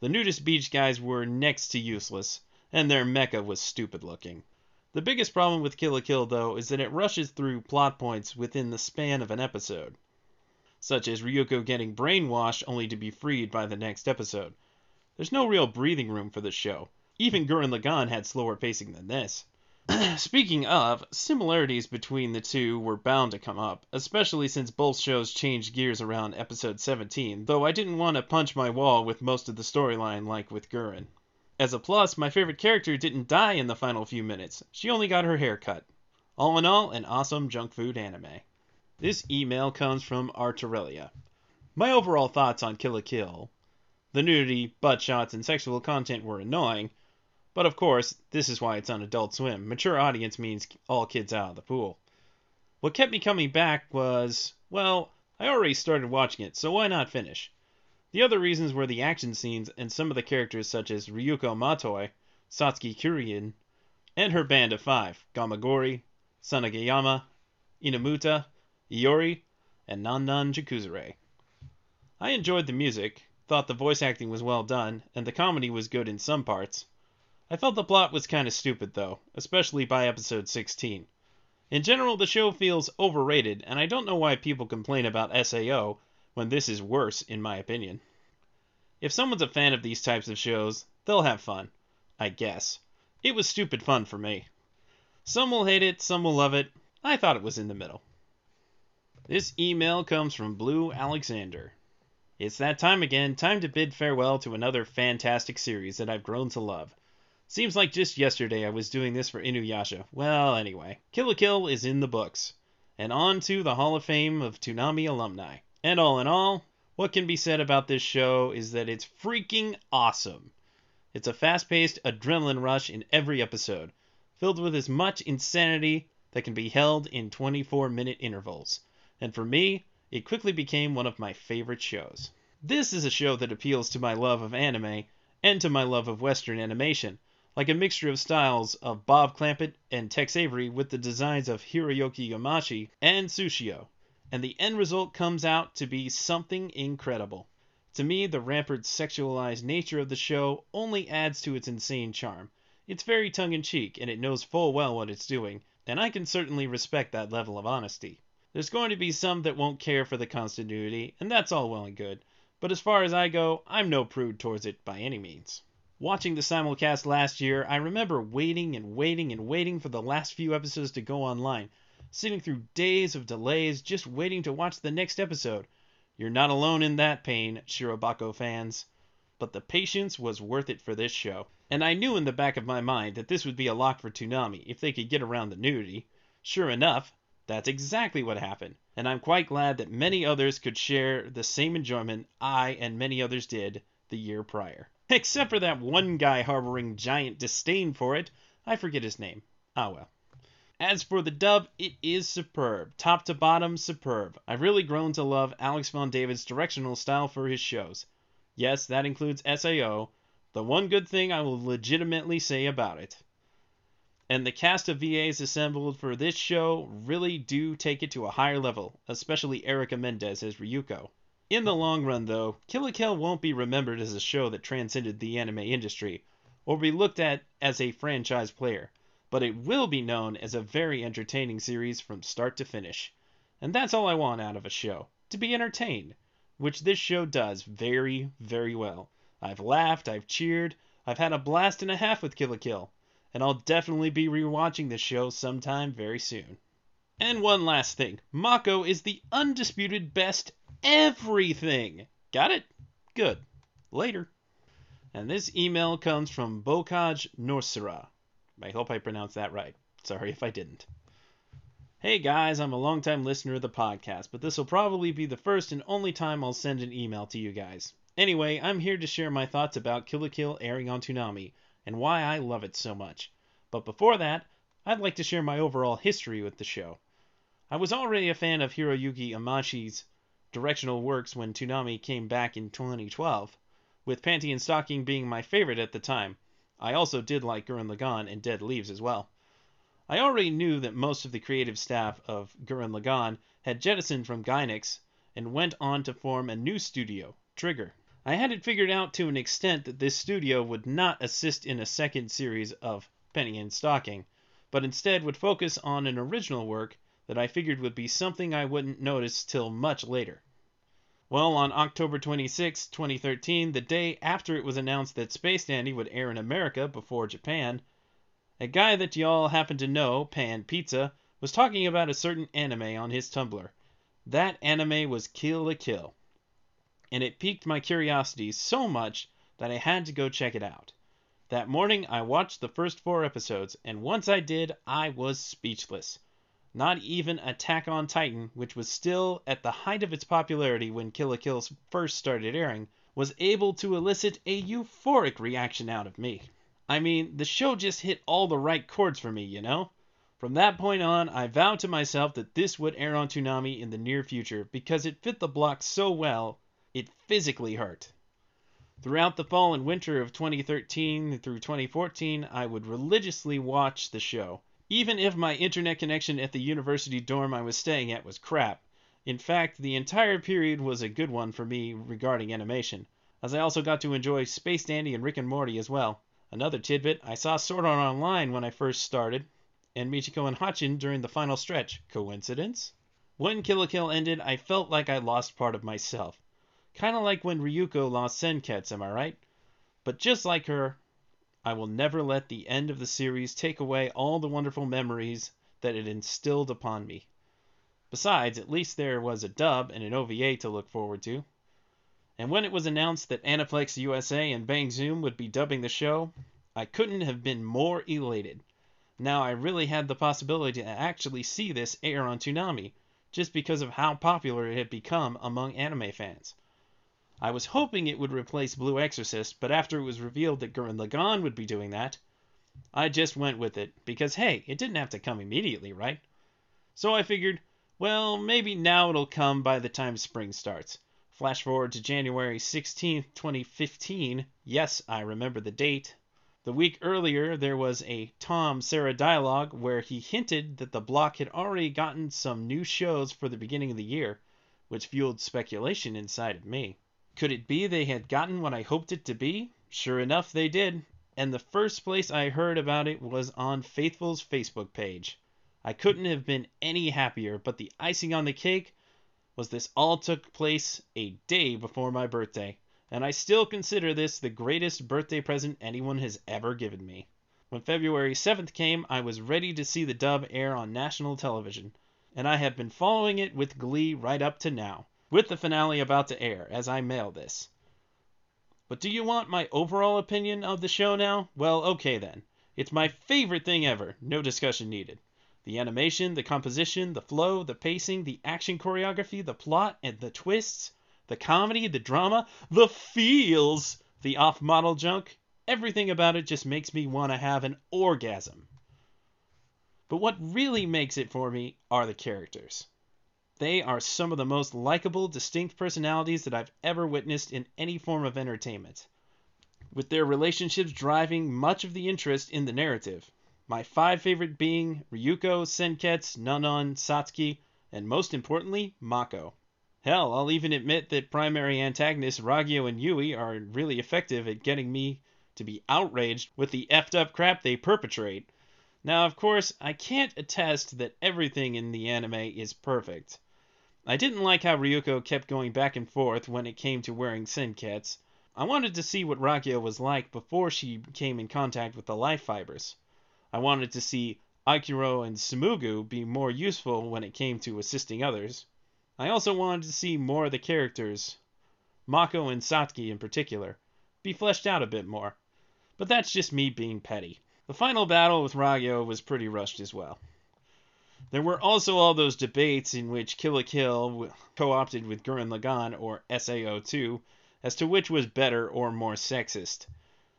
The nudist beach guys were next to useless, and their mecha was stupid looking. The biggest problem with Kill la Kill, though, is that it rushes through plot points within the span of an episode, such as Ryuko getting brainwashed only to be freed by the next episode. There's no real breathing room for this show. Even Gurren Lagann had slower pacing than this. Speaking of, similarities between the two were bound to come up, especially since both shows changed gears around episode 17, though I didn't want to punch my wall with most of the storyline like with Gurren. As a plus, my favorite character didn't die in the final few minutes, she only got her hair cut. All in all, an awesome junk food anime. This email comes from Arturelia. My overall thoughts on Kill la Kill. The nudity, butt shots, and sexual content were annoying, but of course, this is why it's on Adult Swim. Mature audience means all kids out of the pool. What kept me coming back was, well, I already started watching it, so why not finish? The other reasons were the action scenes and some of the characters such as Ryuko Matoi, Satsuki Kurien, and her band of five, Gamagoori, Sanageyama, Inumuta, Iori, and Nonon Jakuzure. I enjoyed the music, thought the voice acting was well done, and the comedy was good in some parts. I felt the plot was kind of stupid though, especially by episode 16. In general, the show feels overrated, and I don't know why people complain about SAO when this is worse, in my opinion. If someone's a fan of these types of shows, they'll have fun. I guess. It was stupid fun for me. Some will hate it, some will love it. I thought it was in the middle. This email comes from Blue Alexander. It's that time again, time to bid farewell to another fantastic series that I've grown to love. Seems like just yesterday I was doing this for Inuyasha. Well, anyway, Kill la Kill is in the books. And on to the Hall of Fame of Toonami alumni. And all in all, what can be said about this show is that it's freaking awesome. It's a fast paced adrenaline rush in every episode, filled with as much insanity that can be held in 24 minute intervals. And for me, it quickly became one of my favorite shows. This is a show that appeals to my love of anime and to my love of Western animation, like a mixture of styles of Bob Clampett and Tex Avery with the designs of Hiroyuki Imaishi and Sushio, and the end result comes out to be something incredible. To me, the rampant sexualized nature of the show only adds to its insane charm. It's very tongue in cheek, and it knows full well what it's doing, and I can certainly respect that level of honesty. There's going to be some that won't care for the continuity, and that's all well and good, but as far as I go, I'm no prude towards it by any means. Watching the simulcast last year, I remember waiting and waiting and waiting for the last few episodes to go online, sitting through days of delays just waiting to watch the next episode. You're not alone in that pain, Shirobako fans. But the patience was worth it for this show, and I knew in the back of my mind that this would be a lock for Toonami if they could get around the nudity. Sure enough, that's exactly what happened, and I'm quite glad that many others could share the same enjoyment I and many others did the year prior. Except for that one guy harboring giant disdain for it. I forget his name. Ah well. As for the dub, it is superb. Top to bottom, superb. I've really grown to love Alex von David's directional style for his shows. Yes, that includes SAO, the one good thing I will legitimately say about it and the cast of VAs assembled for this show really do take it to a higher level, especially Erica Mendez as Ryuko. In the long run, though, Kill Kill won't be remembered as a show that transcended the anime industry, or be looked at as a franchise player, but it will be known as a very entertaining series from start to finish. And that's all I want out of a show to be entertained, which this show does very, very well. I've laughed, I've cheered, I've had a blast and a half with Kill Kill and I'll definitely be rewatching this show sometime very soon. And one last thing Mako is the undisputed best everything. Got it? Good. Later. And this email comes from Bokaj Norsera. I hope I pronounced that right. Sorry if I didn't. Hey guys, I'm a longtime listener of the podcast, but this will probably be the first and only time I'll send an email to you guys. Anyway, I'm here to share my thoughts about Kill la Kill airing on Toonami, and why I love it so much. But before that, I'd like to share my overall history with the show. I was already a fan of Hiroyuki Imaishi's directional works when Toonami came back in 2012, with Panty and Stocking being my favorite at the time. I also did like Gurren Lagann and Dead Leaves as well. I already knew that most of the creative staff of Gurren Lagann had jettisoned from Gainax and went on to form a new studio, Trigger. I had it figured out to an extent that this studio would not assist in a second series of Panty and Stocking, but instead would focus on an original work that I figured would be something I wouldn't notice till much later. Well, on October 26, 2013, the day after it was announced that Space Dandy would air in America before Japan, a guy that y'all happen to know, Pan Pizza, was talking about a certain anime on his Tumblr. That anime was Kill la Kill and it piqued my curiosity so much that I had to go check it out. That morning I watched the first four episodes, and once I did, I was speechless. Not even Attack on Titan, which was still at the height of its popularity when Kill la Kill first started airing, was able to elicit a euphoric reaction out of me. I mean, the show just hit all the right chords for me, you know? From that point on, I vowed to myself that this would air on Toonami in the near future because it fit the block so well it physically hurt. Throughout the fall and winter of 2013 through 2014, I would religiously watch the show, even if my internet connection at the university dorm I was staying at was crap. In fact, the entire period was a good one for me regarding animation, as I also got to enjoy Space Dandy and Rick and Morty as well. Another tidbit, I saw Sword Art Online when I first started, and Michiko and Hatchin during the final stretch. Coincidence? When Kill la Kill ended, I felt like I lost part of myself. Kind of like when Ryuko lost Senketsu, am I right? But just like her, I will never let the end of the series take away all the wonderful memories that it instilled upon me. Besides, at least there was a dub and an OVA to look forward to. And when it was announced that Aniplex USA and Bang Zoom would be dubbing the show, I couldn't have been more elated. Now I really had the possibility to actually see this air on Toonami, just because of how popular it had become among anime fans. I was hoping it would replace Blue Exorcist, but after it was revealed that Gurren Lagann would be doing that, I just went with it, because hey, it didn't have to come immediately, right? So I figured, well, maybe now it'll come by the time spring starts. Flash forward to January 16th, 2015. Yes, I remember the date. The week earlier, there was a Tom Sara dialogue where he hinted that the block had already gotten some new shows for the beginning of the year, which fueled speculation inside of me. Could it be they had gotten what I hoped it to be? Sure enough, they did, and the first place I heard about it was on Faithful's Facebook page. I couldn't have been any happier, but the icing on the cake was this all took place a day before my birthday, and I still consider this the greatest birthday present anyone has ever given me. When February 7th came, I was ready to see the dub air on national television, and I have been following it with glee right up to now, with the finale about to air as I mail this. But do you want my overall opinion of the show now? Well, okay then. It's my favorite thing ever, no discussion needed. The animation, the composition, the flow, the pacing, the action choreography, the plot, and the twists, the comedy, the drama, the feels, the off model junk, everything about it just makes me want to have an orgasm. But what really makes it for me are the characters. They are some of the most likable, distinct personalities that I've ever witnessed in any form of entertainment, with their relationships driving much of the interest in the narrative. My five favorite being Ryuko, Senketsu, Nonon, Satsuki, and most importantly, Mako. Hell, I'll even admit that primary antagonists Ragyo and Nui are really effective at getting me to be outraged with the effed up crap they perpetrate. Now, of course, I can't attest that everything in the anime is perfect. I didn't like how Ryuko kept going back and forth when it came to wearing Senketsu. I wanted to see what Ragyo was like before she came in contact with the life fibers. I wanted to see Aikuro and Tsumugu be more useful when it came to assisting others. I also wanted to see more of the characters, Mako and Satsuki in particular, be fleshed out a bit more. But that's just me being petty. The final battle with Ragyo was pretty rushed as well. There were also all those debates in which Kill la Kill co-opted with Gurren Lagann or SAO2 as to which was better or more sexist.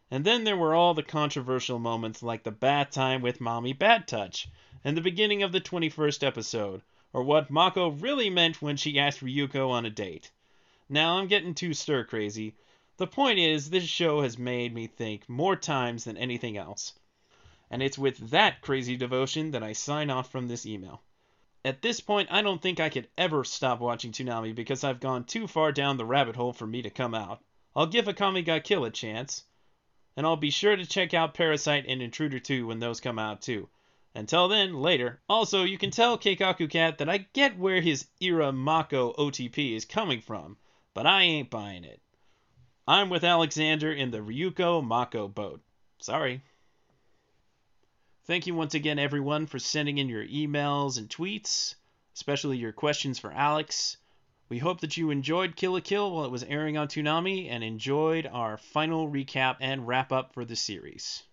And then there were all the controversial moments like the bath time with Mommy Bad Touch and the beginning of the 21st episode, or what Mako really meant when she asked Ryuko on a date. Now I'm getting too stir crazy. The point is, this show has made me think more times than anything else. And it's with that crazy devotion that I sign off from this email. At this point, I don't think I could ever stop watching Toonami because I've gone too far down the rabbit hole for me to come out. I'll give Akame ga Kill a chance, and I'll be sure to check out Parasyte and Intruder 2 when those come out too. Until then, later. Also, you can tell Keikaku Cat that I get where his Ira Mako OTP is coming from, but I ain't buying it. I'm with Alexander in the Ryuko Mako boat. Sorry. Thank you once again, everyone, for sending in your emails and tweets, especially your questions for Alex. We hope that you enjoyed Kill la Kill while it was airing on Toonami and enjoyed our final recap and wrap up for the series.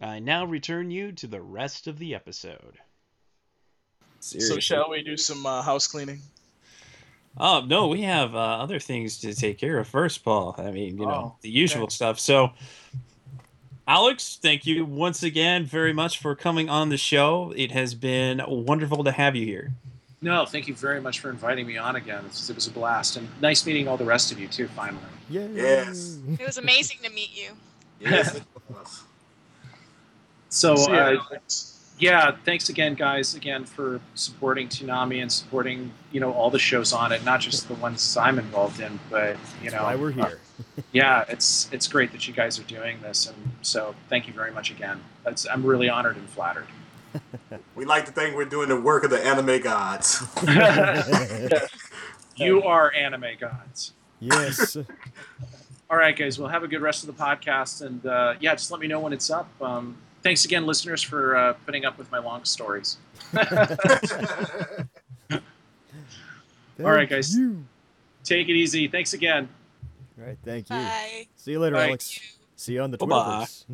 I now return you to the rest of the episode. So shall we do some uh, house cleaning? Oh no, we have uh, other things to take care of first, Paul. I mean, you know, Oh, the usual okay. stuff. So, Alex, thank you once again very much for coming on the show. It has been wonderful to have you here. No, thank you very much for inviting me on again. It was, a blast, and nice meeting all the rest of you too. Finally. Yay. Yes. It was amazing to meet you. Yes. So, See uh, yeah, thanks again, guys, again for supporting Toonami and supporting you know all the shows on it, not just the ones I'm involved in, but you know Why we're uh, here. Yeah, it's it's great that you guys are doing this, and so thank you very much again. That's, I'm really honored and flattered. We like to think we're doing the work of the anime gods. You are anime gods. yes. All right, guys. Well, have a good rest of the podcast, and uh, yeah, just let me know when it's up. Um, thanks again, listeners, for uh, putting up with my long stories. All right, guys. you. Take it easy. Thanks again. All right, thank you. Bye. See you later, Bye. Alex. See you on the Bye-bye. Twitterverse.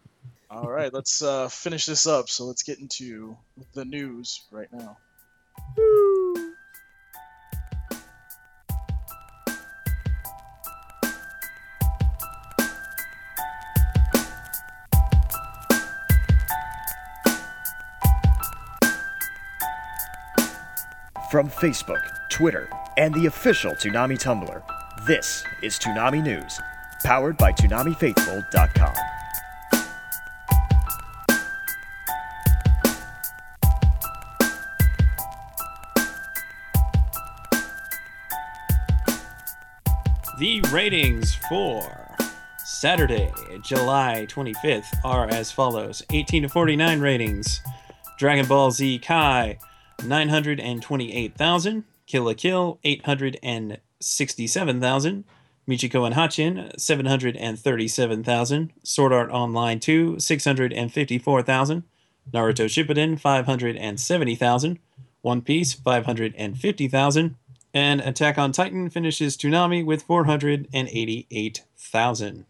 All right, let's uh, finish this up. So let's get into the news right now. From Facebook, Twitter, and the official Toonami Tumblr, this is Toonami News, powered by ToonamiFaithful.com. The ratings for Saturday, July 25th are as follows 18 to 49 ratings. Dragon Ball Z Kai, 928,000. Kill la Kill, 867,000. Michiko and Hatchin, 737,000. Sword Art Online 2, 654,000. Naruto Shippuden, 570,000. One Piece, 550,000. And Attack on Titan finishes Toonami with 488,000.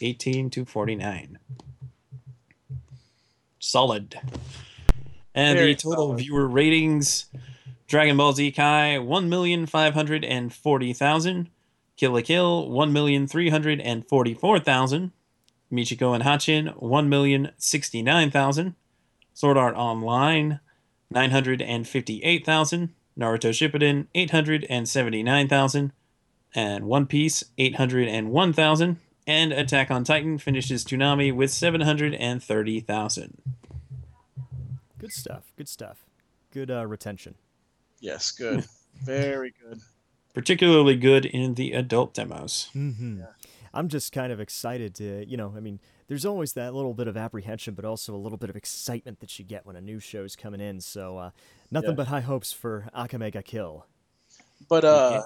18 to 49. Solid. And Very the total solid. viewer ratings Dragon Ball Z Kai 1,540,000. Kill la Kill 1,344,000. Michiko and Hatchin 1,069,000. Sword Art Online 958,000. Naruto Shippuden 879,000. And One Piece 801,000. And Attack on Titan finishes Toonami with 730,000. Good stuff. Good stuff. Good uh, retention. Yes, good, very good. Particularly good in the adult demos. Mm-hmm. I'm just kind of excited to, you know, I mean, there's always that little bit of apprehension, but also a little bit of excitement that you get when a new show's coming in. So, uh, nothing Yeah. but high hopes for Akame ga Kill, But uh,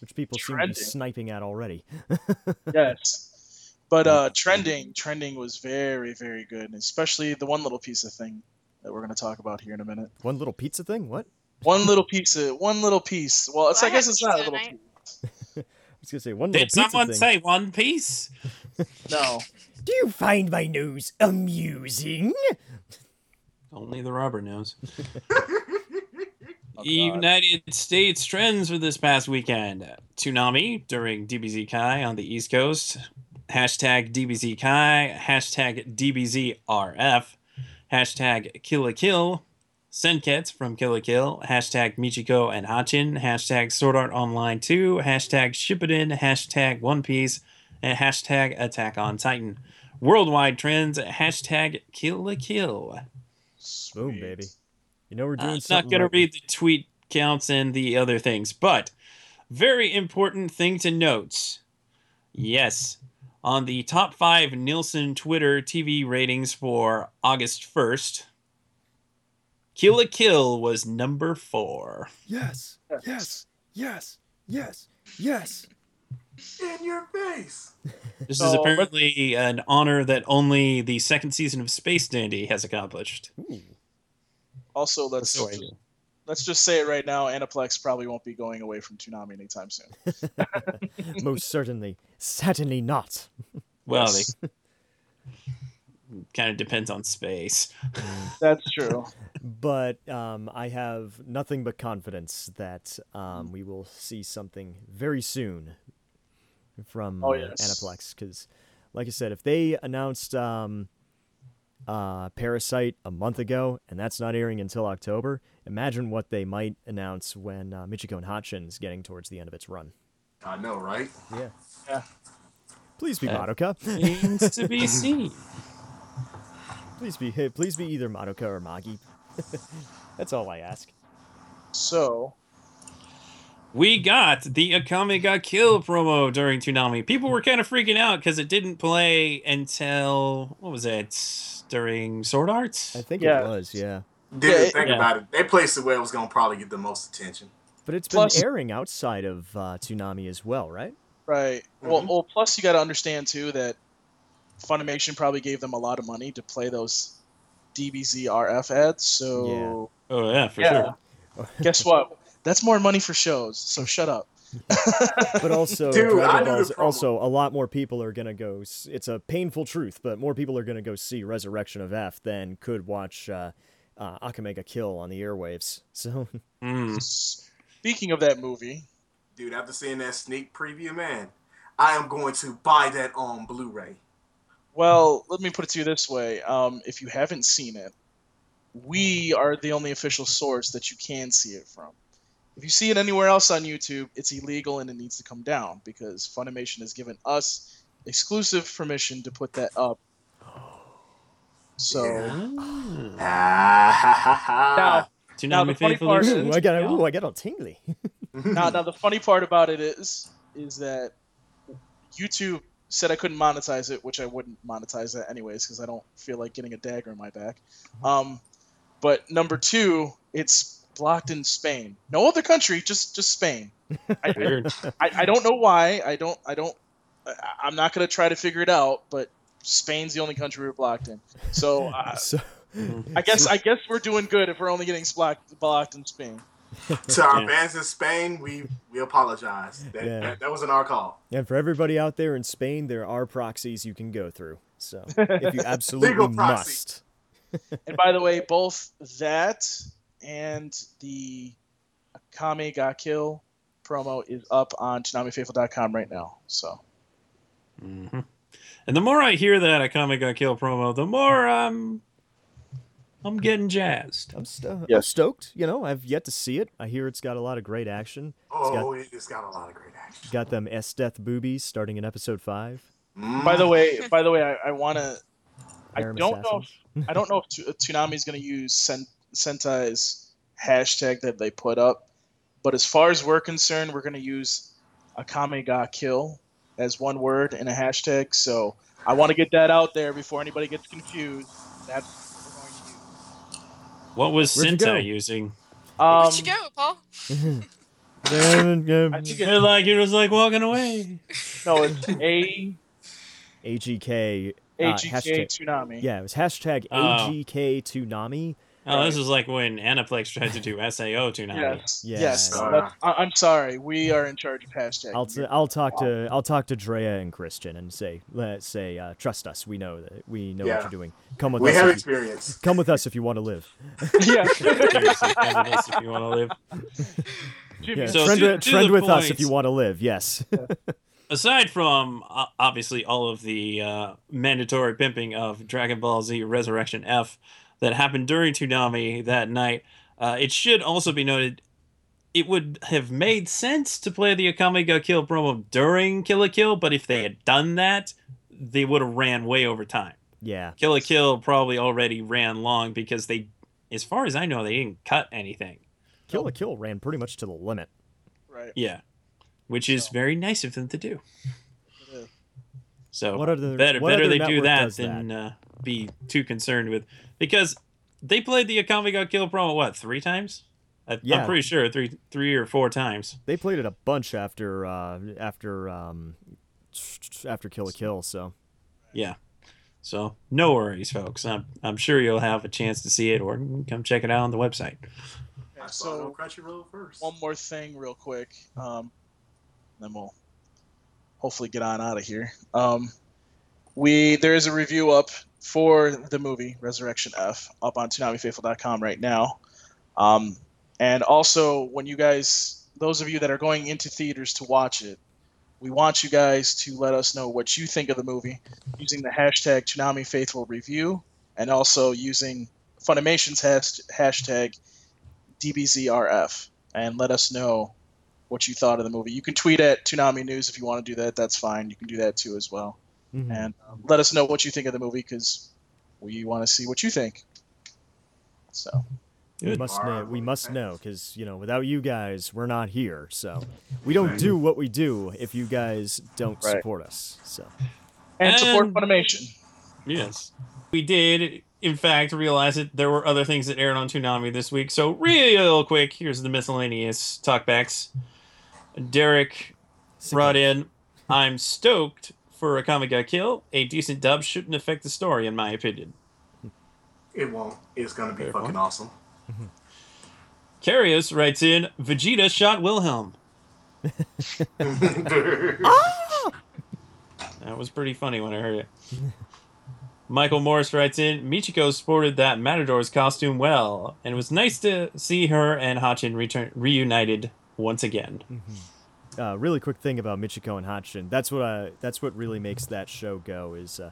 which people seem to be sniping at already. yes, but uh, trending, trending was very, very good, especially the one little piece of thing that we're going to talk about here in a minute. One little pizza thing? What? One little piece of one little piece. Well, it's Well, I I guess it's not a little tonight. piece. I was gonna say one little Did pizza someone thing. say One Piece? No, Do you find my nose amusing? Only the robber knows. Oh, United States trends for this past weekend. Toonami during DBZ Kai on the East Coast. Hashtag DBZ Kai. Hashtag DBZRF. Hashtag Kill la Kill. Senketsu from Kill la Kill. Hashtag Michiko and Hatchin. Hashtag Sword Art Online 2. Hashtag Shippuden. Hashtag One Piece. And hashtag Attack on Titan. Worldwide trends. Hashtag Kill la Kill. Boom, Sweet. baby. You know we're uh, doing I'm something. not going to right. read the tweet counts and the other things, but very important thing to note. Yes, on the top five Nielsen Twitter TV ratings for August 1st, Kill la Kill was number four. Yes, yes, yes, yes, yes. In your face. This is let- apparently an honor that only the second season of Space Dandy has accomplished. Ooh. Also, let's So just, let's just say it right now. Aniplex probably won't be going away from Toonami anytime soon. Most certainly, certainly not. Well, Yes. they kind of depends on space. That's true. But um, I have nothing but confidence that um, we will see something very soon from Oh, uh, yes. Aniplex. Because, like I said, if they announced um, uh, Parasyte a month ago and that's not airing until October, imagine what they might announce when uh, Michiko and Hatchin's getting towards the end of its run. I know, right? Yeah. Yeah. Please be Uh, Madoka. Remains to be seen. Please be please be either Madoka or Magi. That's all I ask. So we got the Akame ga Kill promo during Toonami. People were kind of freaking out because it didn't play until what was it during Sword Arts? I think Yeah. it was, yeah. Didn't Yeah, think yeah. about it. They placed it where it was gonna probably get the most attention. But it's been airing outside of uh, Toonami as well, right? Right. Well, Mhm. well, plus you got to understand too that Funimation probably gave them a lot of money to play those DBZ RF ads. So Oh yeah, for Yeah. sure. guess what? That's more money for shows. So shut up. But also, Dude, I Dragon knew the Ball's also a lot more people are gonna go. It's a painful truth, but more people are gonna go see Resurrection of F than could watch uh, uh, Akame ga Kill on the airwaves. So Mm. Speaking of that movie, Dude, after seeing that sneak preview, man, I am going to buy that on Blu-ray. Well, let me put it to you this way: um, if you haven't seen it, we are the only official source that you can see it from. If you see it anywhere else on YouTube, it's illegal and it needs to come down because Funimation has given us exclusive permission to put that up. So Yeah. Ah, now, Now, the funny part listeners, ooh, I got yeah. ooh, I got all tingly. now, now the funny part about it is, is that YouTube said I couldn't monetize it, which I wouldn't monetize that anyways because I don't feel like getting a dagger in my back. Um, but number two, it's blocked in Spain. No other country, just just Spain. I, Weird. I, I don't know why. I don't. I don't. I, I'm not gonna try to figure it out. But Spain's the only country we're blocked in. So uh, so, I guess I guess we're doing good if we're only getting blocked blocked in Spain. to our Yeah. fans in Spain, we we apologize. That, Yeah. that, that wasn't our call. and for everybody out there in Spain, there are proxies you can go through. So if you absolutely must, And by the way, both that and the Akame ga Kill promo is up on ToonamiFaithful.com right now. So hmm And the more I hear that Akame ga Kill promo, the more I'm I'm getting jazzed. I'm, sto- I'm stoked. You know, I've yet to see it. I hear it's got a lot of great action. It's got Oh, it, it's got a lot of great action. got them Esdeath boobies starting in episode five. Mm. by the way, by the way, I, I want to. I don't know. If, I don't know if Tu- Toonami is going to use Sen- Sentai's hashtag that they put up, but as far as we're concerned, we're going to use Akame ga Kill as one word in a hashtag. So I want to get that out there before anybody gets confused. That's what we're going to use. What was Where'd you using? Um, Where'd you go, Paul? I think It it, like it was like walking away. no, it's A AGK. uh, AGK hashtag- Toonami. Yeah, it was hashtag Oh. AGK Toonami. Oh, this is like when Aniplex tried to do SAO Toonami. Yes. Yeah. Yes. Uh, I, I'm sorry. We are in charge of hashtag. I'll, t- I'll talk to I'll talk to Drea and Christian and say let's say uh, trust us. We know that we know Yeah. what you're doing. Come with we us. We have if you, experience. come with us if you want to live. yeah. Seriously, come with us if you want to live. Jimmy, Yeah, So trend to- with- to trend the with us if you want to live. Yes. Aside from uh, obviously all of the uh, mandatory pimping of Dragon Ball Z Resurrection F that happened during Toonami that night, uh, it should also be noted it would have made sense to play the Akame ga Kill promo during Kill la Kill, but if they had done that, they would have ran way over time. yeah. Kill la Kill probably already ran long because they, as far as I know, they didn't cut anything. Kill la Kill ran pretty much to the limit. right. Yeah, which is So- very nice of them to do. So What other- better what better other they do that does than Uh, be too concerned with because they played the Akame ga Kill promo what three times? I, Yeah. I'm pretty sure three three or four times. They played it a bunch after uh, after um, after Kill la Kill. So Yeah. So no worries, folks. I'm I'm sure you'll have a chance to see it or come check it out on the website. I Okay, saw it on so Crunchyroll first. one more thing, real quick, um, then we'll hopefully get on out of here. Um, we there is a review up for the movie Resurrection F up on ToonamiFaithful.com right now, um, and also when you guys, those of you that are going into theaters to watch it, we want you guys to let us know what you think of the movie using the hashtag ToonamiFaithfulReview and also using Funimation's hash- hashtag DBZRF and let us know what you thought of the movie. You can tweet at Toonami News if you want to do that. That's fine. You can do that too as well. Mhm. And um, let us know what you think of the movie because we want to see what you think. So, We must know. We must know because you know, without you guys, we're not here. So we don't do what we do if you guys don't Right. support us. So And support And- Funimation. Yes. We did, in fact, realize that there were other things that aired on Toonami this week. So, real quick, here's the miscellaneous talkbacks. Derek brought in I'm stoked for Akame ga Kill. A decent dub shouldn't affect the story, in my opinion. It won't. It's gonna be Fair fucking point. awesome. Carius writes in Vegeta shot Wilhelm. Ah! That was pretty funny when I heard it. Michael Morris writes in Michiko sported that Matador's costume well, and it was nice to see her and Hatchin return reunited once again. Mm-hmm. Uh, really quick thing about Michiko and Hatchin. That's what I, that's what really makes that show go. Is uh,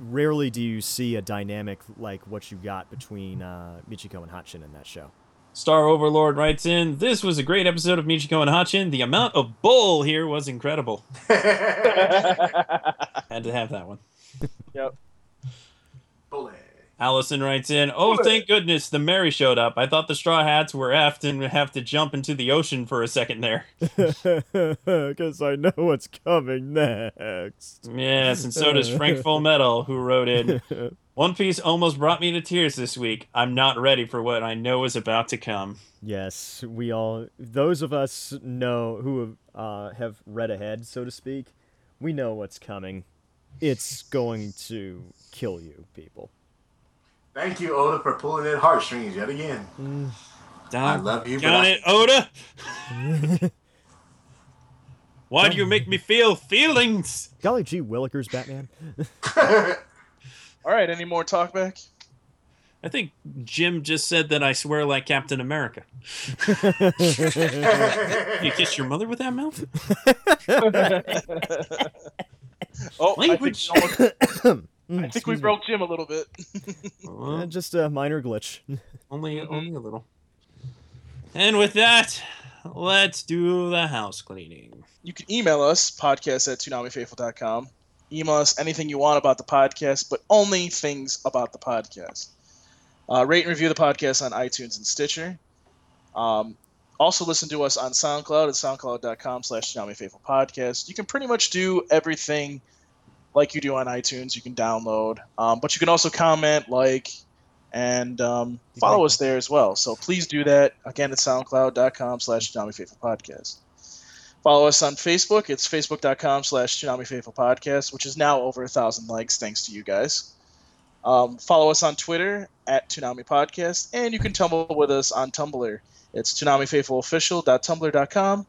rarely do you see a dynamic like what you got between uh, Michiko and Hatchin in that show. Star Overlord writes in This was a great episode of Michiko and Hatchin. The amount of bull here was incredible. Had to have that one. Yep. Bullet. Allison writes in, "Oh, thank goodness the Merry showed up. I thought the Straw Hats were effed and would have to jump into the ocean for a second there." Because I know what's coming next. Yes, and so does Frank Fullmetal, who wrote in, "One Piece almost brought me to tears this week. I'm not ready for what I know is about to come." Yes, we all, those of us know who uh, have read ahead, so to speak, we know what's coming. It's going to kill you, people. Thank you, Oda, for pulling in heartstrings yet again. Mm. I love you, but Got I- it, Oda. Why do you make me feel feelings? Golly gee, Willikers, Batman. All right, any more talk back? I think Jim just said that I swear like Captain America. You kiss your mother with that mouth? Oh, Language. I think, Mm, I think we excuse me. broke Jim a little bit. Uh, just a minor glitch. only, only a little. And with that, let's do the house cleaning. You can email us, podcast at toonamifaithful.com. Email us anything you want about the podcast, but only things about the podcast. Uh, rate and review the podcast on iTunes and Stitcher. Um, also listen to us on SoundCloud at soundcloud.com slash Faithful Podcast. You can pretty much do everything like you do on iTunes. You can download, um, but you can also comment, like, and um, follow us there as well. So please do that. Again, at soundcloud.com slash Faithful Podcast. Follow us on Facebook. It's facebook.com slash Toonami Faithful Podcast, which is now over a thousand likes thanks to you guys. Um, follow us on Twitter at Toonami Podcast, and you can tumble with us on Tumblr. It's ToonamiFaithfulOfficial.tumblr.com.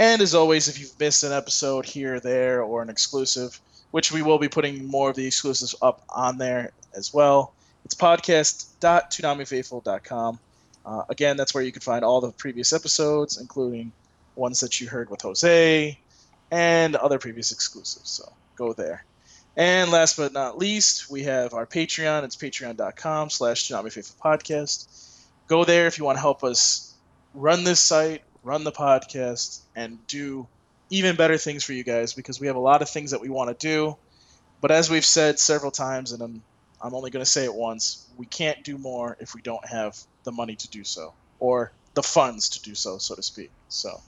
And as always, if you've missed an episode here or there or an exclusive, which we will be putting more of the exclusives up on there as well, it's podcast.toonamifaithful.com. Uh, again, that's where you can find all the previous episodes, including ones that you heard with Jose and other previous exclusives. So go there. And last but not least, we have our Patreon. It's patreon.com slash Podcast. Go there if you want to help us run this site, run the podcast, and do even better things for you guys because we have a lot of things that we want to do. But as we've said several times, and I'm, I'm only going to say it once, we can't do more if we don't have the money to do so or the funds to do so, so to speak. So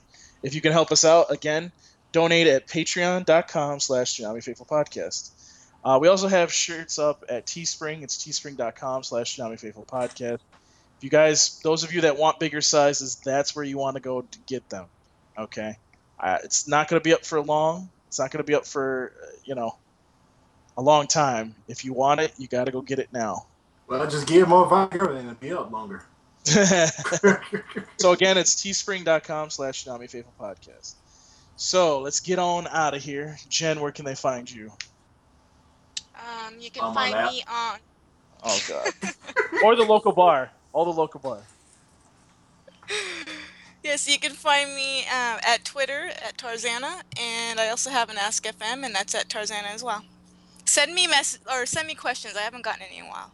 if you can help us out, again, donate at patreon.com slash Toonami Faithful Podcast. Uh, we also have shirts up at Teespring. It's teespring.com slash Toonami Faithful Podcast. If you guys, those of you that want bigger sizes, that's where you want to go to get them. Okay? Uh, it's not going to be up for long. It's not going to be up for, uh, you know, a long time. If you want it, you got to go get it now. Well, just give more vodka and it'll be up longer. so again, it's teespring.com slash Toonami Faithful Podcast. So let's get on out of here. Jen, where can they find you? Um, you can On find me on. Oh God. or the local bar. All the local bar. Yes, you can find me uh, at Twitter at Tarzana, and I also have an Ask FM, and that's at Tarzana as well. Send me mess or send me questions. I haven't gotten any in a while.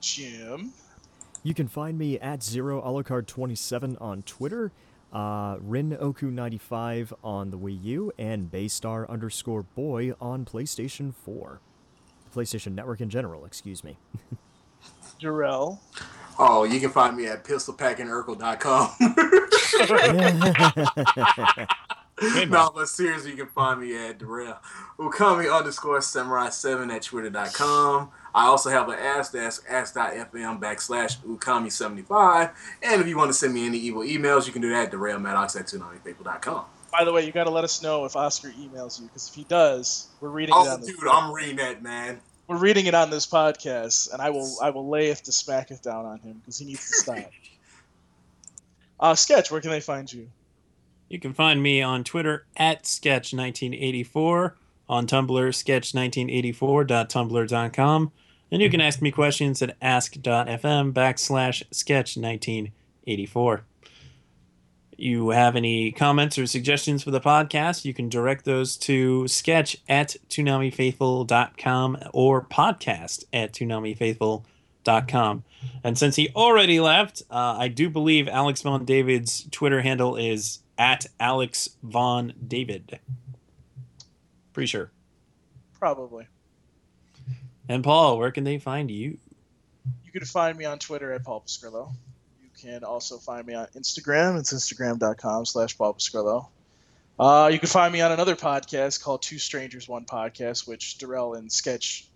Jim. You can find me at Zero Alucard 27 on Twitter, uh, RinOku95 on the Wii U, and Baystar underscore boy on PlayStation 4. PlayStation Network in general, excuse me. Jarrell. Oh, you can find me at pistolpackingurkel.com. no, but seriously, you can find me at Darrell Ukami underscore samurai7 at twitter.com. I also have an ask desk, ask.fm backslash ukami75. And if you want to send me any evil emails, you can do that at darrellmaddox at 290people.com. By the way, you got to let us know if Oscar emails you, because if he does, we're reading it Oh, on dude, I'm reading that, man. We're reading it on this podcast, and I will I will layeth to smack it down on him because he needs to stop. uh, Sketch, where can they find you? You can find me on Twitter at sketch1984, on Tumblr sketch1984.tumblr.com, and you can ask me questions at ask.fm backslash sketch1984. You have any comments or suggestions for the podcast, you can direct those to sketch at toonamifaithful.com or podcast at toonamifaithful.com. And since he already left, uh, I do believe Alex Von David's Twitter handle is at Alex Von David. Pretty sure. Probably. And Paul, where can they find you? You can find me on Twitter at Paul Pascrillo. You can also find me on Instagram. It's instagram.com slash Paul Pascrillo. Uh, you can find me on another podcast called Two Strangers One Podcast, which Darrell and Sketch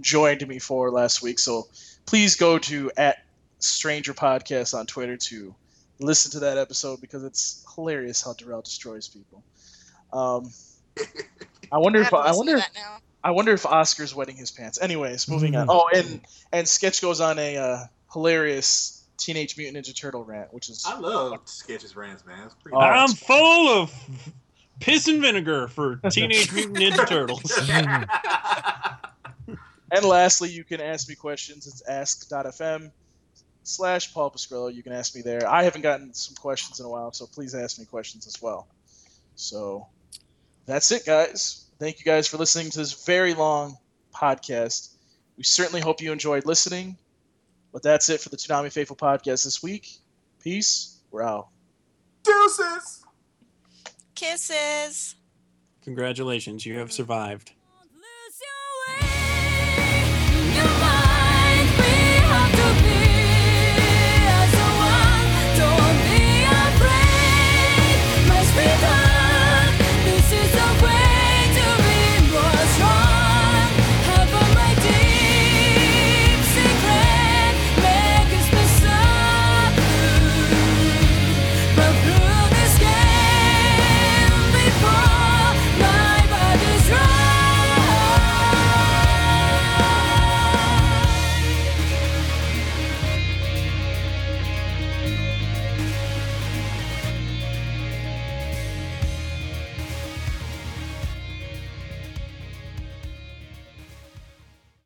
joined me for last week. So please go to at Stranger Podcast on Twitter to listen to that episode because it's hilarious how Darrell destroys people. Um, I wonder if I wonder if. I wonder if Oscar's wetting his pants. Anyways, moving on. Oh, and and Sketch goes on a uh, hilarious Teenage Mutant Ninja Turtle rant, which is I love Sketches Rants, man. It's pretty Oh, I'm it's- full of piss and vinegar for Teenage Mutant Ninja Turtles. And lastly, you can ask me questions. It's ask.fm slash Paul Pascrillo. You can ask me there. I haven't gotten some questions in a while, so please ask me questions as well. So that's it, guys. Thank you guys for listening to this very long podcast. We certainly hope you enjoyed listening. But that's it for the Toonami Faithful podcast this week. Peace. We're out. Deuces! Kisses. Congratulations, you have survived.